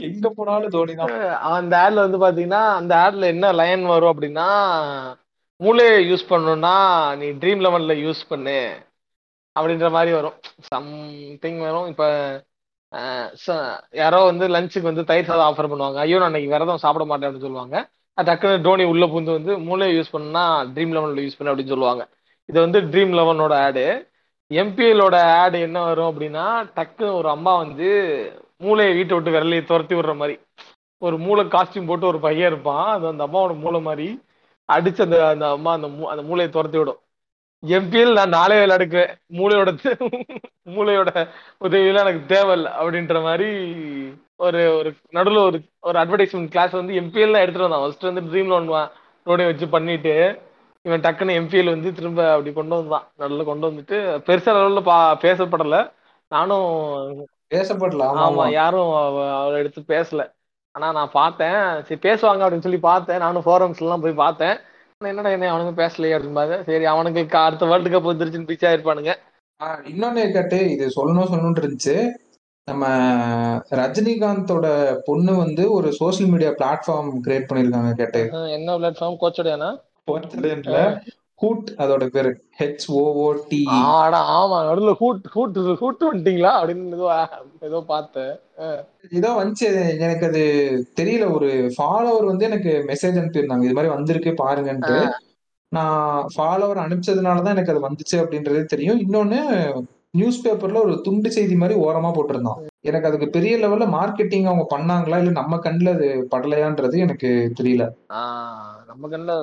எங்க போனாலும் தோனி தான். அந்த ஆட்ல வந்து பாத்தீங்கன்னா அந்த ஆட்ல என்ன லைன் வரும் அப்படின்னா மூளையை யூஸ் பண்ணணும்னா நீ ட்ரீம் லெவல்ல யூஸ் பண்ணு. அப்படின்ற மாதிரி வரும். சம்திங் வரும். இப்ப யாரோ வந்து லஞ்சுக்கு வந்து தயிர் சாதம் ஆஃபர் பண்ணுவாங்க. ஐயோ நான் இன்னைக்கு விரதம் சாப்பிட மாட்டேன் அப்படின்னு சொல்லுவாங்க. அது டக்குனு டோனி உள்ள பூந்து வந்து மூளையை யூஸ் பண்ணா ட்ரீம் லெவன்ல யூஸ் பண்ணு அப்படின்னு சொல்லுவாங்க. இது வந்து ட்ரீம் லெவனோட ஆடு எம்பிஎலோட ஆடு என்ன வரும் அப்படின்னா டக்குன்னு ஒரு அம்மா வந்து மூளையை வீட்டை விட்டு விரலையை துரத்தி விடுற மாதிரி. ஒரு மூளை காஸ்டியூம் போட்டு ஒரு பையன் இருப்பான். அது அந்த அம்மாவோட மூளை மாதிரி அடிச்சு அந்த அந்த அம்மா அந்த மூ- அந்த மூளையை துரத்தி விடும். எம்பிஎல் நான் நாளே விளையாடுக்குவேன் மூளையோட மூளையோட உதவியெல்லாம் எனக்கு தேவையில்லை அப்படின்ற மாதிரி ஒரு ஒரு நடுவில் ஒரு ஒரு அட்வர்டைஸ்மெண்ட் கிளாஸ் வந்து எம்பிஎல் எடுத்துட்டு வந்தான். ஃபர்ஸ்ட் வந்து ட்ரீம் லோன் லோனை வச்சு பண்ணிட்டு இவன் டக்குன்னு எம்பிஎல் வந்து திரும்ப அப்படி கொண்டு வந்தான். நடுவில் கொண்டு வந்துட்டு பெருசா லெவலில் பா பேசப்படல. நானும் பேசப்படல. ஆமா யாரும் அவ- அவளை எடுத்து பேசல. ஆனா நான் பார்த்தேன். சரி பேசுவாங்க அப்படின்னு சொல்லி பார்த்தேன். நானும் forums எல்லாம் போய் பார்த்தேன். என்னடா என்ன அவனுங்க பேசலையே அப்படின்னு சரி அவனுக்கு அடுத்த வேர்ல்டு கப் வந்துருச்சுன்னு பிச்சா இருப்பானுங்க இன்னொன்னு கேட்டு இது சொல்லணும் சொல்லணும்னு இருந்துச்சு. நம்ம ரஜினிகாந்தோட பொண்ணு வந்து ஒரு சோஷியல் மீடியா பிளாட்ஃபார்ம் கிரியேட் பண்ணிருக்காங்க கேட்டு. என்ன பிளாட்ஃபார்ம் கோச்சடையானா? போர்ச்சலேன்ல ஹூட் அதோட பேரு. ஹெச் ஓஓ டி ஆடா ஆமா நடுவுல ஹூட் ஹூட் ஹூட் வந்துட்டீங்களா அப்படின்னு ஏதோ ஏதோ பார்த்தேன். ஏதோ வந்துச்சு. எனக்கு அது தெரியல. ஒரு ஃபாலோவர் வந்து எனக்கு மெசேஜ் அனுப்பியிருந்தாங்க. இது மாதிரி வந்திருக்கு பாருங்கன்ட்டு. நான் ஃபாலோவர் அனுப்பிச்சதுனாலதான் எனக்கு அது வந்துச்சு அப்படின்றது தெரியும். இன்னொன்னு நியூஸ் பேப்பர்ல ஒரு துண்டு செய்தி மாதிரி ஓரமா போட்டிருந்தான். எனக்கு அதுக்கு பெரிய லெவல்ல மார்க்கெட்டிங் அவங்க பண்ணாங்களா? இல்ல நம்ம கண்ணுல அது படலையான்றது எனக்கு தெரியல. நம்ம கண்ணுல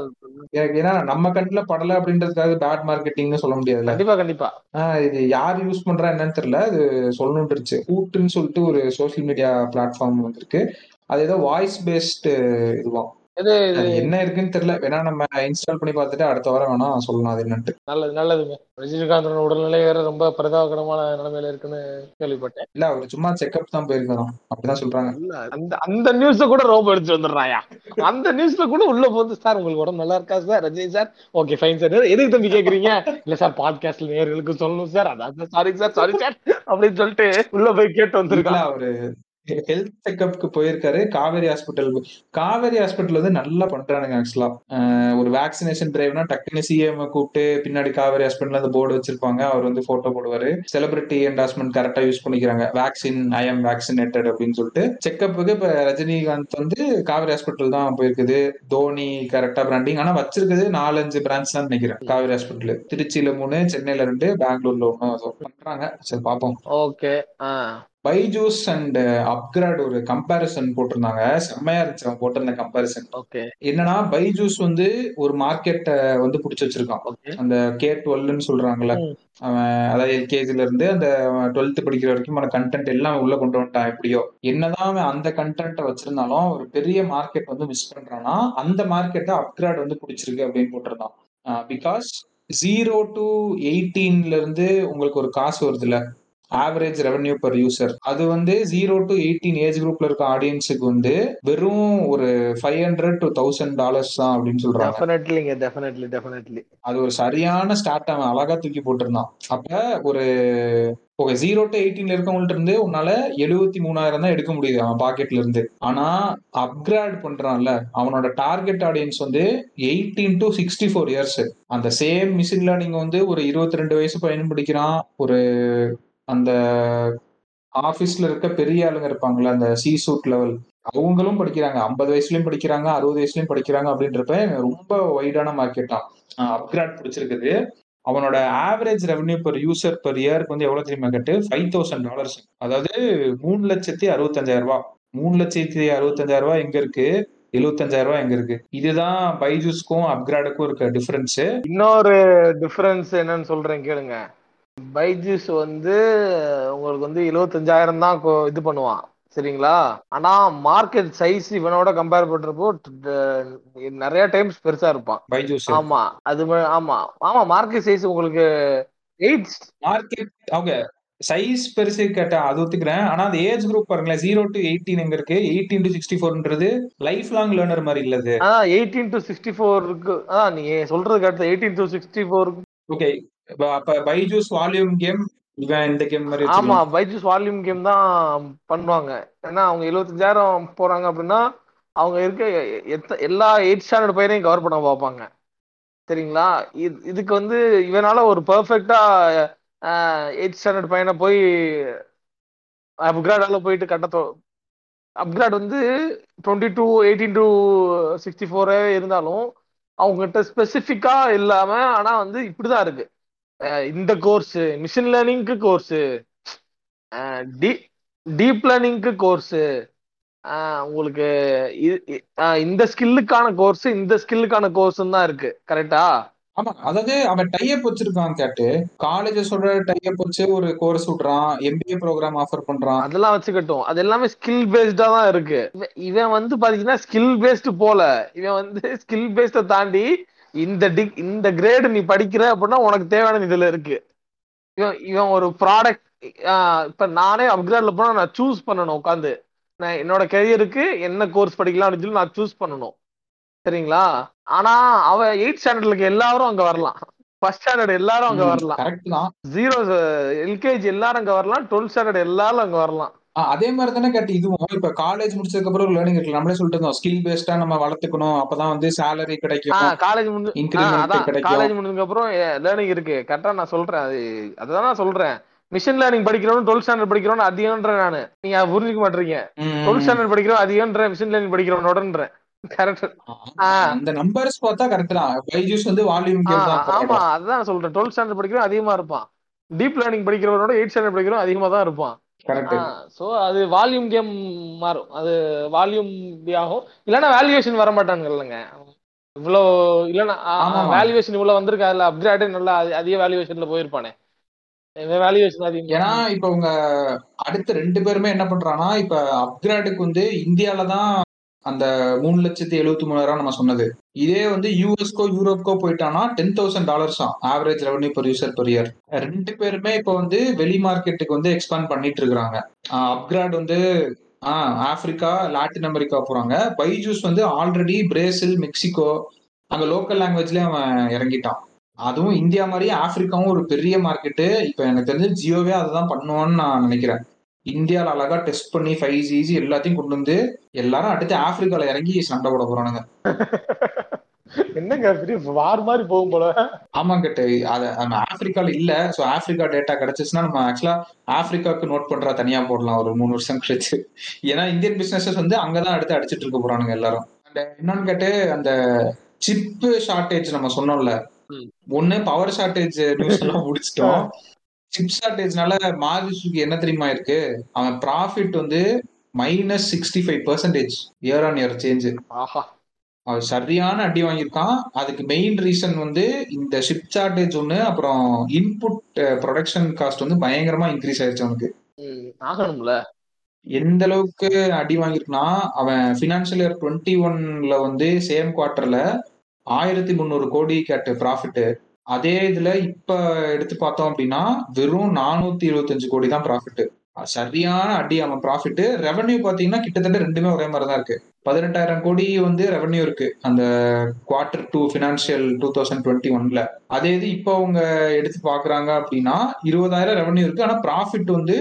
எனக்கு ஏன்னா நம்ம கண்ணுல படல அப்படின்றதுக்காக பேட் மார்க்கெட்டிங்னு சொல்ல முடியாதுல்ல? கண்டிப்பா கண்டிப்பா. ஆஹ் இது யார் யூஸ் பண்றா என்னன்னு தெரியல. அது சொல்லணும்னு இருந்துச்சு ஹூட்டுன்னு சொல்லிட்டு ஒரு சோஷியல் மீடியா பிளாட்ஃபார்ம் வந்திருக்கு. அது ஏதோ வாய்ஸ் பேஸ்டு இதுவாம். அது என்ன இருக்குன்னு தெரியல. வேணா நம்ம இன்ஸ்டால் பண்ணி பார்த்துட்டு அடுத்த வாரம் வேணா சொல்லலாம் அது என்னன்ட்டு. நல்லது நல்லதுங்க. ரஜினிகாந்தோட உடல்நிலை வேற ரொம்ப பரிதாபகரமான நிலைமையில இருக்குன்னு கேள்விப்பட்டேன். இல்ல அவர் சும்மா செக்அப் தான் போயிருக்காராம் அப்படிதான் சொல்றாங்க. இல்ல அந்த அந்த நியூஸ கூட ரோபோ எடுத்து வந்துடுறாயா? அந்த நியூஸ்ல கூட உள்ள போகுது. சார் உங்களுக்கு உடம்பு நல்லா இருக்கா sir? Rajini sir? Okay fine sir. எதுக்கு தம்பி கேக்குறீங்க? இல்ல சார் பாட்காஸ்ட்ல நேர்களுக்கு சொல்லணும் சார். அதான் சாரி சார் சாரி சார். அப்படின்னு சொல்லிட்டு உள்ள போய் கேட்டு இல்ல வந்திருக்கான். அவரு ஹெல்த் செக்அப்க்கு போயிருக்காரு. காவேரி ஹாஸ்பிட்டல் காவேரி ஹாஸ்பிட்டல் வந்து நல்லா பண்றானுங்க ஆக்சுவலா ஒரு வேக்சினேஷன் டிரைவ்னா டக்குனு சிஎம் கூப்பிட்டு பின்னாடி காவேரி ஹாஸ்பிட்டல் அந்த போர்டு வச்சிருப்பாங்க. அவர் வந்து போட்டோ போடுவாரு. செலிபிரிட்டி என்டாஸ்மெண்ட் கரெக்டா யூஸ் பண்ணிக்கிறாங்க. வேக்சின் ஐ எம் வேக்சினேட்டட் அப்படின்னு சொல்லிட்டு. செக்அப்புக்கு இப்ப ரஜினிகாந்த் வந்து காவேரி ஹாஸ்பிட்டல் தான் போயிருக்குது. தோனி கரெக்டா பிராண்டிங் ஆனா வச்சிருக்குது நாலஞ்சு பிரான்ச் தான் நினைக்கிறேன் காவேரி ஹாஸ்பிட்டல் திருச்சியில மூணு சென்னையில ரெண்டு பெங்களூர்ல ஒன்னு பண்றாங்க. சரி பாப்போம். ஓகே பைஜூஸ் அண்ட் அப்கிரேட் ஒரு கம்பேரிசன் போட்டிருந்தாங்க. செம்மையா இருந்துச்சு அவன் போட்டிருந்த கம்பேரிசன் என்னன்னா பைஜூஸ் வந்து ஒரு மார்க்கெட்டை வந்து புடிச்சு வச்சிருக்கான். அந்த கே டுவெல்னு சொல்றாங்கல்ல. அவன் அதாவது எல்கேஜில இருந்து அந்த டுவெல்த் படிக்கிற வரைக்கும் அந்த கண்டென்ட் எல்லாம் அவன் உள்ள கொண்டு வந்துட்டான் எப்படியோ. என்னதான் அவன் அந்த கண்டென்ட்டை வச்சிருந்தாலும் ஒரு பெரிய மார்க்கெட் வந்து மிஸ் பண்றான்னா அந்த மார்க்கெட்டை அப்கிரேட் வந்து பிடிச்சிருக்கு அப்படின்னு போட்டிருந்தான். பிகாஸ் ஜீரோ டு எயிட்டீன்ல இருந்து உங்களுக்கு ஒரு காசு வருதுல்ல. ஆவரேஜ் ரெவன்யூ பர் யூசர் அது வந்து ஜீரோ டு எயிட்டீன் ஏஜ் குரூப்ல இருக்க ஆடியன்ஸுக்கு வந்து வெறும் ஒரு five hundred to thousand dollars தான் அப்படின்னு சொல்றாங்க. டெஃபினெட்லிங்க டெஃபினெட்லி டெஃபினெட்லி அது ஒரு சரியான ஸ்டார்ட் அவன் அழகா தூக்கி போட்டிருந்தான். அப்ப ஒரு ஓகே ஜீரோ டு எயிட்டீன்ல இருக்கவங்கள்ட்ட இருந்து உன்னால எழுபத்தி மூணாயிரம் தான் எடுக்க முடியுது அவன் பாக்கெட்ல இருந்து. ஆனா அப்கிரேட் பண்றான்ல அவனோட டார்கெட் ஆடியன்ஸ் வந்து eighteen to sixty four years அந்த சேம் மிஷின் லேர்னிங் வந்து ஒரு இருபத்தி ரெண்டு வயசு பையன் படிக்கிறான் ஒரு அந்த ஆஃபீஸில் இருக்க பெரிய ஆளுங்க இருப்பாங்கல்ல அந்த சி சூட் லெவல் அவங்களும் படிக்கிறாங்க. ஐம்பது வயசுலயும் படிக்கிறாங்க அறுபது வயசுலயும் படிக்கிறாங்க அப்படின்றப்ப ரொம்ப வைடான தான். அப்கிரேட் பிடிச்சிருக்குது. அவனோட average revenue per user per இயருக்கு வந்து எவ்வளவு தெரியுமா கேட்டு ஃபைவ் தௌசண்ட் டாலர்ஸ் அதாவது மூணு லட்சத்தி அறுபத்தஞ்சாயிரம் ரூபாய். மூணு லட்சத்தி அறுபத்தஞ்சாயிரம் ரூபாய் எங்க இருக்கு? எழுபத்தஞ்சாயிரம் ரூபாய் எங்க இருக்கு? இதுதான் பைஜூஸ்க்கும் அப்கிரேடுக்கும் இருக்க டிஃபரன்ஸ் இன்னொரு டிஃபரன்ஸ் என்னன்னு சொல்றேன் கேளுங்க. பைஜூஸ் வந்து உங்களுக்கு வந்து எழுபத்தஞ்சாயிரம் தான் இது பண்ணுவான். சரிங்களா? ஆனா மார்க்கெட் சைஸ் இவனோட கம்பேர் பண்றப்போ நிறைய டைம்ஸ் பெருசா இருப்பான். பைஜூஸ் ஆமா. அது ஆமா. ஆமா மார்க்கெட் சைஸ் உங்களுக்கு எயிட் மார்க்கெட் அவங்க சைஸ் பெருசு கேட்டா அது ஒத்துக்கிறேன். ஆனா அந்த ஏஜ் குரூப் பாருங்களேன் ஜீரோ டு எயிட்டீன் எங்க இருக்கு? எயிட்டீன் டு சிக்ஸ்டி ஃபோர்ன்றது லைஃப் லாங் லேர்னர் மாதிரி இல்லது எயிட்டீன் டு சிக்ஸ்டி ஃபோருக்கு நீங்க சொல்றதுக்கு அடுத்து எயிட்டீன் டு சிக்ஸ்டி ஃபோருக்கு ஓகே அப்ப பைஜூஸ் வால்யூம் கேம் இந்த கேம் மாதிரி ஆமா. பைஜூஸ் வால்யூம் கேம் தான் பண்ணுவாங்க. ஏன்னா அவங்க எழுபத்தஞ்சாயிரம் போறாங்க அப்படின்னா அவங்க இருக்க எல்லா எயிட் ஸ்டாண்டர்ட் பையனையும் கவர் பண்ண பார்ப்பாங்க. சரிங்களா? இது இதுக்கு வந்து இவனால ஒரு பெர்ஃபெக்டா எயிட் ஸ்டாண்டர்ட் பையனை போய் அப்கிரேடால போயிட்டு கட்ட அப்கிரேட் வந்து twenty two eighteen to sixty ஃபோரே இருந்தாலும் அவங்ககிட்ட ஸ்பெசிஃபிக்கா இல்லாம ஆனா வந்து இப்படிதான் இருக்கு. அஹ் இந்த கோர்ஸ் மிஷின் லேர்னிங்க்கு கோர்ஸ் டீப் லேர்னிங்க்கு கோர்ஸ் உங்களுக்கு இந்த ஸ்கில்லுக்கான கோர்ஸ் இந்த ஸ்கில்லுக்கான கோர்ஸ் தான் இருக்கு. கரெக்டா ஆமா அதாவது அவன் டைப் வச்சிருக்கான் கேட்டு. காலேஜஸோட டைப் வச்சு ஒரு கோர்ஸ் விடுறான் எம்பிஏ ப்ரோக்ராம் ஆஃபர் பண்றான். அதெல்லாம் வச்சுக்கட்டும். அது எல்லாமே ஸ்கில் பேஸ்டா தான் இருக்கு. இவன் இவன் வந்து பாத்தீங்கன்னா ஸ்கில் பேஸ்டு போல. இவன் வந்து ஸ்கில் பேஸ்ட தாண்டி இந்த டி இந்த கிரேடு நீ படிக்கிற அப்படின்னா உனக்கு தேவையான இதுல இருக்கு. இவன் இவன் ஒரு ப்ராடக்ட் இப்ப நானே அப்கிரேட்ல போனா நான் சூஸ் பண்ணணும் உட்காந்து நான் என்னோட கெரியருக்கு என்ன கோர்ஸ் படிக்கலாம் அப்படின்னு சொல்லி நான் சூஸ் பண்ணணும். சரிங்களா? ஆனா அவன் எயிட் ஸ்டாண்டர்ட்ல இருக்க எல்லாரும் அங்க வரலாம். ஃபர்ஸ்ட் ஸ்டாண்டர்ட் எல்லாரும் அங்க வரலாம். ஜீரோ எல்கேஜி எல்லாரும் அங்க வரலாம். டுவெல்த் ஸ்டாண்டர்ட் எல்லாரும் அங்க வரலாம். அதே மாதிரி தானே கேட்டு இதுவும் இப்ப காலேஜ் முடிச்சதுக்கு அப்புறம் லேர்னிங் இருக்கு. நம்மளே சொல்லிட்டு இருந்தோம். ஸ்கில் பேஸ்டா நம்ம வளர்த்துக்கணும். அப்பதான் வந்து சேலரி கிடைக்கும். காலேஜ் முடிஞ்சு காலேஜ் முடிஞ்சதுக்கு அப்புறம் லேர்னிங் இருக்கு. கரெக்டா நான் சொல்றேன். அது அதுதான் நான் சொல்றேன். மிஷின் லேர்னிங் படிக்கிறவன் டுவெல்த் ஸ்டாண்டர்ட் படிக்கிறவன் அதிகம்ன்றேன் நானு. நீங்க புரிஞ்சுக்க மாட்டீங்க. டுவெல்த் ஸ்டாண்டர்ட் படிக்கிறவன் அதிகம்ன்ற மிஷின் லேர்னிங் படிக்கிறவனோடன்றேன். கரெக்ட் ஆ, அந்த நம்பர்ஸ் பார்த்தா கரெக்ட் தான். பைஜூஸ் வந்து வால்யூம் ஆமா. அதான் சொல்றேன். டுவெல்த் ஸ்டாண்டர்ட் படிக்கிறவன் அதிகமா இருப்பான். டீப் லேர்னிங் படிக்கிறவனோட எயிட் ஸ்டாண்டர்ட் படிக்கிறவன் அதிகமா தான் இருப்பான். ஸோ அது வால்யூம் கேம் மாறும். அது வால்யூம் ஆகும். இல்லைன்னா வேல்யூவேஷன் வர மாட்டாங்க இல்லைங்க. இவ்வளோ இல்லைன்னா. வேல்யூவேஷன் இவ்வளோ வந்திருக்கு? அதில் அப்கிரேடு நல்லா அதி- அதிக வேல்யூவேஷன்ல போயிருப்பானே. ஏன்னா இப்ப உங்க அடுத்த ரெண்டு பேருமே என்ன பண்றாங்கன்னா இப்ப அப்கிரேடுக்கு வந்து இந்தியால தான் அந்த மூணு லட்சத்தி எழுபத்தி மூணாயிரம் நம்ம சொன்னது. இதே வந்து யூஎஸ்கோ யூரோப்கோ போயிட்டானா டென் தௌசண்ட் டாலர்ஸ் தான் average revenue per user per year ரெண்டு பேருமே இப்போ வந்து வெளி மார்க்கெட்டுக்கு வந்து எக்ஸ்பேண்ட் பண்ணிட்டு இருக்கிறாங்க. அப்கிரேட் வந்து ஆஹ் ஆப்பிரிக்கா லாட்டின் அமெரிக்கா போறாங்க. பைஜூஸ் வந்து ஆல்ரெடி பிரேசில் மெக்சிகோ அங்க லோக்கல் லாங்குவேஜ்லயே அவன் இறங்கிட்டான். அதுவும் இந்தியா மாதிரி ஆப்பிரிக்காவும் ஒரு பெரிய மார்க்கெட்டு இப்போ எனக்கு தெரிஞ்சு ஜியோவே அதுதான் பண்ணுவான்னு நான் நினைக்கிறேன். இந்தியால அழகா டெஸ்ட் பண்ணி ஃபைவ் ஜிஜி எல்லாத்தையும் கொண்டு வந்து எல்லாரும் அடுத்து ஆப்பிரிக்கால இறங்கி சண்டை போட போறானுங்க. என்னங்க பெரிய வார் மாதிரி போகும் போல? ஆமா கேட்டு அது நம்ம ஆப்பிரிக்கால இல்ல சோ ஆப்பிரிக்கா டேட்டா கிடைச்சிச்சுன்னா நம்ம ஆக்சுவலா ஆப்பிரிக்காவுக்கு நோட் பண்றா தனியா போடலாம் ஒரு மூணு வருஷம் கழிச்சு. ஏன்னா இந்தியன் பிசினஸஸ் வந்து அங்கதான் அடுத்து அடிச்சிட்டு இருக்க போறானுங்க எல்லாரும். And இன்னொன்னு கேட்டு அந்த சிப் ஷார்டேஜ் நம்ம சொன்னோம்ல. ஒண்ணு பவர் ஷார்டேஜ் நியூஸ் எல்லாம் முடிச்சிட்டோம். சிப் ஷார்டேஜ்னால மாருதிக்கு என்ன தெரியுமா இருக்கு? அவன் ப்ராஃபிட் வந்து minus sixty five percentage year on year change ஆஹா. அவன் சரியான அடி வாங்கியிருக்கான். அதுக்கு மெயின் ரீசன் வந்து இந்த ஷிப் சார்டேஜ் ஒன்று அப்புறம் இன்புட் ப்ரொடக்ஷன் காஸ்ட் வந்து பயங்கரமா இன்க்ரீஸ் ஆயிடுச்சு அவனுக்கு. ஆகணும்ல. எந்த அளவுக்கு அடி வாங்கியிருக்குன்னா அவன் ஃபினான்ஷியல் இயர் டுவெண்ட்டி ஒன்ல வந்து சேம் குவார்டர்ல ஆயிரத்தி முந்நூறு கோடி கேட்டு ப்ராஃபிட் அதே இதுல இப்ப எடுத்து பார்த்தோம் அப்படின்னா வெறும் நானூத்தி இருபத்தஞ்சு கோடி தான் ப்ராஃபிட் சரியான அடி அவன் ப்ராஃபிட் ரெவன்யூ பாத்தீங்கன்னா கிட்டத்தட்ட ரெண்டுமே ஒரே மாதிரி தான் இருக்கு. பதினெட்டாயிரம் கோடி வந்து ரெவன்யூ இருக்கு. அந்த quarter two financial two thousand twenty ஒன்ல அதே இது இப்போ அவங்க எடுத்து பாக்குறாங்க அப்படின்னா இருபதாயிரம் ரெவன்யூ இருக்கு. ஆனா ப்ராஃபிட் வந்து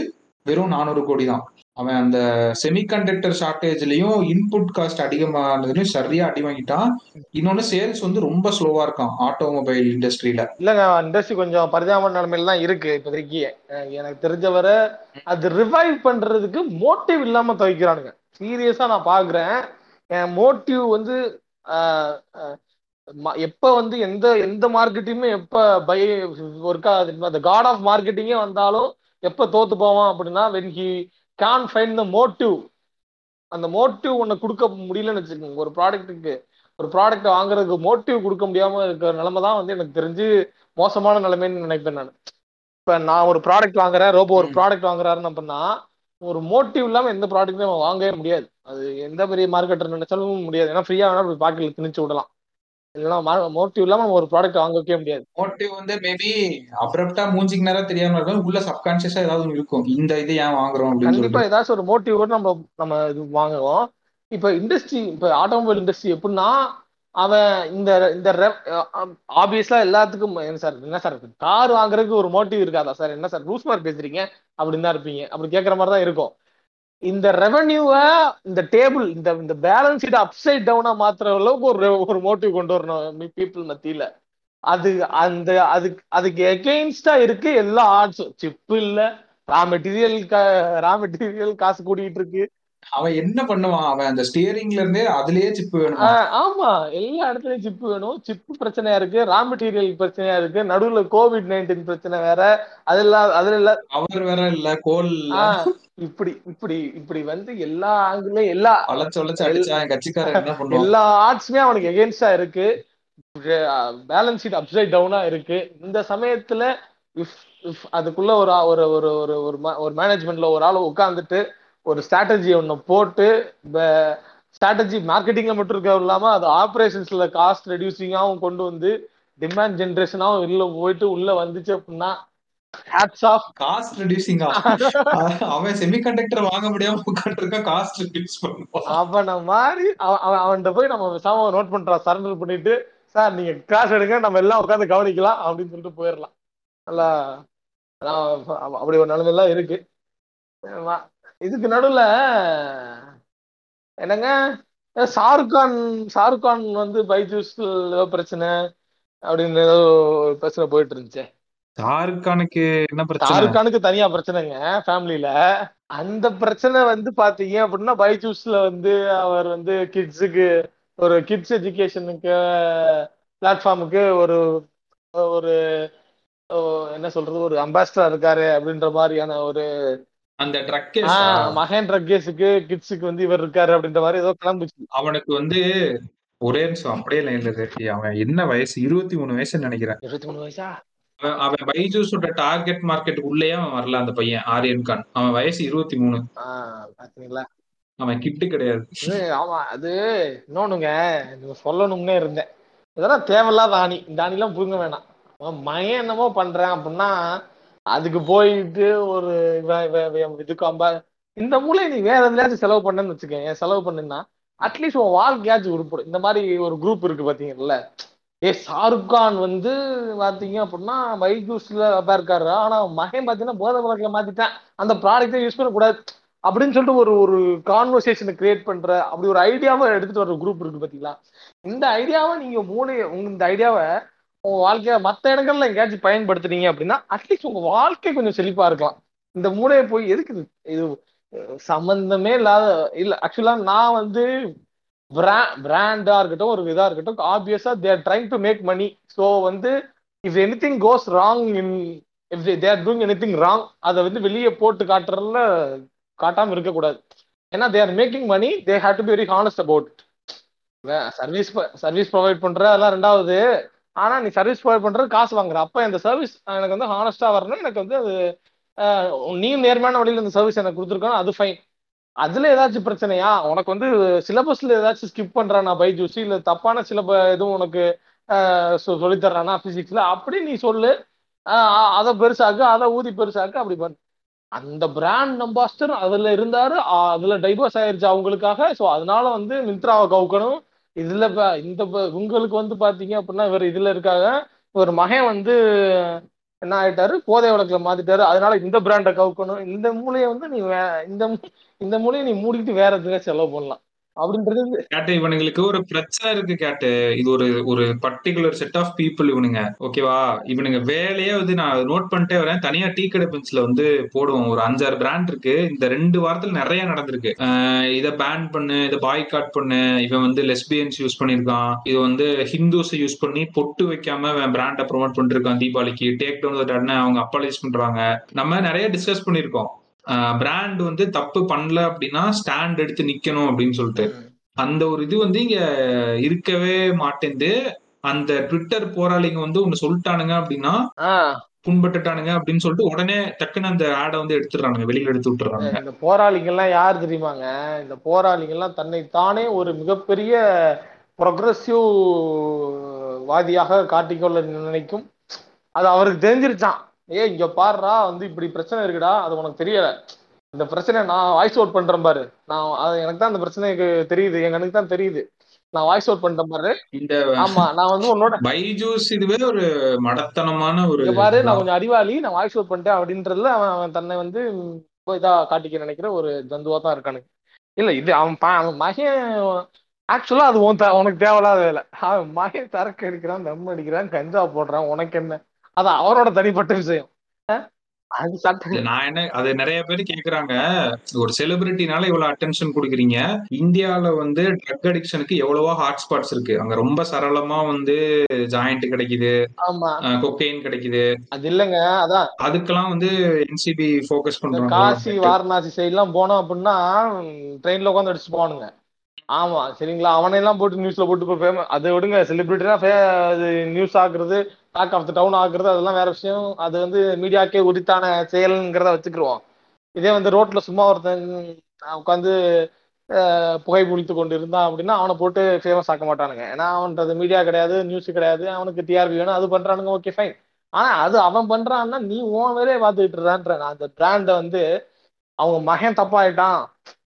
வெறும் நானூறு கோடி தான் அவன் அந்த செமிகண்டக்டர் ஷார்டேஜ்லயும் இன்புட் காஸ்ட் அதிகமானதுலயும் சரியா அடி வாங்கிட்டான். இன்னொன்னு சேல்ஸ் வந்து ரொம்ப ஸ்லோவா இருக்கான் ஆட்டோமொபைல் இண்டஸ்ட்ரியில இல்லங்க இண்டஸ்ட்ரி கொஞ்சம் பரிதாபமான நிலைமையில தான் இருக்கு இப்போதைக்கு. எனக்கு தெரிஞ்சவரை அது ரிவைவ் பண்றதுக்கு மோட்டிவ் இல்லாம துவைக்கிறானுங்க. சீரியஸா நான் பாக்குறேன். என் மோட்டிவ் வந்து ம- எப்ப வந்து எந்த எந்த மார்க்கெட்டையுமே எப்ப பை ஒர்க் ஆகுது. அந்த காட் ஆஃப் மார்க்கெட்டிங்கே வந்தாலும் எப்ப தோத்து போவான் அப்படின்னா when he can find the motive அந்த மோட்டிவ் ஒன்னு கொடுக்க முடியலன்னு வச்சுக்கோங்க. ஒரு ப்ராடக்ட்டுக்கு ஒரு ப்ராடக்ட் வாங்குறதுக்கு மோட்டிவ் கொடுக்க முடியாம இருக்கிற நிலைமை தான் வந்து எனக்கு தெரிஞ்சு மோசமான நிலைமைன்னு நினைப்பேன் நான். இப்ப நான் ஒரு ப்ராடக்ட் வாங்குறேன் ரோபோ ஒரு. ப்ராடக்ட் வாங்குறாருன்னு அப்படின்னா ஒரு மோட்டிவ் இல்லாம எந்த ப்ராடக்ட்டையும் அவன் வாங்கவே முடியாது. அது எந்த பெரிய மார்க்கெட்டர் நினைச்சாலும் முடியாது. ஏன்னா ஃப்ரீயா வேணா போய் பாக்கெட்ல திணிச்சு விடலாம். இல்லைன்னா மோட்டிவ் இல்லாம நம்ம ஒரு ப்ராடக்ட் வாங்க வைக்கவே முடியாது. மோட்டிவ் வந்து மேபி அப்ரப்டா மூஞ்சிக்கு நேரம் தெரியாம இருக்கும் உள்ள சப்கான்சியஸா ஏதாவது இருக்கும். இந்த இது ஏன் வாங்குறோம் கண்டிப்பா ஏதாச்சும் ஒரு மோட்டிவ் நம்ம நம்ம இது வாங்குவோம் இப்ப இண்டஸ்ட்ரி இப்ப ஆட்டோமொபைல் இண்டஸ்ட்ரி எப்படின்னா அவன் இந்த இந்த ஆப்வியஸ்லா எல்லாத்துக்கும் என்ன சார் என்ன சார் கார் வாங்குறதுக்கு ஒரு மோட்டிவ் இருக்காதா சார்? என்ன சார் லூஸ் மார்க் பேசுறீங்க? அப்படின்னு தான் இருப்பீங்க. அப்படி கேட்கற மாதிரி தான் இருக்கும். இந்த ரெவன்யூவை இந்த டேபிள் இந்த இந்த பேலன்ஸ் ஷீட் அப்சைட் டவுனா மாத்துற அளவுக்கு ஒரு ஒரு மோட்டிவ் கொண்டு வரணும் பீப்புள் மத்தியில. அது அந்த அதுக்கு அதுக்கு எகெயின்ஸ்டா இருக்கு எல்லா ஆர்ட்ஸும் சிப் இல்ல ரா மெட்டீரியல் ரா மெட்டீரியல் காசு கூட்டிட்டு இருக்கு. அவன் என்ன பண்ணுவான்? அவன் அந்த ஸ்டியரிங்ல இருந்தே அதுலயே சிப் வேணுமா? ஆமா. எல்லா இடத்துலயும் சிப் வேணும். சிப் பிரச்சனையா இருக்கு. ரா மெட்டீரியல் பிரச்சனையா இருக்கு. நடுவுல கோவிட் நைன்டீன் பிரச்சனை வேற. அதெல்லாம் அதுல இல்ல அவர் வேற இல்ல. கோல் இப்படி இப்படி இப்படி வந்து எல்லா ஆங்கிலும் எல்லா வளைச்சு வளைச்சு அடிச்சா கட்சிக்காரன் என்ன பண்ணுவான்? எல்லா ஆர்ட்ஸுமே அவனுக்கு எகெயின்ஸ்டா இருக்கு. பேலன்ஸ் ஷீட் அப்சைட் டவுனா இருக்கு. இந்த சமயத்துல இஃப் இஃப் அதுக்குள்ள ஒரு ஒரு ஒரு ஒரு ஒரு ma- ஒரு மேனேஜ்மெண்ட்ல ஒரு ஆள் உட்காந்துட்டு ஒரு ஸ்ட்ராட்டஜி ஒன்று போட்டு ஸ்ட்ராட்டஜி மார்க்கெட்டிங்ல மட்டும் இருக்க இல்லாம அது ஆப்ரேஷன்ஸ்ல காஸ்ட் ரெடியூசிங்காகவும் கொண்டு வந்து டிமாண்ட் ஜென்ரேஷனாகவும் உள்ள போயிட்டு உள்ள வந்துச்சு அப்படின்னா ஹேட்ஸ் ஆஃப் காஸ்ட் ரெடியூசிங்கா அவன் செமிகண்டக்டர் வாங்க முடியாம காஸ்ட் ரெடியூஸ் பண்ணுவான் அவன மாதிரி அவன் அவன் அவன்கிட்ட போய் நம்ம சாம நோட் பண்றான் சரண்டர் பண்ணிட்டு சார் நீங்க கிளாஸ் எடுங்க நம்ம எல்லாம் உட்காந்து கவனிக்கலாம் அப்படின்னு சொல்லிட்டு போயிடலாம். நல்லா அப்படி ஒரு நிலைமையெல்லாம் இருக்கு. ஆமா. இதுக்கு நடுவுல என்னங்க? ஷாருக் கான் ஷாருக் கான் வந்து பைஜூஸ் ஏதோ பிரச்சனை அப்படின்னு ஏதோ ஒரு பிரச்சனை போயிட்டு இருந்துச்சு. ஷாருக் கானுக்கு என்ன பிரச்சனை? ஷாருக் கானுக்கு தனியா பிரச்சனைங்க ஃபேமிலியில அந்த பிரச்சனை வந்து பாத்தீங்க அப்படின்னா பைஜூஸ்ல வந்து அவர் வந்து கிட்ஸுக்கு ஒரு கிட்ஸ் எஜுகேஷனுக்கு பிளாட்ஃபார்முக்கு ஒரு ஒரு என்ன சொல்றது ஒரு அம்பாசிடர் இருக்காரு அப்படின்ற மாதிரியான ஒரு அந்த ட்ரக் ஆஹ் மகேந்திர கேஸுக்கு கிட்ஸுக்கு வந்து இவர் இருக்காரு அப்படின்ற மாதிரி ஏதோ கிளம்புச்சு. அவனுக்கு வந்து ஒரே நிமிஷம் அப்படியே லைன்ல இருக்கு அவன் என்ன வயசு? இருபத்தி மூணு வயசுன்னு நினைக்கிறேன். இருபத்தி மூணு வயசா? அவன் பைஜூஸோட டார்கெட் மார்க்கெட் உள்ளேயே அவன் வரல அந்த பையன் ஆரியன் கான். அவன் வயசு இருபத்தி மூணு. ஆஹ் பாத்தீங்களா? அவன் கிட்டு கிடையாது. ஆமா அது இன்னொன்னுங்க நீங்க சொல்லணும்னே இருந்தேன். இதெல்லாம் தேவையில்லாத ஆணி. இந்த ஆணிலாம் புடுங்க வேணாம். அவன் மகன் என்னமோ பண்றேன் அப்படின்னா அதுக்கு போயிட்டு ஒரு இதுக்கு இந்த மூளை நீ வேற எதுலயாச்சும் செலவு பண்ணேன்னு வச்சுக்கேன் செலவு பண்ணுன்னா அட்லீஸ்ட் உன் வாழ்க்கையாச்சும் உருப்படும். இந்த மாதிரி ஒரு குரூப் இருக்கு பாத்தீங்கல்ல. ஏ ஷாருக் கான் வந்து பாத்தீங்க அப்படின்னா வைஜூஸ்ல இருக்காரு. ஆனா மகன் பாத்தீங்கன்னா போதை பழக்கல மாத்திட்டேன். அந்த ப்ராடக்டை யூஸ் பண்ணக்கூடாது. அப்படின்னு சொல்லிட்டு ஒரு ஒரு கான்வர்சேஷனை கிரியேட் பண்ற அப்படி ஒரு ஐடியாவை எடுத்துட்டு வர குரூப் இருக்கு பாத்தீங்களா? இந்த ஐடியாவை நீங்க மூணு உங்க இந்த ஐடியாவை உங்க வாழ்க்கைய மத்த இடங்கள்ல எங்கேயாச்சும் பயன்படுத்துனீங்க அப்படின்னா அட்லீஸ்ட் உங்க வாழ்க்கை கொஞ்சம் செழிப்பா இருக்கலாம். இந்த மூளையை போய் எதுக்கு இது இது சம்பந்தமே இல்லாத இல்ல ஆக்சுவலா நான் வந்து பிராண்டா இருக்கட்டும் ஒரு இதா இருக்கட்டும் ஆப்வியஸா they're trying to make money so வந்து if anything goes wrong in if they're doing anything wrong அதை வந்து வெளியே போட்டு காட்டுறதுல காட்டாம இருக்கக்கூடாது. ஏன்னா they're making money they have to be very honest about service service provide பண்ற அதெல்லாம் ரெண்டாவது ஆனா நீ சர்வீஸ் ப்ரொவைட் பண்றது காசு வாங்குற. அப்ப இந்த சர்வீஸ் எனக்கு வந்து ஹானஸ்டா வரணும். எனக்கு வந்து அது நீ நேர்மையான வழியில இந்த சர்வீஸ் எனக்கு கொடுத்துருக்கணும் அது ஃபைன் அதுல ஏதாச்சும் பிரச்சனையா? உனக்கு வந்து சிலபஸ்ல ஏதாச்சும் ஸ்கிப் பண்றானா பைஜூசி? இல்ல தப்பான சிலப எதுவும் உனக்கு சொல்லி தர்றானா பிசிக்ஸ்ல அப்படி நீ சொல்லு. அதை பெருசாக்கு அதை ஊதி பெருசாக்கு அப்படி பண்ணு. அந்த பிராண்ட் அம்பாஸ்டர் அதுல இருந்தாரு. அதுல டைவர்ஸ் ஆயிருச்சு அவங்களுக்காக. ஸோ அதனால வந்து மிந்த்ராவை கவுக்கணும். இதுல இந்த ப- உங்களுக்கு வந்து பாத்தீங்க அப்படின்னா இவர் இதுல இருக்காங்க. ஒரு மகன் வந்து என்ன ஆயிட்டாரு? போதை வழக்குல மாத்திட்டாரு. அதனால இந்த பிராண்டை கவுக்கணும். இந்த மூலையை வந்து நீ வே- இந்த இந்த மூலையை நீ மூடிக்கிட்டு வேற எதுக்காக செலவு பண்ணலாம். அப்படின்றது கேட்டு இவனுங்களுக்கு ஒரு பிரச்சனை இருக்கு கேட்டு. இது ஒரு ஒரு பர்டிகுலர் செட் ஆஃப் பீப்புள் இவனுங்க. ஓகேவா இவனுங்க வேலையே வந்து நான் நோட் பண்ணிட்டே வரேன். தனியா டீ கடை பென்ஸ்ல வந்து போடுவோம். ஒரு அஞ்சாறு பிராண்ட் இருக்கு. இந்த ரெண்டு வாரத்துல நிறைய நடந்திருக்கு. இதை பேன் பண்ணு பாய் காட் பண்ணு. இவன் வந்து லெஸ்பியன்ஸ் யூஸ் பண்ணிருக்கான் இது வந்து ஹிந்துஸ் யூஸ் பண்ணி பொட்டு வைக்காம அவன் பிராண்டை ப்ரொமோட் பண்ணிருக்கான் தீபாவளிக்கு. டேக் டவுன் அவங்க அப்பாலைஸ் பண்றாங்க. நம்ம நிறைய டிஸ்கஸ் பண்ணிருக்கோம் பிராண்ட் வந்து தப்பு பண்ணல அப்படின்னா ஸ்டாண்ட் எடுத்து நிக்கணும் அப்படின்னு சொல்லிட்டு. அந்த ஒரு இது வந்து இங்க இருக்கவே மாட்டேங்குது அந்த ட்விட்டர் போராளிங்க வந்து ஒண்ணு சொல்லிட்டானுங்க அப்படின்னா புண்பட்டுட்டானுங்க அப்படின்னு சொல்லிட்டு உடனே டக்குன்னு அந்த ஆடை வந்து எடுத்துடுறானுங்க வெளியில எடுத்து விட்டுறாங்க இந்த போராளிகள்லாம் யார் தெரியுமாங்க? இந்த போராளிகள்லாம் தன்னை தானே ஒரு மிகப்பெரிய ப்ரொக்ரஸிவ் வாதியாக காட்டிக்கொள்ள நினைக்கும். அது அவருக்கு தெரிஞ்சிருச்சான் ஏ இங்க பாருடா வந்து இப்படி பிரச்சனை இருக்குடா அது உனக்கு தெரியல. இந்த பிரச்சனை நான் வாய்ஸ் அவுட் பண்றேன் பாரு. நான் அது எனக்கு தான் அந்த பிரச்சனைக்கு தெரியுது. என் கணக்கு தான் தெரியுது. நான் வாய்ஸ் அவுட் பண்றேன் பாரு. இந்த ஆமா நான் வந்து உன்னோட பைஜூஸ் இதுவே ஒரு மடத்தனமான ஒரு பாரு நான் கொஞ்சம் அறிவாளி. நான் வாய்ஸ் அவுட் பண்ணிட்டேன் அப்படின்றதுல அவன் அவன் தன்னை வந்து இதா காட்டிக்க நினைக்கிற ஒரு ஜந்துவா தான் இருக்கானுங்க இல்ல இது அவன் அவன் மகன் ஆக்சுவலா அது உன் உனக்கு தேவையில்லாத வேலை. அவன் மகன் சரக்கு அடிக்கிறான் தம் அடிக்கிறான் கஞ்சா போடுறான். உனக்கு என்ன? அது அவனோட தனிப்பட்ட விஷயம். நான் என்ன அது நிறைய பேர் கேக்குறாங்க. ஒரு செலிபிரிட்டினால இவ்வளவு அட்டென்ஷன் கொடுக்குறீங்க. இந்தியால வந்து ட்ரக் அடிக்ஷனுக்கு எவ்வளவோ ஹாட்ஸ்பாட்ஸ் இருக்கு. அங்க ரொம்ப சரளமா வந்து ஜாயிண்ட் கிடைக்குது. கொக்கைன் கிடைக்குது. அது இல்லைங்க அதான். அதுக்கெல்லாம் வந்து என்சிபி ஃபோக்கஸ் இந்த பண்றாங்க காசி வாரணாசி சைடு எல்லாம் போனோம் அப்படின்னா ட்ரெயின்ல உட்காந்து அடிச்சு போவானுங்க. ஆமா சரிங்களா? அவனையெல்லாம் போட்டு நியூஸ்ல போட்டு அதை விடுங்க. செலிபிரிட்டினா அது நியூஸ் ஆக்குறது டாக் ஆஃப் த டவுன் ஆக்குறது அதெல்லாம் வேற விஷயம். அது வந்து மீடியாக்கே உரித்தான செயல்ங்கிறத வச்சுக்கிருவோம். இதே வந்து ரோட்ல சும்மா ஒருத்தன் உட்காந்து புகை குளித்து கொண்டு இருந்தான் அப்படின்னா அவனை போட்டு ஃபேமஸ் ஆக்க மாட்டானுங்க. ஏன்னா அவன்றது மீடியா கிடையாது நியூஸ் கிடையாது. அவனுக்கு டிஆர்பி வேணும் அது பண்றானுங்க ஓகே ஃபைன் ஆனா அது அவன் பண்றான்னா நீ உன் வேலையை பார்த்துக்கிட்டு இருக்கான்ற நான் அந்த பிராண்டை வந்து அவங்க மகன் தப்பாயிட்டான்.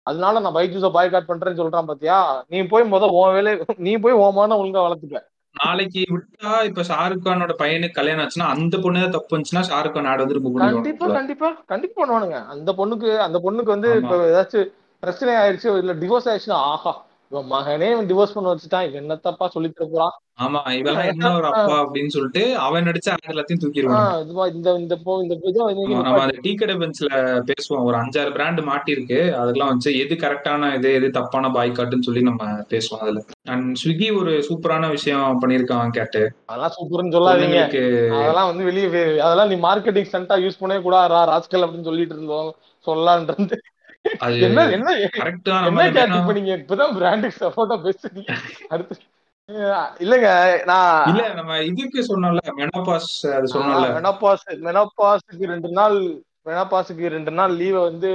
அதனால நான் பைஜூஸை பாய்காட் பண்றேன்னு சொல்றான் பாத்தியா? நீ போய் முத உன் வேலை நீ போய் மகனை ஒழுங்கா வளர்த்துக்க நாளைக்கு விட்டா இப்ப ஷாருக் கானோட பையனுக்கு கல்யாணம் ஆச்சுன்னா அந்த பொண்ணு தான் தப்பு வந்துச்சுன்னா ஷாருக் கான் ஆட் வந்து கண்டிப்பா கண்டிப்பா கண்டிப்பா பண்ணுவானுங்க. அந்த பொண்ணுக்கு அந்த பொண்ணுக்கு வந்து. இப்ப ஏதாச்சும் பிரச்சனை ஆயிடுச்சு இல்ல டிவோர்ஸ் ஆயிடுச்சுன்னா ஆஹா. இவன் மகனே இவன் டிவோர்ஸ் பண்ண வச்சுட்டான். இவன் என்ன தப்பா சொல்லி போறான்? ஆமா இவெல்லாம் என்ன ஒரு அப்பா அப்படின்னு சொல்லிட்டு அவன் நடிச்ச எல்லாத்தையும் இதுவா இந்த இந்த போ இந்த நம்ம அந்த டீ கடை பெஞ்ச்ல பேசுவோம். ஒரு அஞ்சாறு பிராண்ட் மாட்டி இருக்கு அதெல்லாம் வச்சு எது கரெக்டான இது எது தப்பான பாய்காட்டுன்னு சொல்லி நம்ம பேசுவோம் அதுல. அண்ட் ஸ்விக்கி ஒரு சூப்பரான விஷயம் பண்ணிருக்கான் கேட்டு. அதெல்லாம் சூப்பர்னு சொல்லாதீங்க. அதெல்லாம் வந்து வெளியே அதெல்லாம் நீ மார்க்கெட்டிங் ஸ்டண்டா யூஸ் பண்ணவே கூடாதா ராஸ்கல் அப்படின்னு சொல்லிட்டு இருந்தோம். சொல்லலான்றது அது என்ன என்ன இப்ப நீங்க? இப்பதான் பிராண்டுக்கு சப்போர்ட்டா பேசுறீங்க அடுத்து இல்லங்க நான் இல்ல நம்ம இதுக்கு சொன்னோம்ல மெனோபாஸ் அது சொன்னோம்ல. மெனப்பாஸ் மெனப்பாஸுக்கு ரெண்டு நாள் மெனப்பாஸுக்கு ரெண்டு நாள் லீவை வந்து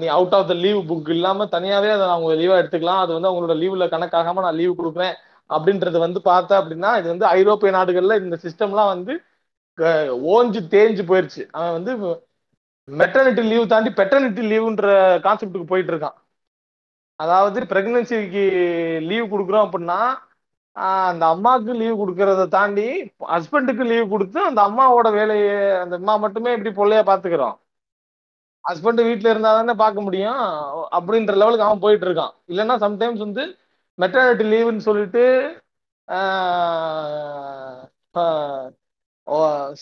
நீ out of the leave book இல்லாம தனியாவே அதை அவங்க லீவா எடுத்துக்கலாம். அது வந்து அவங்களோட லீவ்ல கணக்காகாம நான் லீவ் கொடுக்குறேன் அப்படின்றது வந்து பார்த்தா அப்படின்னா இது வந்து ஐரோப்பிய நாடுகள்ல இந்த சிஸ்டம்லாம் வந்து ஓஞ்சு தேஞ்சு போயிருச்சு. அவன் வந்து மெட்டர்னிட்டி லீவ் தாண்டி பெட்டர்னிட்டி லீவுன்ற கான்செப்டுக்கு போயிட்டு இருக்கான் அதாவது பிரெக்னன்சிக்கு லீவ் கொடுக்குறோம் அப்படின்னா அந்த அம்மாவுக்கு லீவ் கொடுக்கறத தாண்டி ஹஸ்பண்டுக்கு லீவ் கொடுத்து அந்த அம்மாவோட வேலையை அந்த அம்மா மட்டுமே இப்படி பொள்ளையா பாத்துக்கிறோம் ஹஸ்பண்ட் வீட்டில் இருந்தால் தானே பார்க்க முடியும். அப்படின்ற லெவலுக்கு அவன் போயிட்டு இருக்கான் இல்லைன்னா சம்டைம்ஸ் வந்து மெட்டர்னிட்டி லீவுன்னு சொல்லிட்டு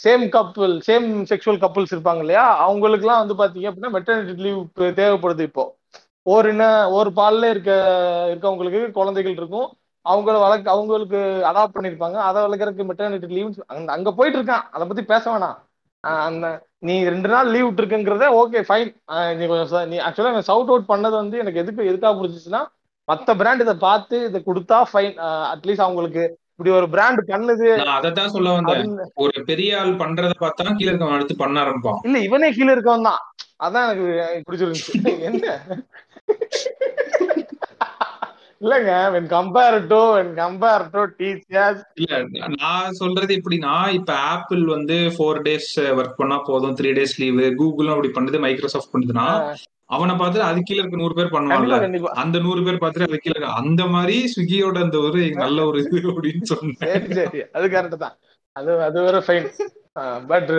same couple same sexual couples இருப்பாங்க இல்லையா? அவங்களுக்குலாம் வந்து பார்த்தீங்க அப்படின்னா மெட்டர்னிட்டி லீவ் தேவைப்படுது இப்போ. ஒரு என்ன ஒரு பால்ல இருக்க இருக்கவங்களுக்கு குழந்தைகள் இருக்கும். அவங்கள வளர்க்க அவங்களுக்கு அடாப்ட் பண்ணியிருப்பாங்க. அதை வளர்க்குறதுக்கு மெட்டர்னிட்டி லீவ் அங்கே போயிட்டு இருக்கான். அதை பற்றி பேச வேணாம். அந்த நீ ரெண்டு நாள் லீவ் விட்டுருக்குங்கிறத ஓகே ஃபைன் நீ கொஞ்சம் நீ ஆக்சுவலாக சவுட் அவுட் பண்ணது வந்து எனக்கு எதுக்கு எதுக்காக பிடிச்சிச்சுன்னா மற்ற பிராண்ட் இதை பார்த்து இதை கொடுத்தா ஃபைன் அட்லீஸ்ட் அவங்களுக்கு இப்படி ஒரு பிராண்ட் பண்ணுது. அதைத்தான் சொல்ல வந்தேன். ஒரு பெரிய ஆள் பண்றத பார்த்தா கீழே இருக்கவன் அடுத்து பண்ண ஆரம்பிப்பான். இல்ல இவனே கீழே இருக்கவன் தான். அதான் எனக்கு பிடிச்சிருந்துச்சு. என்ன? இல்லங்க when compare to when compare to TCS இல்ல நான் சொல்றது எப்படின்னா இப்ப ஆப்பிள் வந்து ஃபோர் டேஸ் ஒர்க் பண்ணா போதும் த்ரீ டேஸ் லீவு கூகுளும் அப்படி பண்ணுது மைக்ரோசாஃப்ட் பண்ணுதுன்னா அவனை பார்த்து அது கீழே இருக்க நூறு பேர் கண்டிப்பா அந்த நூறு பேர் பார்த்துட்டு அது கீழே அந்த மாதிரி ஸ்விக்கியோட அந்த ஒரு நல்ல ஒரு இது அப்படின்னு சொன்னேன். சரி அது கரெக்ட் தான். அது அது வேற ஃபைன் பட்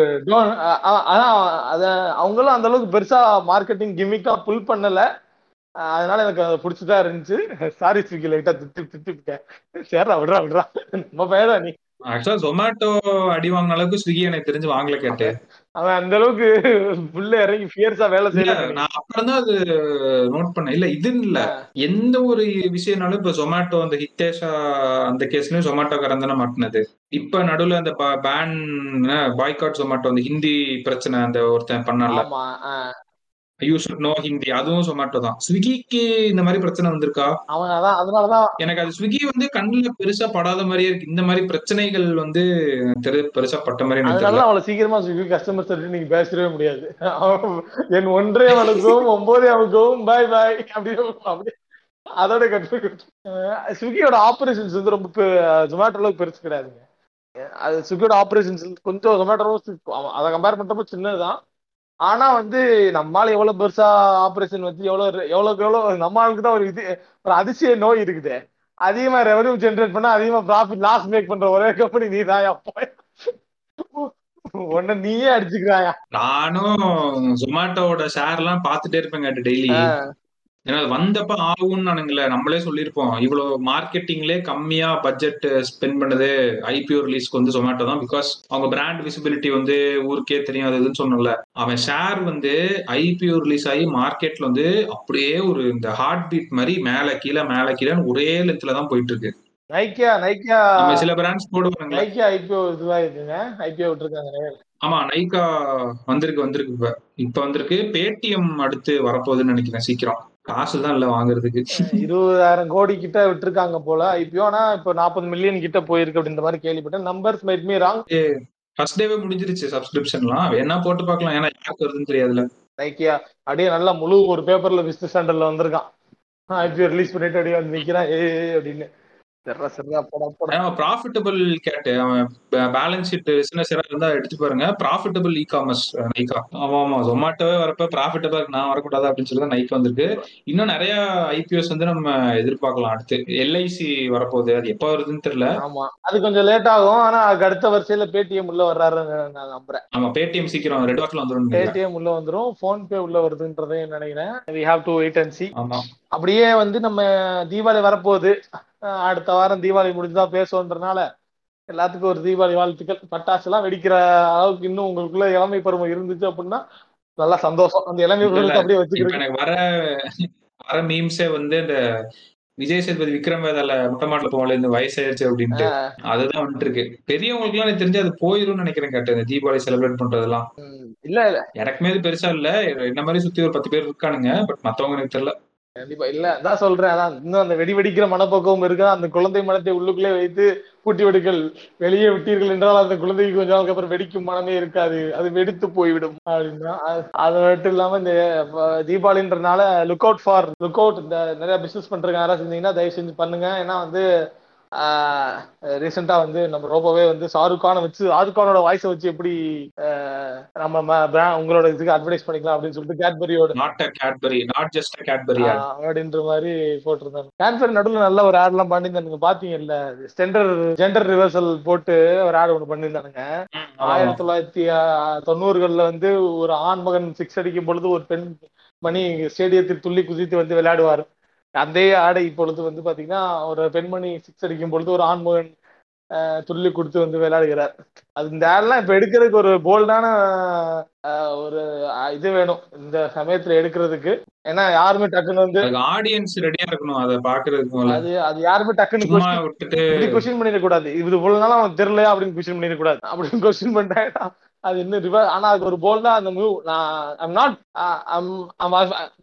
ஆனா அத அவங்களும் அந்த அளவுக்கு பெருசா மார்க்கெட்டிங் கிமிக்கா புல் பண்ணல. அதனால எனக்கு அது பிடிச்சதா இருந்துச்சு. சாரி ஸ்விக்கி லைட்டா திட்டு திட்டுட்டேன் சரிடா விடுறா விடுறா. நம்ம பையன் நீ. ஆக்சுவலா ஜொமேட்டோ அடி வாங்கின அளவுக்கு ஸ்விக்கி எனக்கு தெரிஞ்சு வாங்கல கேட்டு. அவன் அந்த அளவுக்கு புள்ள இறங்கி ஃபியர்ஸா வேலை செய்யல நான் அப்புறம் தான் அது நோட் பண்ணேன். இல்ல இதுன்னு இல்ல. எந்த ஒரு விஷயம்னாலும் இப்ப ஜொமேட்டோ அந்த ஹிட்டேஷா அந்த கேஸ்லயும் ஜொமேட்டோக்காரன் தானே மாட்டினது. இப்ப நடுவுல அந்த பேன் பாய்காட் ஜொமேட்டோ அந்த ஹிந்தி பிரச்சனை அந்த ஒருத்தன் பண்ணல யூ ஷுட் நோ ஹிந்தி அதுவும் ஜொமேட்டோ தான். ஸ்விக்கிக்கு இந்த மாதிரி பிரச்சனை வந்திருக்கா? அவன் அதான் அதனாலதான் எனக்கு அது ஸ்விக்கி வந்து கண்ணுல பெருசா படாத மாதிரியே இருக்கு. இந்த மாதிரி பிரச்சனைகள் வந்து தெரு பெருசா பட்ட மாதிரி அதனால அவளை சீக்கிரமா ஸ்விக்கி கஸ்டமர் சர்வீஸ் நீங்க பேசவே முடியாது. என் ஒன்றே அவளுக்கும் ஒன்பதே அவளுக்கும் பாய் பாய் அப்படி அப்படி அதோட கட்டு ஸ்விக்கியோட ஆபரேஷன்ஸ் வந்து ரொம்ப ஜொமேட்டோ அளவுக்கு பெருசு கிடையாதுங்க. அது ஸ்விக்கியோட ஆபரேஷன்ஸ் கொஞ்சம் ஜொமேட்டோ அதை கம்பேர் பண்றப்ப சின்னதுதான். ஆனா வந்து நம்மால எவ்வளவு பெருசா ஆபரேஷன் வச்சு எவ்வளவு எவ்வளவுக்கு எவ்வளவு நம்ம ஆளுக்கு தான் ஒரு இது ஒரு அதிசய நோய் இருக்குது. அதிகமா ரெவன்யூ ஜென்ரேட் பண்ணா அதிகமா ப்ராஃபிட் லாஸ் மேக் பண்ற ஒரே கம்பெனி நீ தான் உன்ன நீயே அடிச்சுக்கிறாயா. நானும் ஜொமேட்டோவோட ஷேர் எல்லாம் பாத்துட்டே இருப்பேங்க டெய்லி ஏன்னா அது வந்தப்ப ஆகும்னு நானுங்களே நம்மளே சொல்லியிருப்போம். இவ்வளவு மார்க்கெட்டிங்லே கம்மியா பட்ஜெட் ஸ்பெண்ட் பண்ணது ஐபிஓ ரிலீஸ்க்கு வந்து ஜொமேட்டோ தான் பிகாஸ் அவங்க பிராண்ட் விசிபிலிட்டி வந்து ஊருக்கே இதுன்னு சொன்னல அவன் ஷேர் வந்து ஐபிஓ ரிலீஸ் ஆகி மார்க்கெட்ல வந்து அப்படியே ஒரு இந்த ஹார்ட் பீட் மாதிரி மேல கீழே மேல கீழே ஒரே லென்த்ல தான் போயிட்டு இருக்கு நைக்கியா நைக்கியா சில பிராண்ட்ஸ் போடுவாங்க நைக்கியா ஐபிஓ இதுவா இருக்குங்க ஐபிஓ விட்டுருக்காங்க ஆமா நைக்கா வந்திருக்கு வந்திருக்கு இப்ப. இப்ப வந்திருக்கு. பேடிஎம் அடுத்து வரப்போகுதுன்னு நினைக்கிறேன் சீக்கிரம். காசு தான் இல்ல வாங்குறதுக்கு இருபதாயிரம் கோடி கிட்ட விட்டுருக்காங்க போல ஐபிஓ. ஆனா இப்போ நாற்பது மில்லியன் கிட்ட போயிருக்கு அப்படின்ற மாதிரி கேள்விப்பட்டேன். Numbers might be wrong first டேவே முடிஞ்சிருச்சு சப்ஸ்கிரிப்ஷன்லாம் வேணா போட்டு பார்க்கலாம். ஏன்னா யாருக்கு வருதுன்னு தெரியாதுல நைக்கியா அப்படியே நல்லா முழு ஒரு பேப்பர்ல பிசினஸ் ஸ்டாண்டர்ட்ல வந்திருக்கான். ஐபிஓ ரிலீஸ் பண்ணிட்டு அப்படியே வந்து நிக்கிறான். ஏ அப்படின்னு. ப்ராஃபிட்டபிள் கேட்டு அவன் பேலன்ஸ் ஷீட் பிசினஸ் இருந்தா எடுத்து பாருங்க. ப்ராஃபிட்டபிள் இ காமர்ஸ் நைக்கா ஆமா ஆமா. ஜொமாட்டோவே வரப்ப ப்ராஃபிட்டபிள் நான் வரக்கூடாது அப்படின்னு சொல்லி தான் நைக் வந்திருக்கு. இன்னும் நிறைய ஐபிஎஸ் வந்து நம்ம எதிர்பார்க்கலாம் அடுத்து. எல்ஐசி வரப்போகுது. அது எப்போ வருதுன்னு தெரியல. ஆமா. அது கொஞ்சம் லேட் ஆகும். ஆனா அதுக்கு அடுத்த வரிசையில பேடிஎம் உள்ள வர்றாருன்னு நான் நம்புறேன். ஆமா பேடிஎம் சீக்கிரம் ரெட் வாக்கில் வந்துடும் பேடிஎம் உள்ள வந்துரும். போன் பே உள்ள வருதுன்றதையும் நினைக்கிறேன். We have to wait and see ஆமா. அப்படியே வந்து நம்ம தீபாவளி வரப்போகுது. அடுத்த வாரம் தீபாவளி முடிஞ்சுதான் பேசுவோன்றனால எல்லாத்துக்கும் ஒரு தீபாவளி வாழ்த்துக்கள். பட்டாசு எல்லாம் வெடிக்கிற அளவுக்கு இன்னும் உங்களுக்குள்ள இளமை பருவம் இருந்துச்சு அப்படின்னா நல்லா சந்தோஷம். அந்த இளமை பருவத்தை அப்படியே வச்சுக்கிறேன் எனக்கு வர வர மீம்ஸே வந்து இந்த விஜய் சேதுபதி விக்ரம் வேதால மொட்டை மாடல போகல இந்த வயசாயிருச்சு அப்படின்ட்டு. அதுதான் வந்துட்டு இருக்கு. பெரியவங்களுக்கு எல்லாம் எனக்கு தெரிஞ்சு அது போயிரும்னு நினைக்கிறேன் கேட்டு இந்த தீபாவளி செலிப்ரேட் பண்றதெல்லாம். இல்ல இல்ல. எனக்குமே இது பெருசா இல்ல. என்ன மாதிரி சுத்தி ஒரு பத்து பேர் இருக்கானுங்க பட் மத்தவங்க எனக்கு தெரியல. கண்டிப்பா. இல்ல அதான் சொல்றேன். அதான் இன்னும் அந்த வெடி வெடிக்கிற மனப்பக்குவம் இருக்கு அந்த குழந்தை மனத்தை உள்ளுக்குள்ளே வைத்து பூட்டி விடுங்கள். வெளியே விட்டீர்கள் என்றால் அந்த குழந்தைக்கு கொஞ்ச நாளுக்கு அப்புறம் வெடிக்கும் மனமே இருக்காது. அது வெடித்து போய்விடும். அப்படின்னா அது- மட்டும் இல்லாம இந்த தீபாவளின்றனால look out for look out இந்த நிறைய பிசினஸ் பண்றவங்க யாராவது செஞ்சீங்கன்னா தயவு செஞ்சு பண்ணுங்க. ஏன்னா வந்து ரீசெண்டா வந்து நம்ம ரோபோவே வந்து ஷாருக் கானை வச்சு ஷாருக் கானோட வாய்ஸை வச்சு எப்படி நம்ம உங்களோட இதுக்கு அட்வர்டைஸ் பண்ணிக்கலாம் அப்படின்னு சொல்லிட்டு கேட்பரியோட not a Cadbury not just a Cadbury அப்படின்ற மாதிரி போட்டிருந்தாங்க. கேன்சர் நடுவில் நல்ல ஒரு ஆட் எல்லாம் பண்ணியிருந்தானுங்க பாத்தீங்கல்ல ஜெண்டர் ஜெண்டர் ரிவர்சல் போட்டு ஒரு ஆட் ஒன்று பண்ணியிருந்தானுங்க. ஆயிரத்தி தொள்ளாயிரத்தி தொண்ணூறுகள்ல வந்து ஒரு ஆண் மகன் சிக்ஸ் அடிக்கும் பொழுது ஒரு பெண் மணி ஸ்டேடியத்தில் துள்ளி குதித்து வந்து விளையாடுவார். அதே ஆடை இப்பொழுது வந்து பாத்தீங்கன்னா ஒரு பெண்மணி சிக்ஸ் அடிக்கும் பொழுது ஒரு ஆண் மகன் ஆஹ், துள்ளி கொடுத்து வந்து விளையாடுகிறார். அது இந்த ஆட்லாம் இப்ப எடுக்கிறதுக்கு ஒரு போல்டான ஒரு இது வேணும். இந்த சமயத்துல எடுக்கிறதுக்கு. ஏன்னா யாருமே டக்குன்னு வந்து ஆடியன்ஸ் ரெடியா இருக்கணும் அதை பாக்குறதுக்கு அது அது யாருமே டக்குன்னு கொஸ்டின் பண்ணிட கூடாது இது இவ்வளவு நாளா அவன் தெரியல அப்படின்னு கொஸ்டின் பண்ணிட கூடாது அப்படின்னு கொஸ்டின் பண்ணிட்டேன் அது இன்னும் ரிவர் ஆனா அது ஒரு போல்டா அந்த மூவ் நான் ஐம் நாட்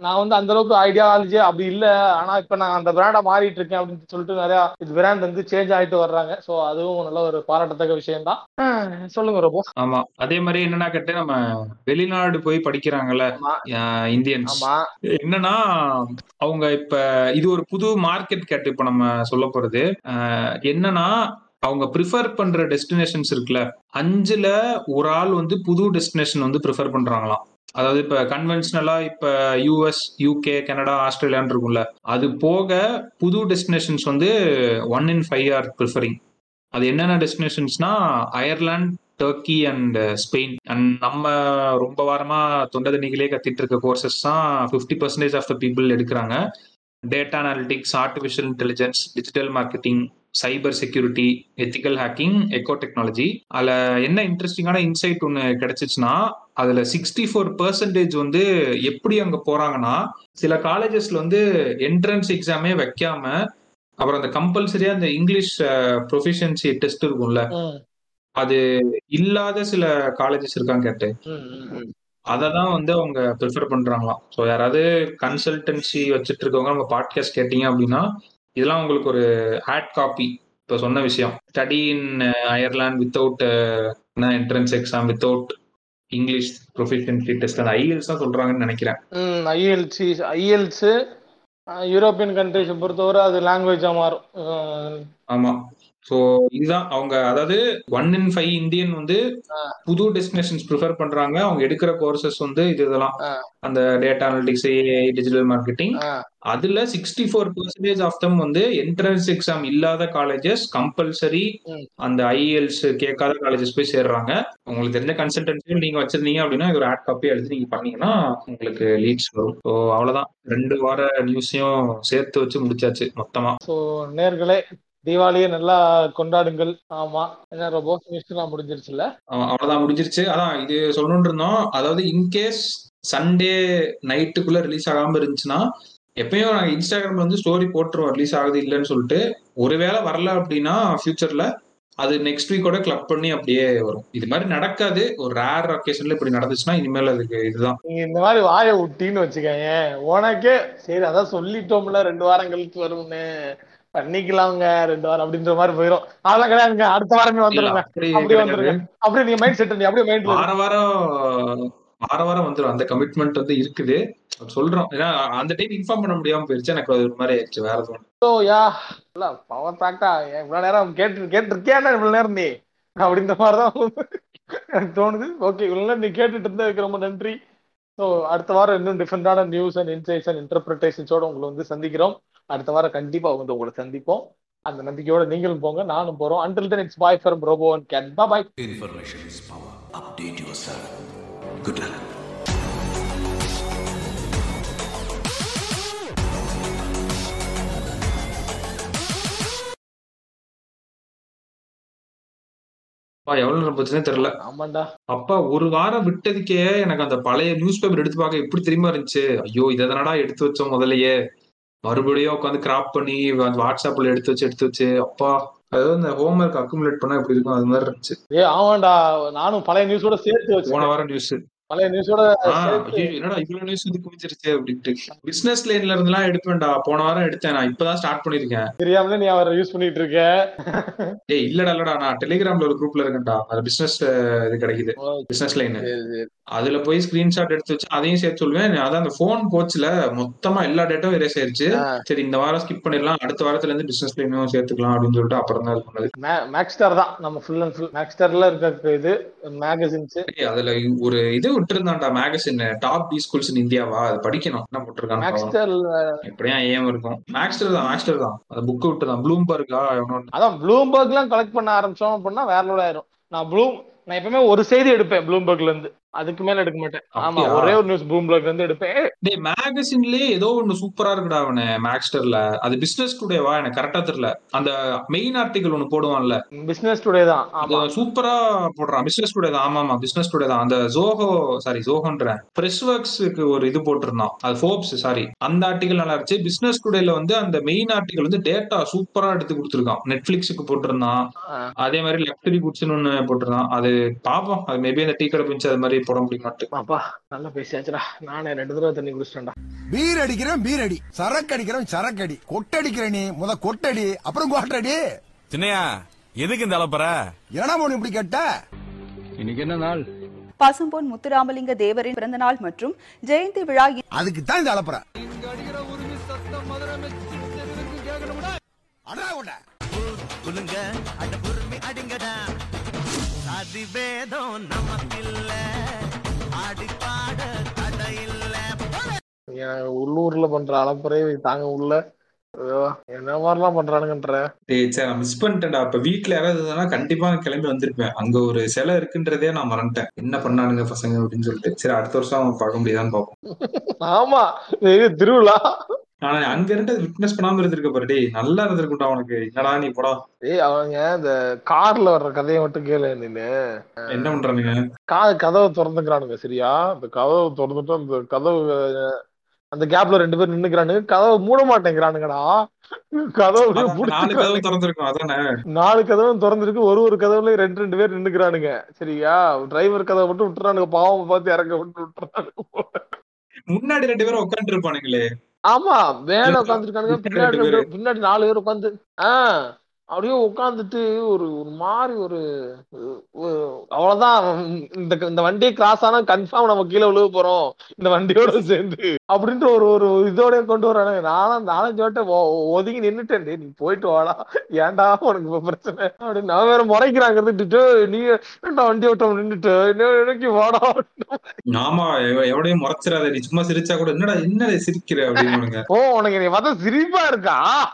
நான் வந்து அந்த அளவுக்கு ஐடியாலஜி அப்படி இல்ல. ஆனா இப்ப நான் அந்த பிராண்டா மாறிட்டு இருக்கேன் அப்படின்னு சொல்லிட்டு நிறைய இது பிராண்ட் வந்து சேஞ்ச் ஆயிட்டு வர்றாங்க. சோ அதுவும் நல்ல ஒரு பாராட்டத்தக்க விஷயம் தான் சொல்லுங்க ரொம்ப ஆமா. அதே மாதிரி என்னன்னா கேட்டு நம்ம வெளிநாடு போய் படிக்கிறாங்கல்ல இந்தியன்ஸ். ஆமா. என்னன்னா அவங்க இப்ப இது ஒரு புது மார்க்கெட் கேட்டு இப்ப நம்ம சொல்ல போறது. என்னன்னா அவங்க ப்ரிஃபர் பண்ற டெஸ்டினேஷன்ஸ் இருக்குல்ல அஞ்சுல ஒரு ஆள் வந்து புது டெஸ்டினேஷன் வந்து ப்ரிஃபர் பண்றாங்களாம். அதாவது இப்ப கன்வென்ஷனலா இப்ப யூஎஸ் யூகே கனடா ஆஸ்திரேலியான்னு இருக்கும்ல அது போக புது டெஸ்டினேஷன்ஸ் வந்து one in five are preferring அது என்னென்ன டெஸ்டினேஷன்ஸ்னா Ireland Turkey and Spain and நம்ம ரொம்ப வாரமா தொண்டை தண்ணிகளே கத்திட்டு இருக்க கோர்சஸ் தான் fifty percentage of the people எடுக்கிறாங்க. Data analytics artificial intelligence digital marketing cyber security ethical hacking eco technology. அதில் என்ன இன்ட்ரெஸ்டிங்கான இன்சைட் ஒன்று கிடைச்சிச்சுன்னா அதில் சிக்ஸ்டி ஃபோர் பர்சன்டேஜ் வந்து எப்படி அங்கே போகிறாங்கன்னா சில காலேஜஸ்ல வந்து என்ட்ரன்ஸ் எக்ஸாமே வைக்காம அப்புறம் அந்த கம்பல்சரியா அந்த இங்கிலீஷ் ப்ரொஃபிஷியன்சி டெஸ்ட் இருக்கும்ல அது இல்லாத சில காலேஜஸ் இருக்காங்க கேட்டு. அதை தான் வந்து அவங்க ப்ரிஃபர் பண்றாங்களாம். ஸோ யாராவது கன்சல்டன்சி வச்சுட்டு இருக்கவங்க நம்ம பாட்காஸ்ட் கேட்டீங்க அப்படின்னா இதெல்லாம் உங்களுக்கு ஒரு ஹேட் காப்பி இப்போ சொன்ன விஷயம். Study in Ireland without entrance exam without English proficiency test அந்த ஐஎல்ஸ் தான் சொல்றாங்கன்னு நினைக்கிறேன். ஐஎல்சி ஐஎல்ஸ் யூரோப்பியன் கண்ட்ரிஸை பொறுத்தவரை அது லாங்குவேஜா மாறும். அஹ் ஸோ இதுதான் அவங்க அதாவது ஒன் இன் ஃபைவ் இந்தியன் வந்து புது டெஸ்டினேஷன்ஸ் ப்ரிஃபர் பண்றாங்க. அவங்க எடுக்கிற கோர்சஸ் வந்து இது இதெல்லாம். அந்த data analytics AI digital marketing அதுல sixty four percentage of them வந்து என்ட்ரன்ஸ் எக்ஸாம் இல்லாத காலேஜஸ் கம்பல்சரி. அந்த ஐஎல்ஸ் கேட்காத காலேஜஸ் போய் சேர்றாங்க. உங்களுக்கு தெரிஞ்ச கன்சல்டன்சியும் நீங்க வச்சிருந்தீங்க அப்படின்னா ஒரு ஆட் காப்பி எடுத்து நீங்க பண்ணீங்கன்னா உங்களுக்கு லீட்ஸ் வரும். ஸோ அவ்வளவுதான். ரெண்டு வார நியூஸையும் சேர்த்து வச்சு முடிச்சாச்சு மொத்தமா. ஸோ நேர்களே தீபாவளியை நல்லா கொண்டாடுங்கள். ஆமா. என்ன ரொம்ப நியூஸ்லாம் முடிஞ்சிருச்சுல்ல? அவ- அவ்வளவுதான் முடிஞ்சிருச்சு. அதான் இது சொல்லணும்னு இருந்தோம். அதாவது இன்கேஸ் சண்டே நைட்டுக்குள்ள ரிலீஸ் ஆகாம இருந்துச்சுன்னா எப்பயும் நாங்க இன்ஸ்டாகிராம்ல வந்து ஸ்டோரி போட்டுருவோம். ரிலீஸ் ஆகுது இல்லைன்னு சொல்லிட்டு. ஒருவேளை வரல அப்படின்னா ஃபியூச்சர்ல அது நெக்ஸ்ட் வீக்கோட கிளப் பண்ணி அப்படியே வரும். இது மாதிரி நடக்காது. ஒரு ரேர் ஒகேஷன்ல இப்படி நடந்துச்சுன்னா இனிமேல் அதுக்கு இதுதான். நீங்க இந்த மாதிரி வாயை விட்டின்னு வச்சுக்கோங்க உனக்கே சரி அதான் சொல்லிட்டோம்ல ரெண்டு வாரம் கழிச்சு வரும்னு. பண்ணிக்கலாங்க ரெண்டு வாரம் அப்படின்ற மாதிரி போயிடும் அதெல்லாம் கிடையாதுங்க அடுத்த வாரமே வந்துருங்க. அப்படி அப்படியே வந்துருங்க. அப்படியே நீங்க மைண்ட் செட் பண்ணி அப்படியே மைண்ட்ல வார வாரம் வார வாரம் வந்துடும் அந்த கமிட்மெண்ட் வந்து இருக்குது. சொல்றோம். ஏன்னா அந்த டைம் இன்ஃபார்ம் பண்ண முடியாம போயிருச்சு. எனக்கு அது ஒரு மாதிரி ஆயிடுச்சு. வேற எதுவும் ஸோ யா. இல்ல பவர் ஃபேக்டா இவ்வளவு நேரம் கேட்டு கேட்டிருக்கியா இவ்வளவு நேரம் நீ? அப்படின்ற மாதிரி தான் எனக்கு தோணுது. ஓகே இவ்வளவு நேரம் நீ கேட்டுட்டு இருந்ததுக்கு ரொம்ப நன்றி. ஸோ அடுத்த வாரம் இன்னும் டிஃப்ரெண்டான நியூஸ் அண்ட் இன்சைட்ஸ் அண்ட் இன்டர்பிரிட்டேஷன்ஸோட உங்களை வந்து சந்திக்கிறோம். அடுத்த வாரம் கண்டிப்பா வந்து உங்களை சந்திப்போம். அந்த நம்பிக்கையோட நீங்களும் போங்க நானும் போறோம். Until then it's bye for Robo and Kate bye Information is power. Update yourself. Good luck. அப்பா எவ்வளவு நேரம் போச்சுன்னே தெரியல. ஆமாண்டா. அப்பா ஒரு வாரம் விட்டதுக்கே எனக்கு அந்த பழைய நியூஸ் பேப்பர் எடுத்து பார்க்க எப்படி தெரியுமா இருந்துச்சு? ஐயோ இதை தானடா எடுத்து வச்சோம் முதல்லயே. மறுபடியும் உட்காந்து கிராப் பண்ணி வாட்ஸ்அப்ல எடுத்து வச்சு எடுத்து வச்சு அப்பா அதாவது இந்த ஹோம்ஒர்க் அக்குமுலேட் பண்ணா எப்படி இருக்கும் அது மாதிரி இருந்துச்சு. ஏ ஆமாண்டா நானும் பழைய நியூஸோட சேர்த்து வச்சு போன வாரம் நியூஸ் பழைய நியூஸோட என்னடா இவ்வளவு நியூஸ் இது குவிச்சிருச்சு அப்படின்ட்டு. பிசினஸ் லைன்ல இருந்தெல்லாம் எடுப்பேன்டா போன வாரம் எடுத்தேன் நான். இப்பதான் ஸ்டார்ட் பண்ணிருக்கேன் தெரியாமலே நீ அவரை யூஸ் பண்ணிட்டு இருக்க. ஏய் இல்லடா இல்லடா. நான் டெலிகிராம்ல ஒரு குரூப்ல இருக்கேன்டா. அது பிசினஸ் இது கிடைக்குது. பிசினஸ் லைன் அதுல போய் ஸ்கிரீன்ஷாட் எடுத்து வச்சு அதையும் சேர்த்து சொல்லுவேன். அதான் அந்த போன் போச்சுல மொத்தமா எல்லா டேட்டாவும் erase ஆயிருச்சு. ஆ. சரி இந்த வாரம் ஸ்கிப் பண்ணிடலாம். அடுத்த வாரத்துல இருந்து பிசினஸ் லைனும் சேர்த்துக்கலாம் அப்படின்னு சொல்லிட்டு அப்புறம் தான் பண்ணது. மேக்ஸ்டார் தான். நம்ம ஃபுல் அண்ட் ஃபுல் மேக்ஸ்டார்ல இருக்க இது மேகசின்ஸ் அதுல ஒரு இது விட்டுருந்தான்டா magazine top T schools in இந்தியாவா அது படிக்கணும். என்ன. மேக்ஸ்டார்ல எப்படியா ஏம் இருக்கும்? மேக்ஸ்டர் தான் மேக்ஸ்டர் தான். அந்த புக் விட்டுதான். ப்ளூம்பர்கா அதான் ப்ளூம்பர்க்லாம் கலெக்ட் பண்ண ஆரம்பிச்சோம் அப்படின்னா வேற லெவல் ஆயிரும். நான் ப்ளூம் நான் எப்பவுமே ஒரு செய்தி எடுப்பேன் ப்ளூம்பர்க்ல இருந்து. அதுக்கு மேல எடுக்க மாட்டேன். ஆமா? ஒரே ஒரு நியூஸ் ப்ளூம்பர்க்ல இருந்து எடுப்பேன். டேய் மேகசின்லயே ஏதோ ஒண்ணு சூப்பரா இருக்குடா அவனு மேக்ஸ்டர்ல அது பிசினஸ் டுடேவா எனக்கு கரெக்டா தெரியல. அந்த மெயின் ஆர்டிகல் ஒண்ணு போடுவான்ல. பிசினஸ் டுடே தான் ஆமா. சூப்பரா போடுறான். பிசினஸ் டுடே தான் ஆமா ஆமா. பிசினஸ் டுடே தான். அந்த ஜோஹோ சாரி ஜோஹோன்ற பிரஸ் ஒர்க்ஸ்க்கு ஒரு இது போட்டிருந்தான். அது ஃபோர்ப்ஸ் சாரி அந்த ஆர்டிகல் நல்லா இருந்துச்சு. பிசினஸ் டுடேல வந்து அந்த மெயின் ஆர்டிகல் வந்து டேட்டா சூப்பரா எடுத்து கொடுத்துருக்கான். நெட்ஃபிளிக்ஸுக்கு போட்டிருந்தான். அதே மாதிரி லெப்டரி குட்ஸ்னு ஒண்ணு போட்டிருந்தான். அது பாப்போம் அது மேபி அந்த டீ கடை பிஞ்சு அது மாதிரி போட முடியுமாட்டு அப்பா நல்லா பேசியாச்சுடா நானே ரெண்டு தடவை தண்ணி குடிச்சிட்டேன்டா. பீர் அடிக்கிறேன் பீர் அடி. சரக்கு அடிக்கிறேன் சரக்கு அடி. கொட்டடிக்கிற நீ. முத கொட்டடி அப்புறம் கோட்டடி சின்னையா எதுக்கு இந்த அலப்பற? என்ன மோனு இப்படி கேட்ட? இன்னைக்கு என்ன நாள்? பசும்பொன் முத்துராமலிங்க தேவரின் பிறந்தநாள் மற்றும் ஜெயந்தி விழா அதுக்கு தான் இந்த அலப்புற. அடா பொறுமை அடிங்கடா. சாதி வேதம் நமக்கில்ல. உள்ளூர்ல பண்ற அலப்பறை தாங்க உள்ள. என்ன மாதிரிலாம் பண்றானுங்கன்ற. சரி நான் மிஸ் பண்ணிட்டேன்டா. அப்ப வீட்ல யாராவது இருந்தா கண்டிப்பா கிளம்பி வந்திருப்பேன். அங்க ஒரு சிலை இருக்குன்றதே நான் மறந்துட்டேன். என்ன பண்ணானுங்க பசங்க அப்படின்னு சொல்லிட்டு. சரி அடுத்த வருஷம் பார்க்க முடியுதான்னு பார்ப்போம். ஆமா திருவிழா. ஆனா அங்க இருந்து விட்னஸ் பண்ணாம இருந்திருக்க பாரு டேய். நல்லா இருந்திருக்கும்டா உனக்கு. என்னடா நீ போடா. ஏய் அவங்க இந்த கார்ல வர்ற கதையை மட்டும் கேளு நீனு. என்ன பண்றானுங்க கா கதவை திறந்துக்கிறானுங்க சரியா? இந்த கதவை திறந்துட்டு அந்த கதவு அந்த கேப்ல ரெண்டு பேர் நின்னுக்கிறானுங்க. கதவை மூட மாட்டேங்கிறானுங்கடா. கதவு நாலு. கதவு திறந்திருக்கும் அதானே? நாலு கதவும் திறந்திருக்கு ஒரு ஒரு கதவுல ரெண்டு ரெண்டு பேர் நின்னுக்கிறானுங்க. சரியா? டிரைவர் கதவை மட்டும் விட்டுறானுங்க பாவம் பார்த்து இறக்க விட்டு விட்டுறானுங்க. முன்னாடி ரெண்டு பேரும் உட்காந்து இருப்பானுங்களே ஆமா மேல உட்காந்துருக்கானுங்க பின்னாடி பின்னாடி நாலு பேர் உட்காந்து ஆஹ் அப்படியே உட்காந்துட்டு ஒரு ஒரு மாதிரி ஒரு அவ்வளவுதான். இந்த இந்த வண்டியை கிராஸ் ஆனா கன்ஃபார்ம் நம்ம கீழே விழுக போறோம். இந்த வண்டியோட சேர்ந்து. அப்படின்ற ஒரு ஒரு இதோட கொண்டு வரானுங்க நானும் நானும் சொல்லிட்டு ஒதுங்கி நின்னுட்டேன். டேய், நீ போயிட்டு வாடா. ஏன்டா உனக்கு இப்ப பிரச்சனை? அப்படின்னு நான் வேற முறைக்கிறாங்க இருந்துட்டு நீ ஏன்டா வண்டி ஓட்டம் நின்னுட்டு? என்ன எனக்கு வாடா? ஆமா எவ- எவனையும் முறைச்சிடாத. நீ சும்மா சிரிச்சா கூட என்னடா என்ன சிரிக்கிற? அப்படின்னு ஓ உனக்கு நீ பார்த்தா சிரிப்பா இருக்கா?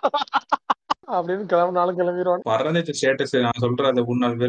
அப்படின்னு கிளம்பினாலும் கிளம்பிடுவான் வர்றதே ஸ்டேட்டஸ் நான் சொல்ற அந்த மூணு நாலு பேர்